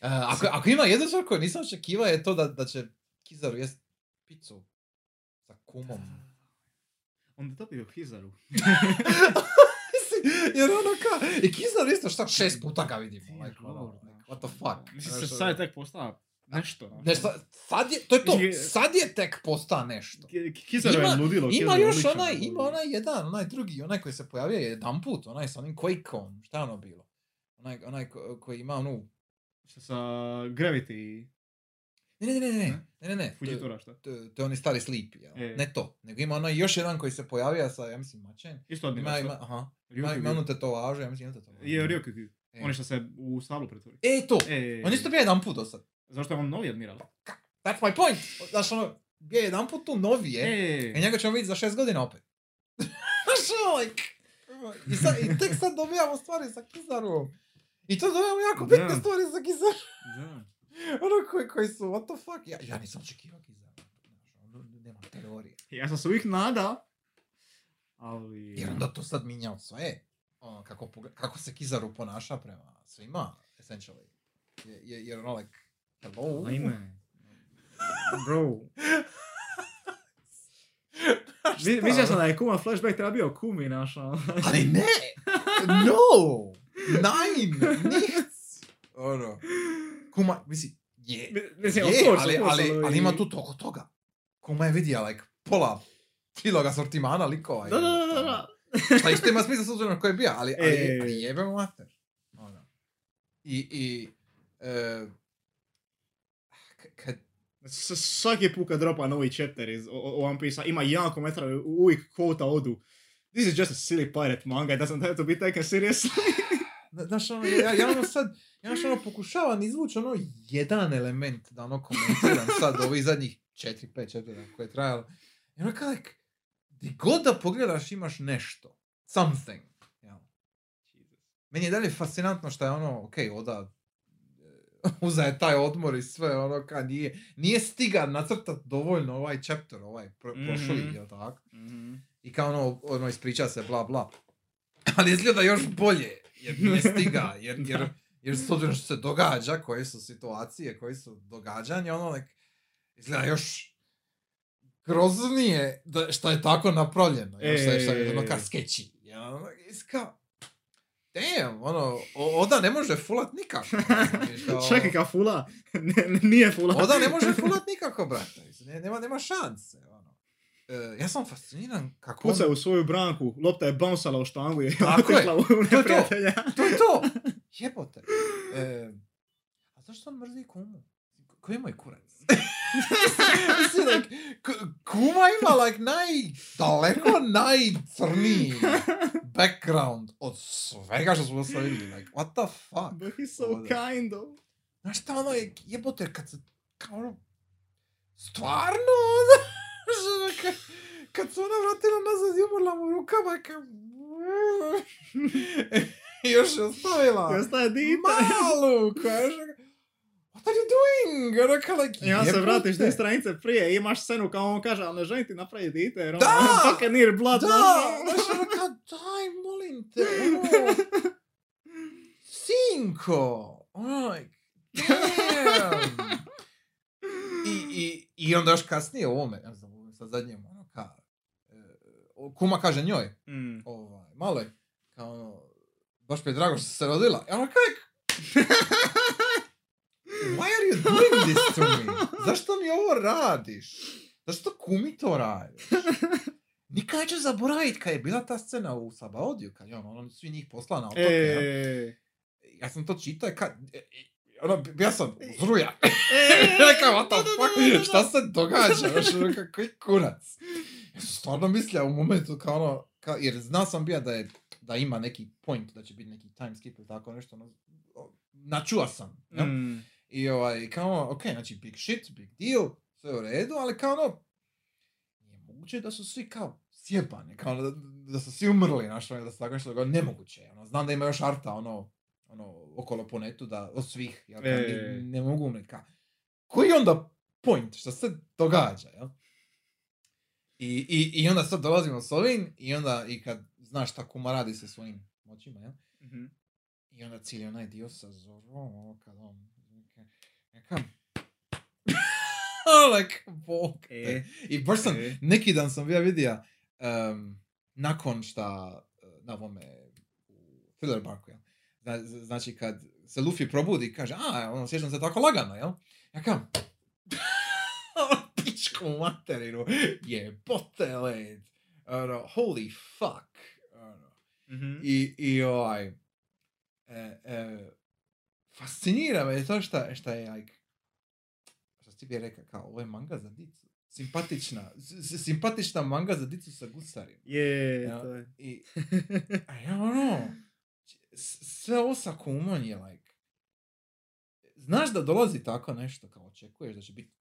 S1: ako, ako ima jednu stvar koju nisam očekivao je to da, da će Kizaru jest picu sa kumom.
S2: Onda dobio Kizaru.
S1: jer ono ka, i Kizaru isto šta šest puta ga vidimo. Like, ono, what the fuck.
S2: Mislim, se
S1: ono,
S2: sad je tek postao nešto. ono.
S1: Nešto, sad je, to je to, sad je tek posta nešto.
S2: Ki- Kizaru je
S1: Ima-
S2: ludilo.
S1: Ima još onaj,
S2: ali-
S1: ima onaj jedan, onaj drugi, onaj koji se pojavio jedan put, onaj sa onim Quakeom, šta je ono bilo? Onaj, onaj ko- koji ima onu...
S2: Sa- Sa Gravity
S1: Ne, ne, ne, ne, ne,
S2: Ne?
S1: ne, ne, ne, to,
S2: Fujitora, šta?
S1: to, to je onaj stari Sleep, jel?
S2: E.
S1: Ne to, nego ima onaj još jedan koji se pojavio sa, ja mislim, Mačen.
S2: Isto od
S1: Ima,
S2: njega,
S1: ima,
S2: šta?
S1: aha, ima,
S2: Ryukyu
S1: ima onu tetovažu, ja mislim, ima tetovažu.
S2: Je Ryukyu.
S1: E.
S2: On je što se u stablu pretvori.
S1: E, to,
S2: E,
S1: on je isto bio jedan put do sad.
S2: Zašto je on novi admiral?
S1: That's my point, znaš ono, bio je jedan put tu novi, je. I
S2: E,
S1: njega ćemo vidjeti za šest godina opet. Znaš, ono, like, I, sad, I tek sad dobijamo stvari sa Kizarom. I to dobijamo jako bitne
S2: Da.
S1: stvari sa Kizarom.
S2: da.
S1: Ono koji, koji su, what the fuck? Ja, ja nisam očekivao ono, nema teorije.
S2: Ja sam se uvijek nada. Ali...
S1: Jer onda to sad minjao sve. Ono, kako, kako se Kizaru ponaša prema svima, essentially. Je, je, jer ono, like, hello?
S2: Ajme. Bro. Mi- Mislio sam
S1: ono?
S2: da je kuma flashback treba bio kumi naš. ono.
S1: Ali ne! No! Nein! Nichts! Ono. Kuma, mislim, je.
S2: Mi- Mislim,
S1: je,
S2: course,
S1: ali,
S2: of course,
S1: ali, ali ima tu toliko toga. Kuma je vidija, like, pola kiloga sortimana likova.
S2: Da, da, da, da,
S1: Šta isto ima smisla s obzirom na ko je bio, ali, ali,
S2: E.
S1: ali jebe mu mater. Ono. I, i, e, k- kad,
S2: S- Svaki put kad dropa novi chapter iz One Piece ima jedan komentar, uvijek kvota odu. This is just a silly pirate manga, it doesn't have to be taken seriously.
S1: Zna- Znaš, ono, ja, ja ono sad, ja znaš, ono, pokušavam izvući ono jedan element da ono komentiram sad ovih zadnjih 4-5 četvrta koje je trajalo. I ono kao, like, di god da pogledaš imaš nešto. Something. jel? Meni je dalje fascinantno što je ono, ok, Oda e, uzaje taj odmor i sve, ono, kad nije, nije stiga nacrtat dovoljno ovaj chapter, ovaj pro, prošli,
S2: Mhm.
S1: jel tako? I kao ono, ono ispriča se, bla, bla. Ali izgleda još bolje, jer nije stiga, jer, jer, jer s obzirom što se događa, koje su situacije, koji su događanja, ono, like, izgleda još groznije da, što je tako napravljeno, jer što je, što je ono
S2: E.
S1: kao skeći. Ja, ono, kao, damn, ono, Oda ne može fulat nikako. kao-
S2: Čekaj, kao fula. Ne, nije fula.
S1: Oda ne može fulat nikako, brate. Ne, nema, nema šanse, ono. E, ja sam fasciniran kako on-
S2: Puca u svoju branku, lopta je bouncala u štangu i
S1: Tako je.
S2: u
S1: to.
S2: neprijatelja.
S1: To je to! Jebote. E, a zašto on mrzi kumu? Koji je moj kurac? Mislim, like, kuma ima, like, naj, daleko najcrniji background od svega što smo do vidjeli. Like, what the fuck?
S2: But he's so
S1: Ovdje.
S2: kind though.
S1: Znaš šta ono je, jebote, kad se, kao ono, stvarno, ono, kad, kad se ona vratila nazad i umrla mu rukama, kao, još je ostavila
S2: ostaje dite.
S1: malu, još, what are you doing? Ono kao, like,
S2: onda se vratiš dvije stranice prije i imaš scenu kao on kaže, ali ne želim ti napraviti dite, jer
S1: Da!
S2: ono, fucking near blood,
S1: Da,
S2: znaš,
S1: znaš, ono kao, daj, molim te, ono, sinko, ono, like, damn. I, i, I onda još kasnije u ovome, ja znam, sad zadnjem, ono, kao, e, kuma kaže njoj,
S2: Mm.
S1: ovaj, malo je, kao ono, baš mi je drago što se rodila. I ono kak, why are you doing this to me? Zašto mi ovo radiš? Zašto kumi to radiš? Nikad neću zaboraviti kad je bila ta scena u Sabaodiju, kad je ono, ono svi njih posla na otoke. ja.
S2: E,
S1: Ja sam to čitao i kad, e, e, ono, ja sam zruja.
S2: e,
S1: Rekao, what the fuck, šta se događa? Ono, koji kurac? Ja sam stvarno mislio u momentu kao ono, kao, jer znao sam bio da je, da ima neki point, da će biti neki time skip ili tako nešto, ono, načuo sam. jel?
S2: Mm.
S1: I ovaj, kao ono, ok, znači big shit, big deal, sve u redu, ali kao ono, nije moguće da su svi kao sjebani, kao ono, da, da su svi umrli, znaš, ono, da se tako nešto nemoguće ono, znam da ima još arta, ono, ono, okolo po netu, da, od svih, jel, kao,
S2: E.
S1: ne, ne mogu umreti, kao, koji je onda point, što se događa, jel? I, i, I onda sad dolazimo s ovim, i onda, i kad znaš šta kuma radi sa svojim moćima, jel?
S2: Mhm.
S1: I onda cijeli onaj dio sa Zorom, ono kad on... Ja kam... like, bog.
S2: E,
S1: I baš sam,
S2: e.
S1: neki dan sam bio vidio, um, nakon šta, uh, na ovome, u Thriller Barku, jel? Zna- z- Znači, kad se Luffy probudi i kaže, a, ono, sjećam se tako lagano, jel? Ja kam, pičku materinu, jebote led, ono, holy fuck, ono.
S2: mhm.
S1: I, i ovaj, e, e, fascinira me to šta, šta je, like, što si bi rekao, kao, ovo je manga za dicu. Simpatična, s- s- simpatična manga za dicu sa gusarima.
S2: Je,
S1: Ja.
S2: to je.
S1: I, a ja ono, s- sve ovo sa kumom je like, znaš da dolazi tako nešto, kao očekuješ da će biti,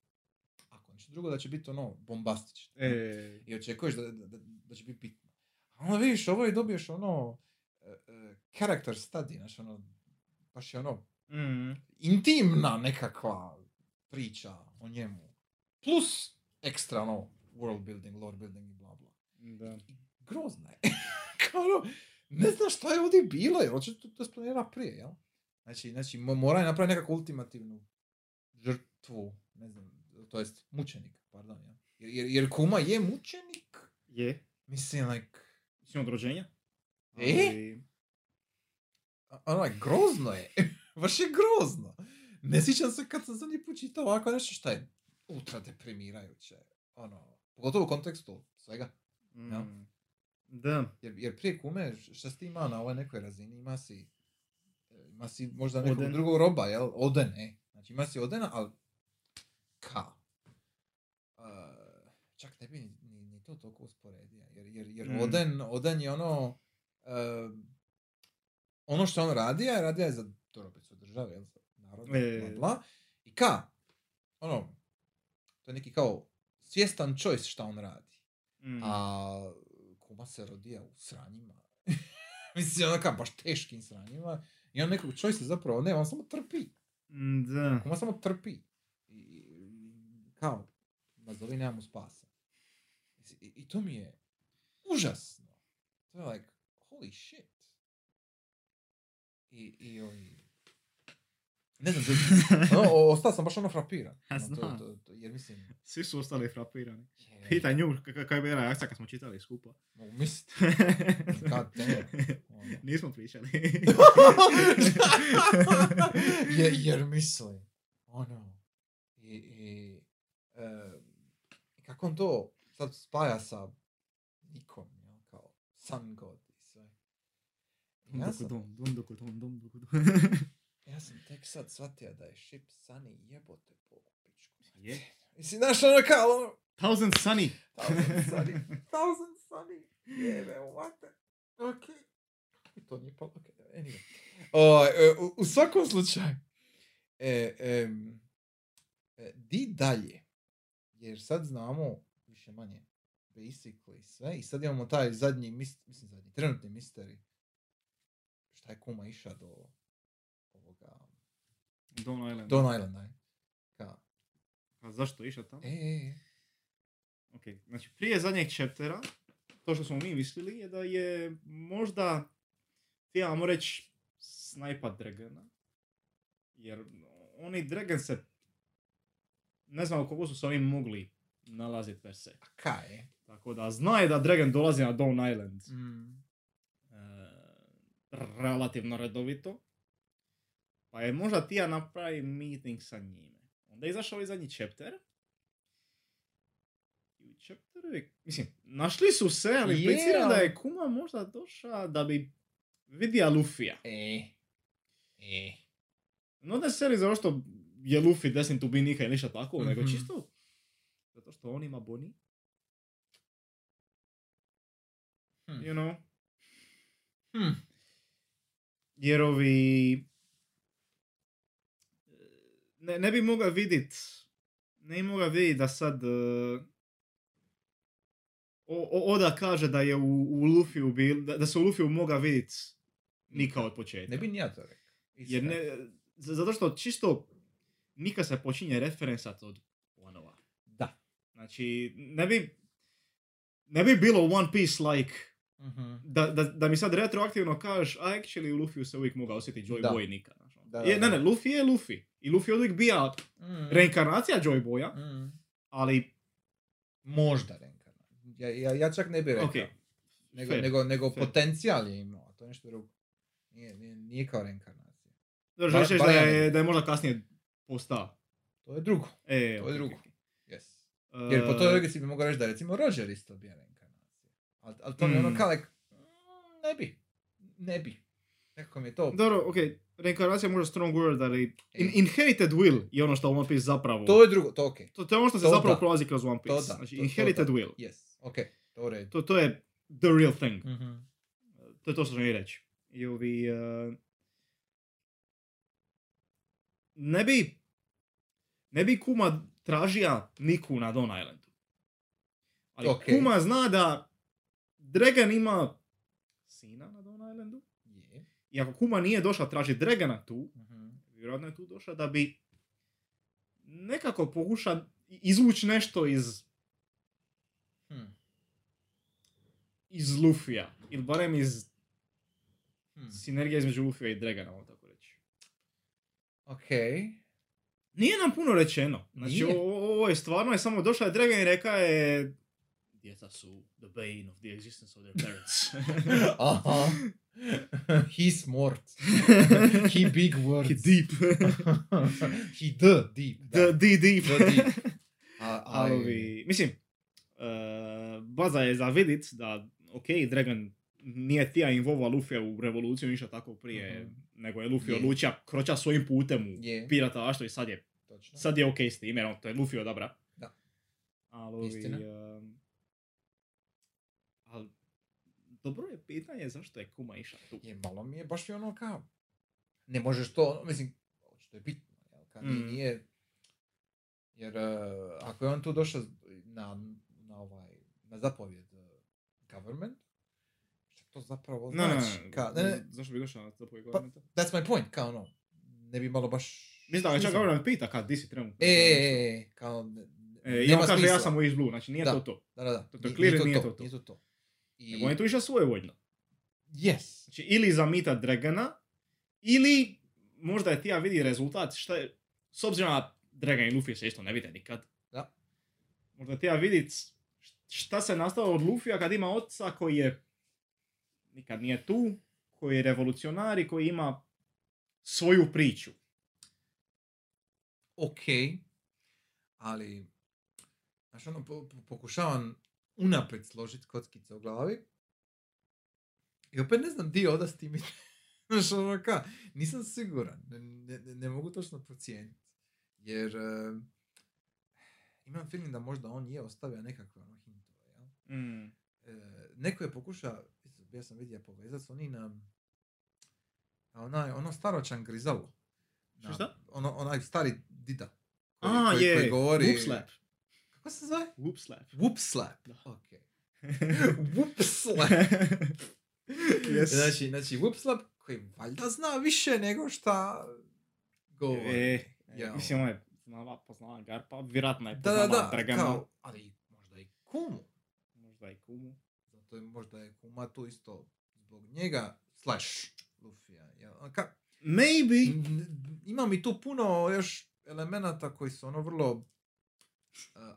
S1: ako ništa drugo, da će biti ono, bombastično.
S2: E,
S1: I očekuješ da, da, da, da će biti bitno. A onda vidiš, ovo i dobiješ ono, e, e, character study, znači ono, baš je ono,
S2: mm,
S1: intimna nekakva priča o njemu. Plus ekstra ono, world building, lore building i bla bla.
S2: da.
S1: I grozna je. Kao ono, ne znam šta je ovdje bilo, jer očito to splanira prije, jel? Znači, znači mo- mora je napraviti nekakvu ultimativnu žrtvu, ne znam, to jest mučenika, pardon, jel? Jer, jer, jer kuma je mučenik.
S2: Je.
S1: Mislim, like,
S2: Mislim od rođenja.
S1: E?
S2: Ali-
S1: ono, grozno je. Baš je grozno. Ne sjećam se kad sam zadnji put čitao ovako nešto što je ultra deprimirajuće. Ono, pogotovo u kontekstu svega.
S2: Mm,
S1: Ja.
S2: Da.
S1: Jer, jer prije kume, šta si ti imao na ovoj nekoj razini, ima si, e, ima si možda nekog
S2: Oden.
S1: drugog roba, jel? Oden, e. Znači ima si Odena, ali ka? Uh, čak ne bi ni, ni, ni to toliko usporedio. Jer, jer, jer
S2: Mm.
S1: Oden, Oden je ono, e, ono što on radija, radija je za dorobicu države, jel? Narod,
S2: E.
S1: bla, bla. I ka? Ono, to je neki kao svjestan choice šta on radi.
S2: Mm.
S1: A kuma se rodija u sranjima. Mislim, ono kao baš teškim sranjima. I on nekog se zapravo ne, on samo trpi.
S2: Mm, Da.
S1: Kuma samo trpi. I, i- kao, nazovi nemamo spasa. I, I to mi je užasno. To je like, holy shit. I, i ovi... Ne znam, to, ono, ostao sam baš ono frapiran.
S2: Ja
S1: Ono, to- to- to- jer mislim,
S2: Svi su ostali frapirani.
S1: je,
S2: Pitaj nju kak- kakva je bila reakcija kad smo čitali skupa.
S1: mogu misliti. God damn. Ono.
S2: Nismo pričali.
S1: Je, jer mislim, ono, i, i e, kako on to sad spaja sa Nikom, jel, kao Sun God i sve. Ja sam,
S2: Dum, dum, duku, dum, dum, duku, dum.
S1: Ja sam tek sad shvatio da je ship Sunny jebote po pičku.
S2: Je.
S1: Mislim, znaš, ono kao, ono,
S2: Thousand Sunny.
S1: Thousand Sunny, Thousand Sunny, jebe, what the, ok. I to nije pa, anyway. O, e, u, u svakom slučaju, e, e, di dalje, jer sad znamo više manje basically sve i sad imamo taj zadnji, mis- mislim zadnji, trenutni misteri, šta je kuma iša do
S2: Don Island.
S1: Don Islanda, je. Ka,
S2: A zašto išao tamo?
S1: e, e, e,
S2: Ok, znači prije zadnjeg chaptera, to što smo mi mislili je da je možda, htjevamo reći, snajpa Dragona. Jer oni Dragon se, ne znam koliko su se oni mogli nalaziti per se.
S1: a ka je?
S2: Tako da zna je da Dragon dolazi na Dawn Island
S1: Mm.
S2: e, relativno redovito. Pa je možda Tija napravi meeting sa njime. Onda je izašao i zadnji chapter. I u chapteru je, mislim, našli su se, ali implicira da je Kuma možda došla da bi vidija Lufija.
S1: E, e.
S2: No ne seri zato što je Luffy be Nika ili ništa tako, nego
S1: Mhm.
S2: čisto zato što on ima Bonnie,
S1: Hm.
S2: you know.
S1: Hm.
S2: Jer ovi... Ne, ne bi mogao vidit... Ne bi mogao vidit da sad... uh, o, o- Oda kaže da je u, u Luffyu bil, da, da se u Luffyu moga vidit Nika od početka.
S1: Ne bi ni ja to rekao.
S2: Jer ne, zato što čisto Nika se počinje referensat od One-ova.
S1: Da.
S2: Znači, ne bi, ne bi bilo One Piece like
S1: Mhm.
S2: da, da, da mi sad retroaktivno kažeš, a actually u Luffy se uvijek mogao osjetiti Joy. Boy nikad. Ono.
S1: Da,
S2: je,
S1: da,
S2: ne, ne,
S1: da.
S2: Luffy je Luffy. I Luffy je uvijek bija
S1: Mm.
S2: reinkarnacija Joy Boya,
S1: Mm.
S2: ali
S1: Možda reinkarnacija. Ja, ja, ja čak ne bih rekao.
S2: ok.
S1: Nego,
S2: fair,
S1: nego, nego
S2: fair.
S1: potencijal je imao, a to je nešto drugo. Nije, nije, nije kao reinkarnacija.
S2: Dobro,
S1: Bar-
S2: želiš da je, da je možda kasnije postao.
S1: To je drugo.
S2: E,
S1: To je drugo. Yes. Jer po toj logici bi mogao reći da je recimo Roger isto bio reinkarnacija. Ali al to mi je ono
S2: Mm.
S1: kao like, mm, ne bi. Ne bi. Nekako mi je to...
S2: Dobro, ok, reinkarnacija je možda strong word, ali in,
S1: E.
S2: inherited will je ono što One Piece zapravo...
S1: To je drugo, to okej.
S2: to, to je ono što se
S1: To
S2: zapravo
S1: da.
S2: prolazi kroz One Piece.
S1: To da.
S2: Znači,
S1: to- to
S2: inherited
S1: da.
S2: will.
S1: Yes, okej, to u redu.
S2: To, to je the real thing.
S1: Mhm.
S2: To je to što želim reći. I ovi... Uh, ne bi... Ne bi Kuma tražija Niku na Don Islandu. Ali
S1: Ok.
S2: Kuma zna da Dragon ima sina na Don Islandu. I ako Kuma nije došla tražiti Dragana tu,
S1: Mhm.
S2: vjerojatno je tu došla da bi nekako pokuša izvući nešto iz,
S1: Hm.
S2: iz Lufija. Ili barem iz
S1: Hm.
S2: sinergije između Lufija i Dragana, ovo tako reći.
S1: Okej.
S2: Nije nam puno rečeno. Znači, o- ovo je stvarno je samo došla je Dragan i reka je djeca su the bane of the existence of their parents.
S1: Aha. He smart. He big words.
S2: He deep.
S1: He the deep. da.
S2: the, the deep.
S1: The deep. A,
S2: Ali, mislim, uh, baza je za vidit da, ok, Dragon nije tija invova Lufija u revoluciju ništa tako prije,
S1: Mhm.
S2: nego je Luffy odlučio kroča svojim putem u
S1: Je.
S2: pirataštvo i sad je,
S1: Točno.
S2: sad je ok s tim, jer on, to je Luffy odabra.
S1: Da.
S2: Ali,
S1: Istina.
S2: um, ali, dobro je pitanje zašto je Kuma išao tu.
S1: Je, malo mi je baš i ono kao, ne možeš to, mislim, što je bitno, jel, kad
S2: Mm.
S1: nije, jer eh, ako je on tu došao na, na ovaj, na zapovjed eh, government, što to zapravo
S2: ne,
S1: znači? Ka, ne, ne,
S2: zašto bi došao na zapovjed
S1: Pa-
S2: governmenta?
S1: that's my point, kao ono, ne bi malo baš...
S2: Mislim da čak government pita kad, di si trenutno.
S1: E, e, e, kao, ne,
S2: E,
S1: nema
S2: on kaže ja
S1: smisla.
S2: sam u East Blue, znači nije
S1: Da.
S2: to to.
S1: Da, da, da.
S2: To- to
S1: nije
S2: nije
S1: to,
S2: to to.
S1: Nije to to. I,
S2: Nego on je tu išao svojevoljno.
S1: yes.
S2: Znači, ili zamita Dragana, ili možda je tija vidi rezultat, šta je, s obzirom na Dragan i Luffy se isto ne vide nikad.
S1: Da.
S2: Možda tija vidit šta se nastalo od Luffija kad ima oca koji je nikad nije tu, koji je revolucionar i koji ima svoju priču.
S1: ok, ali, znaš ono, po- po- pokušavam unaprijed složiti kockice u glavi i opet ne znam di oda s tim. Znaš ono ka, nisam siguran, ne, ne, ne- mogu točno procijeniti. Jer eh, imam feeling da možda on je ostavio nekakve ono hintove, jel?
S2: Mm.
S1: E, neko je pokušao, ja sam vidio povezati s onim na, na onaj, ono staročan grizalo. Na-
S2: Šta?
S1: Ono, onaj stari dida. Koji,
S2: A,
S1: koji,
S2: je,
S1: koji govori... Kako se zove?
S2: Whoop slap.
S1: Whoop slap.
S2: Da.
S1: Ok. Whoop slap.
S2: yes.
S1: Znači, znači, whoop slap koji valjda zna više nego šta govori.
S2: E,
S1: Ja.
S2: mislim, on je znala, poznala Garpa, vjerojatno je
S1: da, da,
S2: poznala
S1: da,
S2: Dragana,
S1: kao, ali možda i kumu.
S2: možda i Kumu.
S1: Zato je možda je kuma tu isto zbog njega, slash Lufija. jel? A Ka,
S2: Maybe.
S1: N- ima mi tu puno još elemenata koji su ono vrlo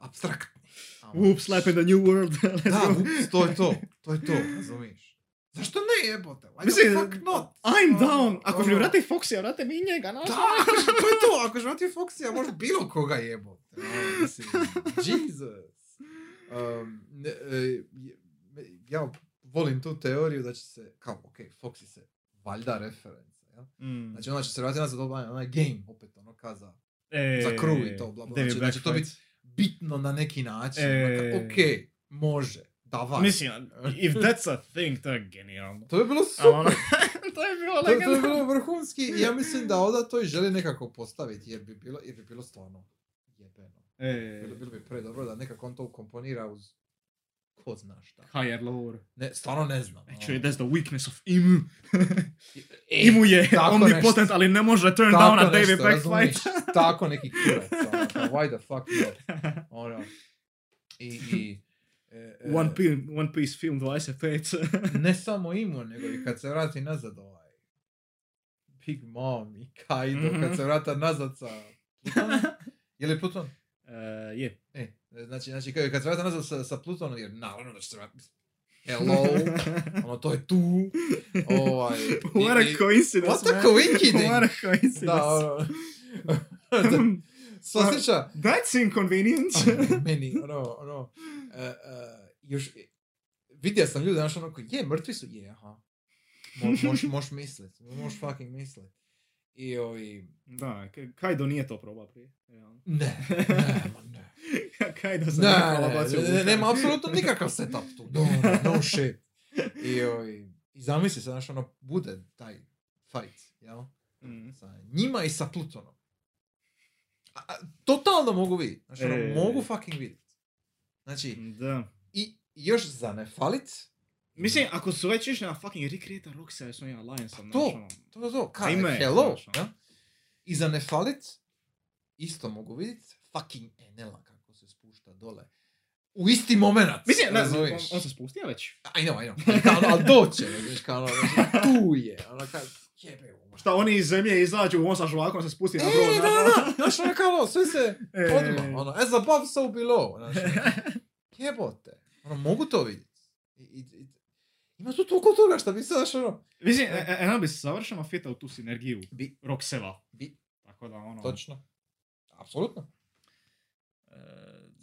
S1: abstraktni. Ajmo
S2: Whoop
S1: reći.
S2: slap in the new world.
S1: Da, whoops, to je to. To je to, razumiješ? Zašto ne jebote? Why
S2: Mislim,
S1: the fuck not?
S2: I'm
S1: Ono,
S2: down. Ako
S1: ono-
S2: mi vrati Foxy, vrate mi i njega. znaš?
S1: Da, to je to. Ako želati Foxy, a može bilo koga jebote. Ono, mislim, Jesus. Um, ne, e, je- ja volim tu teoriju da će se, kao, ok, Foxy se valjda referenca, jel?
S2: Mm.
S1: Znači ona će se vratiti nazad onaj, onaj game, opet ono kaza.
S2: E,
S1: za crew i to, bla, bla. Znači, znači to biti bitno na neki način.
S2: E.
S1: Ok, može, davaj.
S2: Mislim, if that's a thing, to je genijalno.
S1: to je bilo super.
S2: ono, to je bilo
S1: To, to je bilo vrhunski ja mislim da Oda to i želi nekako postaviti jer bi bilo, jer bi bilo stvarno jebeno.
S2: E,
S1: Bilo, bilo bi pre dobro da nekako on to ukomponira uz ko zna šta.
S2: higher lore.
S1: Ne, stvarno ne znam.
S2: Actually,
S1: ono.
S2: that's the weakness of Imu.
S1: E,
S2: Imu je omnipotent, ali ne može turn
S1: tako
S2: down a David? Blackfight.
S1: tako neki kurac. Ono, why the fuck not? Ono. I, i E, e,
S2: One, Piece, One Piece film 25.
S1: ne samo imu, nego i kad se vrati nazad ovaj Big Mom i Kaido, kad se vrata nazad sa Plutonom. Je li Pluton?
S2: Uh, je.
S1: E, znači, znači kad kad se vrata nazad sa, sa Plutonom, jer naravno da će se vratiti. Hello, ono, to je tu. Ovaj, i-
S2: What a coincidence,
S1: What a coincidence.
S2: What a coincidence.
S1: Da, ono, se osjeća,
S2: That's inconvenient.
S1: ono, meni, ono, ono, e, e, još, vidio sam ljude, znaš, ono, koji, je, mrtvi su, je, aha. Mo, moš, moš mislit, moš fucking mislit. I ovi,
S2: da, Kaido nije to probao prije. realno.
S1: ne, ne, ma ne.
S2: Kaido se
S1: Ne, ne, ne,
S2: vulkan.
S1: nema apsolutno nikakav setup tu, no, no, no shit. I, ovi, i zamisli se, znaš, ono, bude taj fight, jel?
S2: Mm.
S1: Sa njima i sa Plutonom. A, a, totalno mogu vidjeti, znači, ono,
S2: E.
S1: mogu fucking vidjeti. Znači,
S2: Da.
S1: i još za ne falit,
S2: Mislim, ako su već išli na fucking recreate Roxa s ovim Alliance-om,
S1: To.
S2: znaš, ono,
S1: To, to, to. Kaj,
S2: Ajme,
S1: hello.
S2: ono.
S1: Ja? I za ne falit, isto mogu vidjeti, fucking Enela dole. U isti moment.
S2: Mislim, ne, on, on se spustio već.
S1: I know, I know. Ali, kao, ali doće, znaš, kao, ono, tu je. Ono, kao, jebe.
S2: Šta oni iz zemlje izađu, on sa žvakom se spusti
S1: E,
S2: na brod.
S1: da, da, znaš, ono, kao, ono, sve se
S2: E.
S1: odmah, ono, as above, so below, znaš, ono, jebote. Ono, mogu to vidjeti. I, i, i, ima tu toliko toga što bi se, znaš, ono,
S2: Mislim, e, e, Enel bi se savršeno fitao u tu sinergiju
S1: bi,
S2: Roxeva.
S1: bi,
S2: Tako da, ono...
S1: točno. Apsolutno.
S2: e,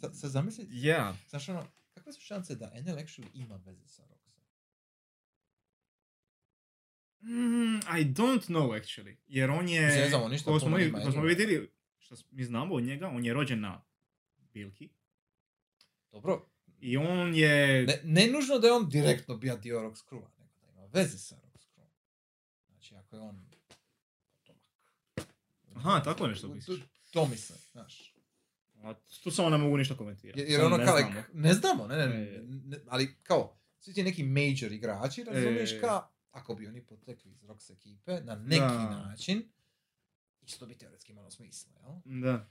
S1: Sad, sad zamisli,
S2: Ja.
S1: Znaš ono, kakve su šanse da NL actually ima veze sa Roxom?
S2: Mm, I don't know actually. Jer on je...
S1: Ne ništa
S2: Ko smo, ko smo vidjeli, što mi znamo od njega, on je rođen na Bilki.
S1: Dobro,
S2: I on je...
S1: ne, ne nužno da je on direktno bio dio Rox crewa, nego da ima veze sa Rox crewom. Znači, ako je on potomak.
S2: Aha, tako nešto
S1: To-
S2: misliš.
S1: To, to mislim, znaš.
S2: A Tu samo ne mogu ništa komentirati.
S1: Jer, jer ono
S2: ne
S1: kao,
S2: znamo.
S1: ne znamo, ne, ne, ne,
S2: E.
S1: ne, ali kao, svi ti neki major igrači, razumiješ
S2: E.
S1: ka, ako bi oni potekli iz Rox ekipe, na neki
S2: Da.
S1: način, isto bi teoretski imalo smisla, jel?
S2: Da.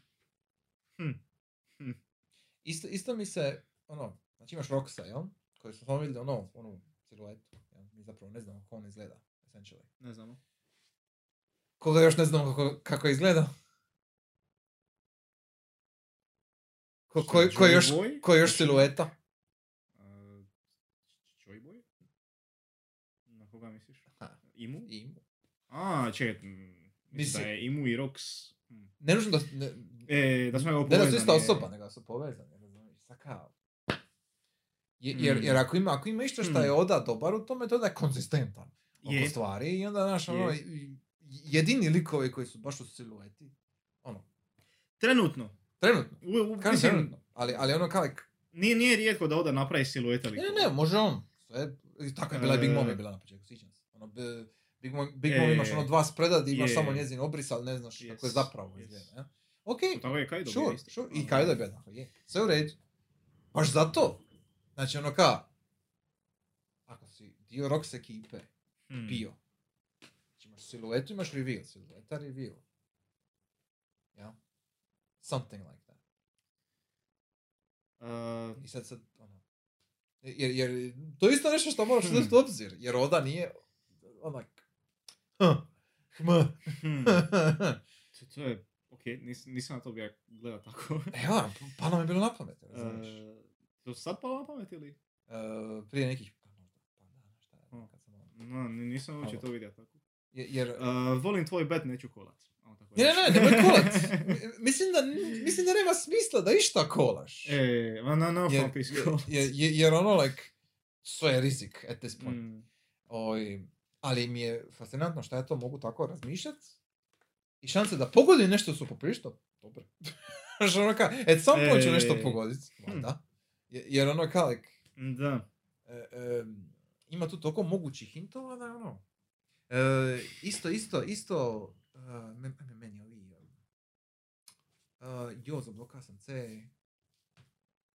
S1: Isto, isto mi se, ono, znači imaš Roxa, jel? Koji smo vidjeli, ono, onu siluetu, jel? Mi zapravo ne znamo kako on izgleda, essentially.
S2: Ne znamo.
S1: Koga još ne znamo kako, kako izgleda? Ko, ko, ko, još, ko još silueta?
S2: Uh, Joy Boy? Na koga misliš? Imu?
S1: I,
S2: A, čekaj. Mislim da je Imu i Rox. hm.
S1: ne nužno da, ne,
S2: E, da smo ga
S1: ne da su
S2: povezani.
S1: ista osoba, nego da su povezani, razumiješ, sa kao. Je- Jer,
S2: Mm.
S1: jer ako ima, ako ima išto što je
S2: Mm.
S1: Oda dobar u tome, to je da je konzistentan oko
S2: Je.
S1: stvari i onda, znaš, ono, jedini likovi koji su baš u silueti, ono,
S2: Trenutno.
S1: Trenutno,
S2: U, u,
S1: kažem
S2: mislim,
S1: trenutno, ali, ali ono kao,
S2: nije, nije rijetko da Oda napravi silueta
S1: Ne, ne, može on. Sve, i tako je bila i Big Mom je
S2: E.
S1: bila na početku, sjećam se. Ono, B- Big Mom, Big Mom imaš
S2: E.
S1: ono dva spreda gdje imaš samo njezin obris, ali ne znaš kako je
S2: Yes,
S1: zapravo
S2: yes.
S1: izgleda. Ja? Ok,
S2: Tako je Kaido
S1: sure,
S2: isto.
S1: sure. I Kaido je bio tako, je. Sve u redu. Baš zato. Znači ono ka, ako si dio Rox ekipe
S2: hm.
S1: bio, znači imaš siluetu, imaš reveal, silueta, reveal. Ja? Something like that.
S2: Uh,
S1: I sad, sad, ono, jer, jer to je isto nešto što moraš
S2: Hmm.
S1: uzeti u obzir, jer Oda nije onak, huh, hm,
S2: hm. to, je, ok, nis, nisam na to bio gleda tako.
S1: Evo, palo mi je bilo na pamet, razumiješ.
S2: Uh, to sad palo na pamet ili?
S1: Uh, prije nekih, pa pa
S2: No, ni- nisam uopće to vidio tako.
S1: Je- jer,
S2: Uh, volim tvoj bet, neću kolat. Ajmo tako
S1: ne, ne, nemoj kolat. mislim, da, mislim da nema smisla da išta kolaš.
S2: E, ma na, na,
S1: jer, jer, jer, jer, ono, like, sve je rizik at this point.
S2: Mm.
S1: Oj, ali mi je fascinantno što ja to mogu tako razmišljat i šanse da pogodim nešto su poprilično dobre. Znaš, ono ka, at some point ću nešto
S2: E.
S1: pogodit, valjda. Je- Jer ono kao, like,
S2: Da.
S1: e, em, ima tu toliko mogućih hintova da ono, e, isto, isto, isto, men, ajme, meni ovi, uh, jo, zablokao sam C,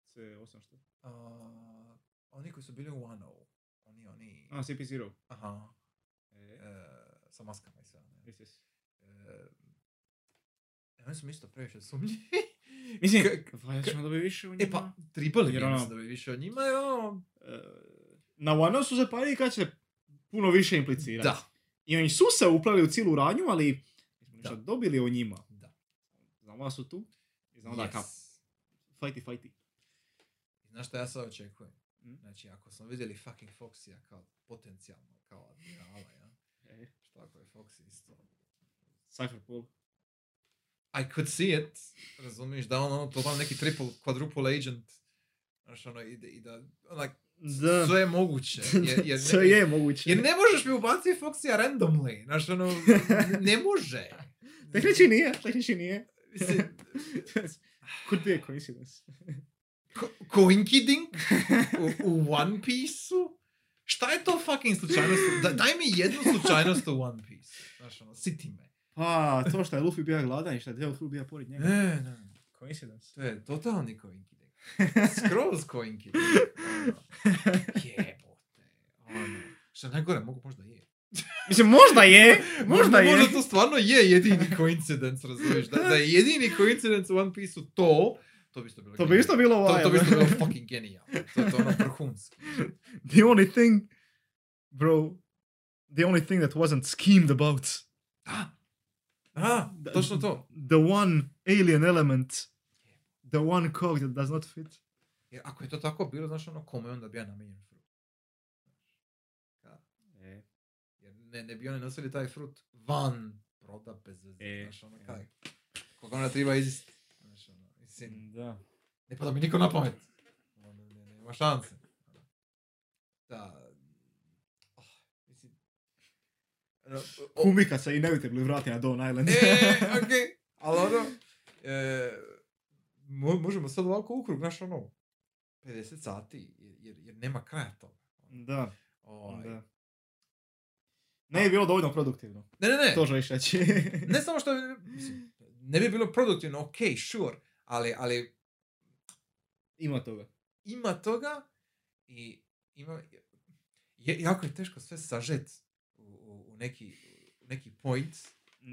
S2: C8 što?
S1: uh, oni koji su bili u Wano, oni, oni,
S2: A, CP0.
S1: aha,
S2: E,
S1: e, sa maskama i sve. ne.
S2: yes, yes.
S1: E, oni su mi isto previše sumnjivi.
S2: Mislim, valjda ćemo dobiti više u njima.
S1: E pa, bi
S2: Jer ono-
S1: da bi više od njima, jer ono...
S2: E, Na Wano su se parili kad će puno više implicirati.
S1: Da.
S2: I oni su se upleli u cijelu radnju, ali
S1: Da.
S2: dobili o njima.
S1: Da.
S2: Znamo da su tu. I znamo da kao,
S1: Yes.
S2: fajti, fajti.
S1: Znaš šta ja sad očekujem?
S2: Mm.
S1: Znači, ako smo vidjeli fucking Foxija kao potencijalno, kao admirala, ja?
S2: E,
S1: Šta ako je Foxy isto?
S2: Cypher Paul.
S1: I could see it, razumiješ, da on ono, totalno neki triple, quadruple agent, znaš ono, i, da- i da, onak,
S2: Da.
S1: sve je moguće, jer, jer,
S2: Sve je moguće.
S1: jer ne možeš mi ubaciti Foxija randomly, znaš ono, ne može.
S2: Tehnički nije, tehnički nije.
S1: Mislim,
S2: Could be a coincidence.
S1: ko- Koinkidink u, u One Piece-u? Šta je to fucking slučajnost? Da, daj mi jednu slučajnost u One Piece. Znaš ono, siti me.
S2: Pa, to što je Luffy bio gladan i što je Luffy bio pored njega.
S1: Ne, ne,
S2: Coincidence.
S1: to je totalni koinkidink. Skroz koinkidink. Ono, jebote. Ono. Što najgore, mogu možda je.
S2: Mislim, možda je, možda je.
S1: Možda to stvarno je jedini coincidence, razumiješ? Da, da je jedini coincidence u One Piece-u to, to bi isto bilo
S2: To bi isto bilo
S1: To, to bi
S2: wild.
S1: isto bilo fucking genijalno. To je to ono vrhunski.
S2: The only thing, bro, the only thing that wasn't schemed about.
S1: Da. Da, točno to.
S2: The one alien element. The one cog that does not fit.
S1: Jer ako je to tako bilo, znaš ono, kome onda bi ja namijenjen ne, ne bi oni nosili taj frut van broda bez veze.
S2: E,
S1: znaš ono,
S2: e.
S1: kaj. Koga ona treba izist. Znaš ono, mislim,
S2: Da.
S1: ne pada mi niko na pamet. Ono, ne, ne, nema šanse. Da. Oh, mislim, ono, o-
S2: Kumika se inevitably vrati na Dawn Island.
S1: E, okej. Ali ono, e, mo- možemo sad ovako ukrug, znaš ono, 50 sati, jer, jer, jer nema kraja toga.
S2: da,
S1: Ovaj.
S2: da. Ne je bilo dovoljno produktivno.
S1: Ne, ne, ne.
S2: To želiš reći.
S1: Ne samo što, mislim, ne bi bilo produktivno, ok, sure, ali, ali
S2: Ima toga.
S1: ima toga i ima, je, jako je teško sve sažet u, u, u neki, u neki point,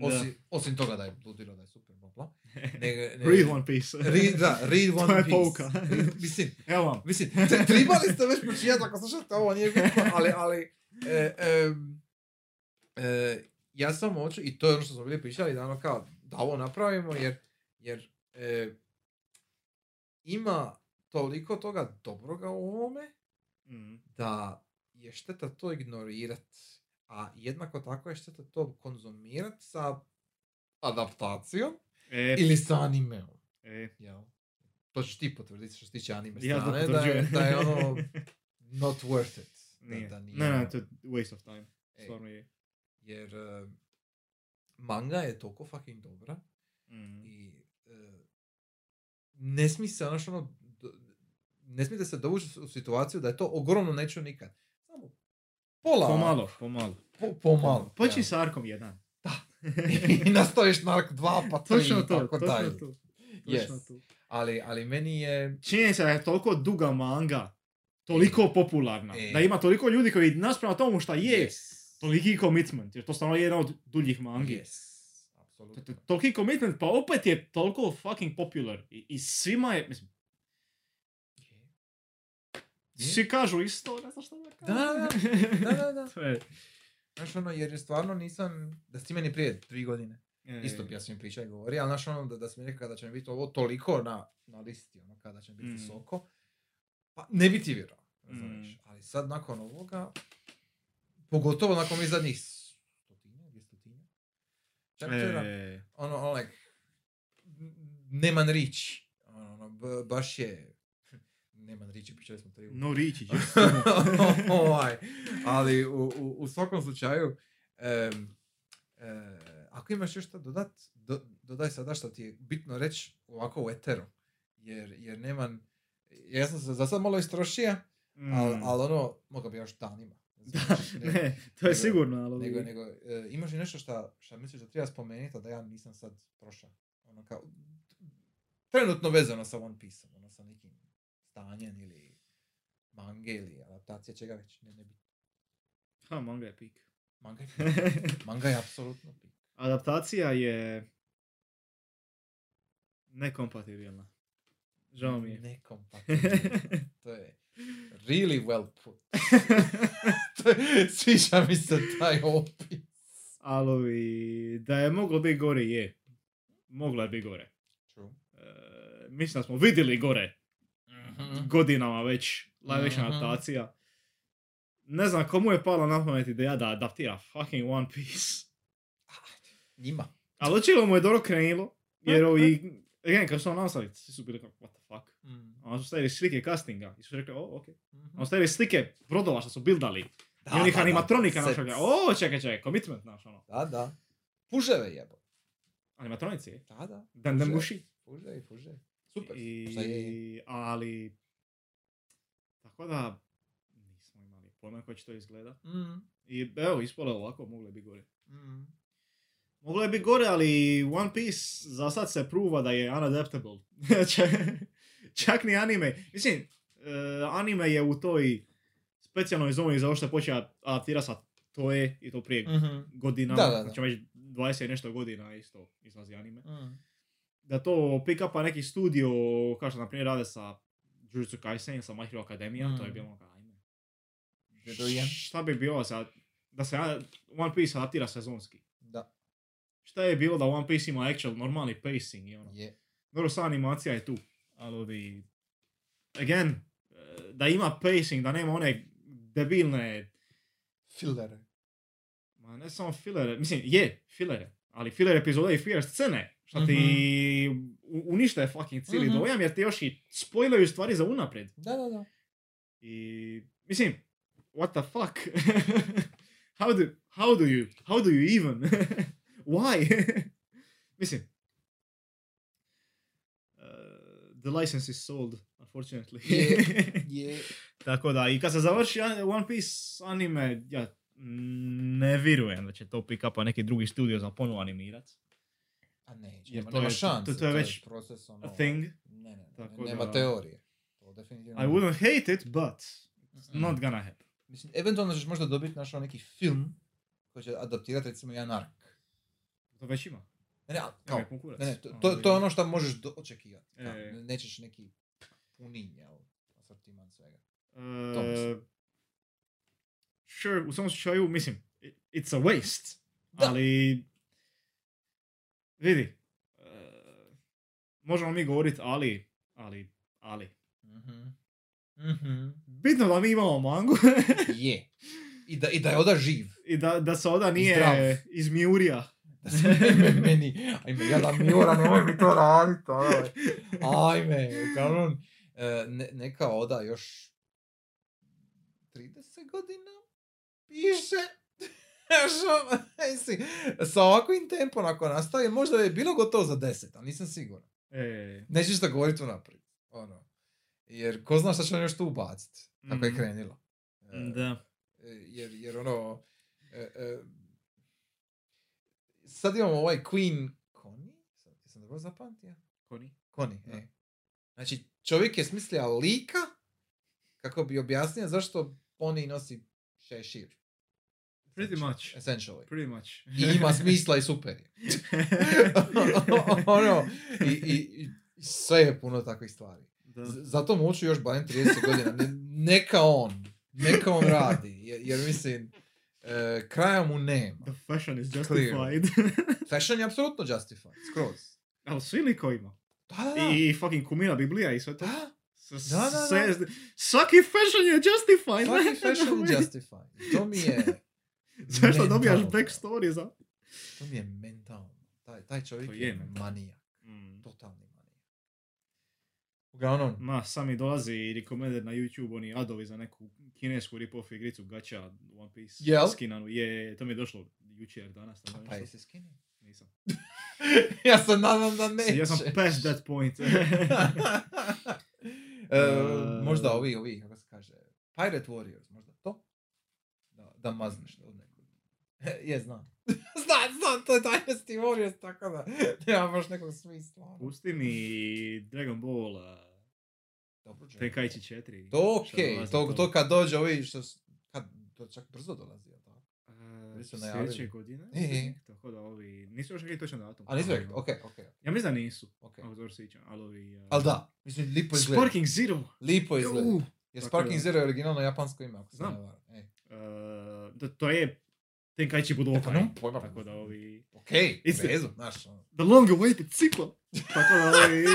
S1: osim, osim toga da je ludilo, da je super, nego-
S2: Read One Piece.
S1: Read, da, read
S2: To
S1: One
S2: je
S1: Piece.
S2: pouka.
S1: Read- mislim,
S2: Evo vam.
S1: mislim, t- trebali ste već pročitati ako slušate ovo, nije bitno, ali, ali, e, em, e, ja sam hoću, i to je ono što smo bili pričali, da ono kao, da ovo napravimo, jer, jer e, ima toliko toga dobroga u ovome,
S2: Mm.
S1: da je šteta to ignorirat, a jednako tako je šteta to konzumirat sa adaptacijom
S2: E,
S1: ili sa animeom.
S2: e,
S1: Jel? To ćeš ti potvrditi što se tiče anime
S2: ja
S1: strane, da je, da je ono not worth it. Da,
S2: Nije.
S1: da nije,
S2: Ne, ne, to je waste of time.
S1: Ej,
S2: Stvarno je.
S1: Jer eh, manga je toliko fucking dobra
S2: Mm.
S1: i eh, ne smije se ono što ono, ne smijete se dovući u situaciju da je to ogromno neću nikad. Samo pola.
S2: Pomalo, pomalo.
S1: Po, pomalo.
S2: Počni
S1: ja.
S2: s arkom jedan.
S1: I nastaviš nark dva pa tri
S2: Točno to,
S1: tako
S2: točno
S1: dalje.
S2: to.
S1: Yes.
S2: Točno to.
S1: Ali, ali meni je...
S2: Činjenica da je toliko duga manga, toliko popularna,
S1: E.
S2: da ima toliko ljudi koji naspravo tomu šta je,
S1: Yes.
S2: Toliki commitment, jer to stvarno je jedna od duljih mangi.
S1: Yes. Apsolutno.
S2: to- Toliki commitment, pa opet je toliko fucking popular. I, i svima je, mislim, svi kažu isto, ne znam šta da kažem.
S1: Da, da, da, da.
S2: je...
S1: Znaš ono, jer je stvarno nisam, da si meni prije tri godine,
S2: e,
S1: isto bi ja svim pričao i govori, ali znaš ono, da, da si mi rekao da će mi biti ovo toliko na, na listi, ono, kada će mi biti
S2: Mm.
S1: visoko, pa ne bi ti vjerovao.
S2: Mm.
S1: Ali sad nakon ovoga, pogotovo nakon ovih zadnjih stotinja, dvjestotinja,
S2: e,
S1: ono, ono, like, neman rič, ono, ono, b- baš je, neman riči, pričali smo tri
S2: no riči,
S1: ovaj, ali u, u, u svakom slučaju, em, e, ako imaš još što dodat, do, dodaj sada što ti je bitno reći ovako u eteru, jer, jer nemam, ja sam se za sad malo istrošio, ali
S2: Mm.
S1: al ono, mogao bi još danima.
S2: Da,
S1: Ne-
S2: ne, to je
S1: nego-
S2: sigurno, ali...
S1: Nego, nego, e, imaš li nešto što šta misliš da treba spomenuti, a da ja nisam sad prošao? Ono kao, trenutno vezano sa One Piece, ono sa nekim stanjem ili mange ili adaptacija čega već, ne, ne bi.
S2: Ha, manga je pik.
S1: Manga je, pik. manga je apsolutno pik.
S2: Adaptacija je... Nekompatibilna. Žao mi je.
S1: Nekompatibilno. To je really well put. Sviđa mi se taj opis.
S2: Ali da je moglo biti gore, je. Moglo je biti gore.
S1: True.
S2: E, mislim da smo vidjeli gore
S1: Mhm.
S2: godinama već live action
S1: Mhm.
S2: adaptacija. Ne znam komu je palo na pamet ideja da adaptira fucking One Piece.
S1: Njima.
S2: Ali očigledno mu je dobro krenulo. Jer ovi, again, kad su on nastavili, svi su bili kao, what the fuck.
S1: Mm.
S2: A onda su stavili slike castinga i su rekli, o, ok.
S1: Mhm.
S2: Onda su stavili slike brodova što su buildali.
S1: Da,
S2: I onih
S1: da, da.
S2: animatronika
S1: Set.
S2: našega. O, čekaj, čekaj, commitment naš, ono.
S1: Da, da. Puževe jebo.
S2: Animatronici.
S1: Da, da.
S2: Dan dan muši.
S1: Puževi, puževi. Super.
S2: I,
S1: je,
S2: ali, tako da, nismo imali pojma kako će to izgleda.
S1: Mm.
S2: I evo, ispalo je ovako, moglo biti gore.
S1: Mm.
S2: Moglo je biti gore, ali One Piece za sad se pruva da je unadaptable. Čak- ni anime. Mislim, eh, anime je u toj specijalnoj zoni za ovo što je počeo adaptirati sa to je i to prije
S1: Mhm.
S2: godina.
S1: Da, da, da.
S2: Znači već 20 i nešto godina isto izlazi anime.
S1: Mm.
S2: Da to pick upa neki studio, kao što na primjer rade sa Jujutsu Kaisen, sa My Hero Academia, to je
S1: Mm.
S2: bilo ono, ajme.
S1: Nedojen.
S2: Šta bi bilo sad, da se One Piece adaptira sezonski?
S1: Da.
S2: Šta je bilo da One Piece ima actual normalni pacing i ono.
S1: Je.
S2: Dobro, sva animacija je tu, ali ovi... Again, da ima pacing, da nema one debilne,
S1: Fillere.
S2: ma ne samo fillere, mislim, je, fillere, ali filler epizode i filler scene, što ti u- unište fucking cijeli
S1: Mhm.
S2: dojam, jer ti još i spoilaju stvari za unaprijed.
S1: Da, da, da.
S2: I, mislim, what the fuck? how, do, how do you, how do you even? Why? mislim, uh, the license is sold, unfortunately.
S1: Je. Je.
S2: Tako da, i kad se završi One Piece anime, ja ne vjerujem da će to pick upa neki drugi studio za ponovo animirat.
S1: A neće,
S2: Jer
S1: nema,
S2: je-
S1: šanse.
S2: to- to je već
S1: proces, ono...
S2: A thing.
S1: Ne, ne,
S2: Tako
S1: ne, nema
S2: da-
S1: teorije. To definitivno.
S2: I wouldn't hate it, but it's
S1: Mm.
S2: not gonna happen.
S1: Mislim, eventualno ćeš možda dobiti našao neki film koji će adaptirati recimo jedan ark.
S2: To već ima.
S1: Ne, ne, kao,
S2: konkurac.
S1: ne, ne, to,
S2: Ono,
S1: to, to je ono što možeš do, očekivati.
S2: E.
S1: Ne- Nećeš neki punin, jel? Asortiman svega.
S2: Uh,
S1: To mislim.
S2: sure, u svom slučaju, mislim, it's a waste.
S1: Da.
S2: Ali, vidi, uh, možemo mi govoriti ali, ali, ali.
S1: Mhm. Mhm.
S2: Bitno da mi imamo mangu
S1: Je. I da, I da je Oda živ.
S2: i da, da se Oda nije iz Miurija.
S1: Da se meni, ajme, jada Miura, nemoj mi to radit, ovaj. Ajme, uglavnom, e, ne, neka Oda još 30 godina piše. Mislim, sa ovakvim tempom ako nastavi, možda je bilo gotovo za 10, ali nisam siguran.
S2: E,
S1: Nećeš da govoriti unaprijed. Ono. Jer ko zna šta će on još tu ubaciti, kako je
S2: Mhm.
S1: krenilo. E,
S2: da.
S1: E, jer, jer ono, e, e, sad imamo ovaj Queen Connie, jesam dobro zapamtio?
S2: Koni?
S1: Connie,
S2: Da.
S1: e. Znači, čovjek je smislio lika kako bi objasnio zašto Pony nosi šešir.
S2: Pretty
S1: Essentially-
S2: much.
S1: Essentially.
S2: Pretty much.
S1: I ima smisla i super je. ono, i, i, i sve je puno takvih stvari.
S2: da.
S1: Z- Zato mu uču još barem 30 godina. Ne- neka on. Neka on radi. Jer, jer mislim, e, kraja mu nema.
S2: The fashion is justified.
S1: Fashion je apsolutno justified. Skroz.
S2: Ali svi likovima.
S1: Da, da, da.
S2: I, fucking Kumina Biblija i sve to.
S1: Da,
S2: S-
S1: Da, da, da.
S2: sve- Svaki fashion je justified.
S1: svaki fashion je justified. To mi je,
S2: Zašto dobijaš backstory za...
S1: to mi je mentalno. Taj, taj čovjek
S2: To
S1: je,
S2: je
S1: manijak.
S2: Mm.
S1: Totalni. Uglavnom,
S2: Ma, sami dolazi i recommended na YouTube oni adovi za neku kinesku rip-off igricu gacha One Piece
S1: Jel?
S2: skinanu. Je, to mi je došlo jučer, danas. tamo
S1: pa jesi skinuo?
S2: Nisam.
S1: ja sam nadam da neće.
S2: Ja sam past that point.
S1: E, možda ovi, ovi, kako se kaže, Pirate Warriors, možda to? Da, da mazneš od nekog. je, znam. znam, znam, to je Dynasty Warriors, tako da nema baš nekog smisla. ono.
S2: Pusti mi Dragon Ball,
S1: Dobro.
S2: Tenkaichi 4.
S1: To okej,
S2: dolazi
S1: to, to kad dođe ovi što, kad, to čak brzo dolazi, jel tako?
S2: Sljedeće godine.
S1: E, e.
S2: Tako da ovi, nisu još rekli točan datum.
S1: A nisu rekli,
S2: Ali,
S1: ok, ok,
S2: Ja mislim da nisu.
S1: ok.
S2: Ako dobro sjećam, ali ovi... uh,
S1: Ali da, mislim, lipo izgleda.
S2: Sparking Zero!
S1: Lipo izgleda. Jer Sparking. Zero je originalno japansko ime, ako se ne varam.
S2: Uh, da, to je Tenkaichi
S1: nemam pojma.
S2: Tako da ovi...
S1: Ok,
S2: Isto-
S1: u redu, znaš. ono.
S2: The long awaited sequel! Tako da ovi...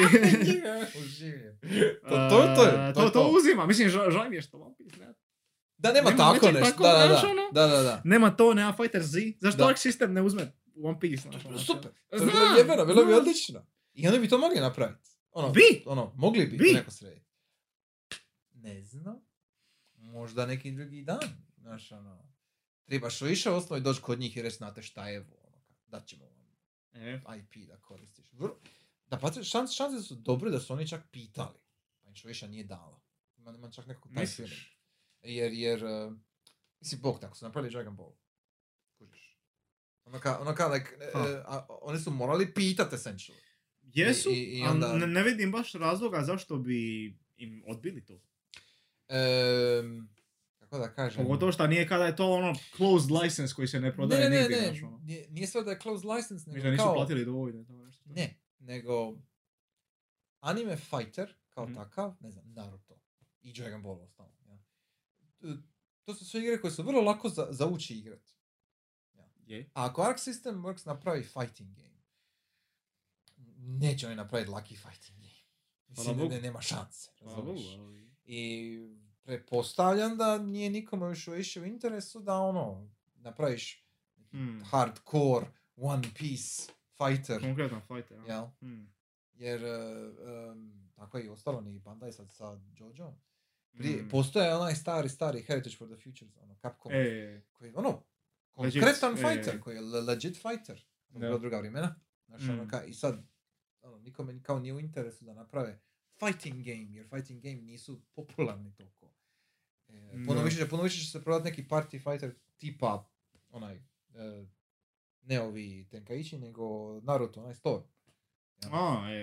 S1: To, to, to je, to, je
S2: to, uzima. Mislim, ža- žao mi je što One Piece.
S1: Da, nema,
S2: nema
S1: tako nešto. Da, da,
S2: ono?
S1: Da, da, da.
S2: Nema to, nema Fighter Z. Zašto
S1: Da.
S2: Arc System ne uzme One Piece? Znaš, ono,
S1: Super. To je
S2: Znam,
S1: bilo jebeno, bilo bi
S2: znam.
S1: odlično. I oni bi to mogli napraviti. Ono,
S2: Bi.
S1: Ono, mogli bi,
S2: Bi.
S1: neko srediti. Ne znam. Možda neki drugi dan. Znaš, ono, trebaš više osnovi doći kod njih i reći, znate šta je ovo, ono, dat ćemo vam
S2: E,
S1: IP da koristiš. Vrlo, da pa šans, šanse su dobre da su oni čak pitali. Pa im Šojiša nije dala. Ima, ima čak nekako taj feeling. Jer, jer, uh, mislim, bog tako su napravili Dragon Ball. Kužiš. Ono ka, ono ka, like, e,
S2: Ha.
S1: a, oni su morali pitat essentially.
S2: Jesu,
S1: I- i- i onda-
S2: ne, ne vidim baš razloga zašto bi im odbili to.
S1: Ehm, kako da kažem?
S2: Pogotovo što nije kada je to ono closed license koji se ne
S1: ne,
S2: prodaje
S1: ne, ne,
S2: nigdje,
S1: ne,
S2: znaš, ono.
S1: nije, nije sve da je closed license, nego
S2: da nisu
S1: kao...
S2: platili dovoljno.
S1: Ne, nego anime fighter kao
S2: Mhm.
S1: takav, ne znam, Naruto i Dragon Ball ostalo. Ja. E, To su sve igre koje su vrlo lako za, zauči igrat.
S2: Je.
S1: A ako Arc System Works napravi fighting game, neće oni napraviti lucky fighting game. Mislim, ne, ne, nema šanse.
S2: Hvala? Bogu, ali-
S1: I pretpostavljam da nije nikome još više u interesu da ono, napraviš
S2: Hmm.
S1: hardcore One Piece fighter.
S2: Konkretan fighter. ja.
S1: Jel?
S2: Hmm.
S1: Jer um, tako je i ostalo ni Bandai sad sa Jojo. Prije,
S2: Hmm.
S1: Postoje onaj stari, stari Heritage for the Futures, ono, Capcom,
S2: E,
S1: koji je ono,
S2: Legit,
S1: konkretan
S2: e.
S1: fighter, koji je le- legit fighter. To
S2: Da.
S1: je druga vremena. Znaš, ono,
S2: Mm.
S1: ka, I sad, ono, nikome kao nije u interesu da naprave fighting game, jer fighting game nisu popularni toliko. Puno, više, puno više će se prodati neki party fighter tipa, onaj, e, ne ovi Tenkaichi, nego Naruto, onaj store. Jel?
S2: a, e.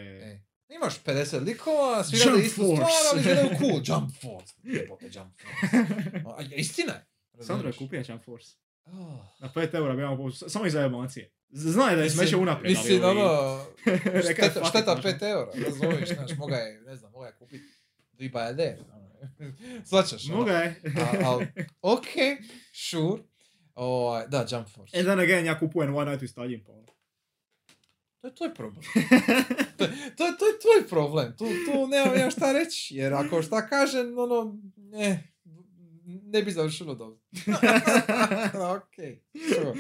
S1: E, imaš 50 likova, svi rade istu stvar, ali cool. Jump Force. Jebote, Jump Force. A, istina je.
S2: Sandro je kupio Jump Force.
S1: Oh.
S2: Na 5 eura bi imao po- samo iz emocije. Zna je da je smeće unaprijed,
S1: Mislim, ono,
S2: je
S1: šteta, šteta
S2: znaš,
S1: 5 eura, razumiješ, znaš, moga je, ne znam, moga je kupiti dvi bajade. Svačaš, ono.
S2: Moga je.
S1: Ok, sure. Ovaj, da, Jump Force.
S2: And then again, ja kupujem One Night iz Taljin, pa ono.
S1: To je tvoj problem. to, je- to, je- to je tvoj problem. Tu, tu nemam ja šta reći. Jer ako šta kažem, ono, ne, ne bi završilo dobro. ok, sure.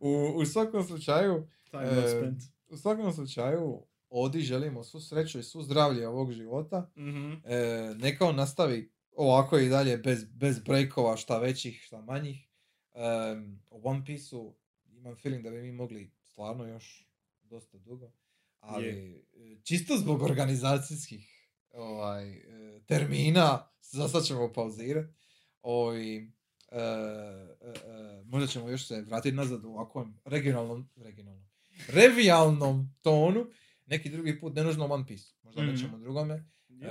S1: U, u svakom slučaju,
S2: Time
S1: E,
S2: spent.
S1: u svakom slučaju, Odi želimo svu sreću i svu zdravlje ovog života.
S2: Mhm.
S1: E, neka on nastavi ovako i dalje bez, bez breakova, šta većih, šta manjih. Um, o One Piece-u imam feeling da bi mi mogli stvarno još dosta dugo. Ali
S2: Je.
S1: e, čisto zbog organizacijskih ovaj, e, termina, za sad ćemo pauzirati. Ovaj, e, e, e, možda ćemo još se vratiti nazad u ovakvom regionalnom, regionalnom, revijalnom tonu. Neki drugi put, ne nužno One Piece, možda
S2: Mhm.
S1: nečemu drugome. E,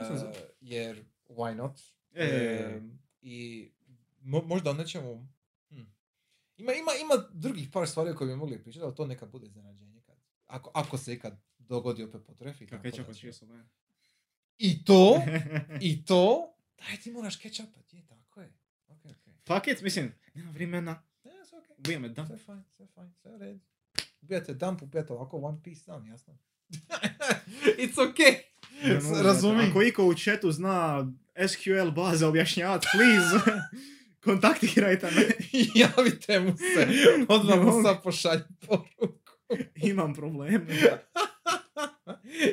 S1: jer why not?
S2: E,
S1: E, I mo- možda o nečemu... hm. Ima, ima, ima drugih par stvari kojima bi mogli pričati, ali to neka bude iznenađenje. Kad, ako, ako se ikad dogodi opet potrefi.
S2: Kako je često, ne.
S1: I to, i to, daj ti moraš kečapat, je, tako je. Ok, ok.
S2: Paket, mislim, nema vremena.
S1: Ne, sve ok.
S2: Ubija me da.
S1: Sve fajn, sve fajn, sve u redu. Ubijate dump, ubijate ovako One Piece dan, jasno. It's okay. Razumim.
S2: Ako iko u chatu zna SQL baze objašnjavati, please, kontaktirajte me.
S1: Javite mu se. Odmah mu sad pošalj poruku.
S2: Imam problem.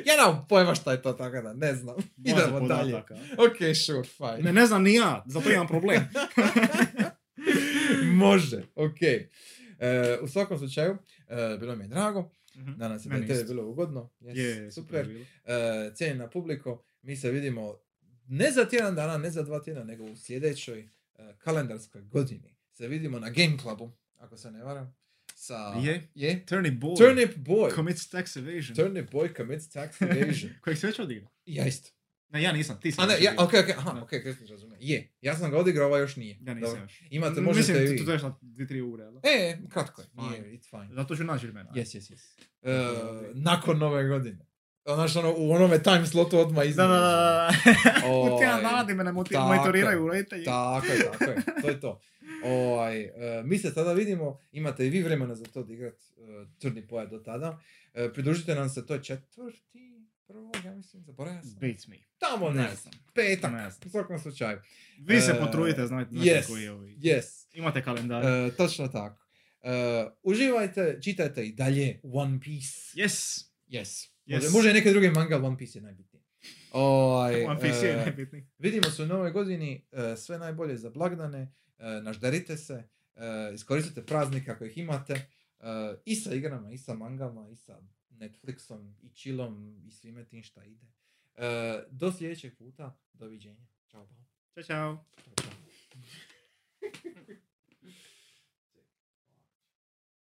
S1: ja nemam pojma šta je to, tako da ne znam.
S2: Baza
S1: Idemo dalje. Ok, sure, fine.
S2: Ne, ne znam ni ja, zato imam problem.
S1: Može, ok. E, u svakom slučaju, e, bilo mi je drago.
S2: Mhm.
S1: Nadam se da
S2: Meni
S1: je tebi bilo ugodno. Yes,
S2: Je,
S1: super.
S2: je bilo.
S1: E, cijenjena publiko, mi se vidimo ne za tjedan dana, ne za dva tjedna, nego u sljedećoj e, kalendarskoj godini. Se vidimo na Game Clubu, ako se ne varam. Sa...
S2: Je.
S1: Je?
S2: Turnip Boy.
S1: Turnip Boy.
S2: Commits tax evasion.
S1: Turnip Boy commits tax evasion.
S2: Kojeg se već odigra.
S1: Ja isto.
S2: Ne, ja nisam, ti si.
S1: A ne, ja, okej, okej, aha,
S2: Da.
S1: okej, okay, razumije. Je, ja sam ga odigrao, ovaj još nije.
S2: Ja nisam još.
S1: Imate, možete
S2: Mislim, tu
S1: vi.
S2: to još na 2-3 ure, jel da?
S1: E, kratko je, nije, it's fine.
S2: Zato ću naći vremena.
S1: Yes, yes, yes. E, nakon nove godine. Znaš, ono, u onome time slotu odmah
S2: Da,
S1: iznad.
S2: da, da, da.
S1: Ovaj,
S2: U tjedan dana me ne monitoriraju roditelji.
S1: Tako je, tako je, to je to. Ovaj, e, mi se tada vidimo, imate i vi vremena za to odigrat e, crni poja do tada. E, pridružite nam se, to je četvrti, prvog, ja mislim, zaboravio sam.
S2: Beats me.
S1: Tamo ne
S2: Ne
S1: znam, petak,
S2: Ne znam.
S1: u svakom slučaju.
S2: Vi se
S1: E,
S2: potrudite, znate,
S1: yes,
S2: koji je ovi.
S1: Yes,
S2: Imate kalendar.
S1: e, točno tako. E, uživajte, čitajte i dalje One Piece.
S2: Yes.
S1: Yes.
S2: Yes.
S1: Može, može i neke druge manga, One Piece je najbitniji. Ovaj,
S2: One Piece je najbitniji.
S1: Vidimo se u novoj godini, sve najbolje za blagdane, e, našderite se, iskoristite praznika ako ih imate, i sa igrama, i sa mangama, i sa Netflixom, i chillom, i svime tim šta ide. E, do sljedećeg puta, doviđenja. Ćao.
S2: Ćao, čao.
S1: Ćao, čao.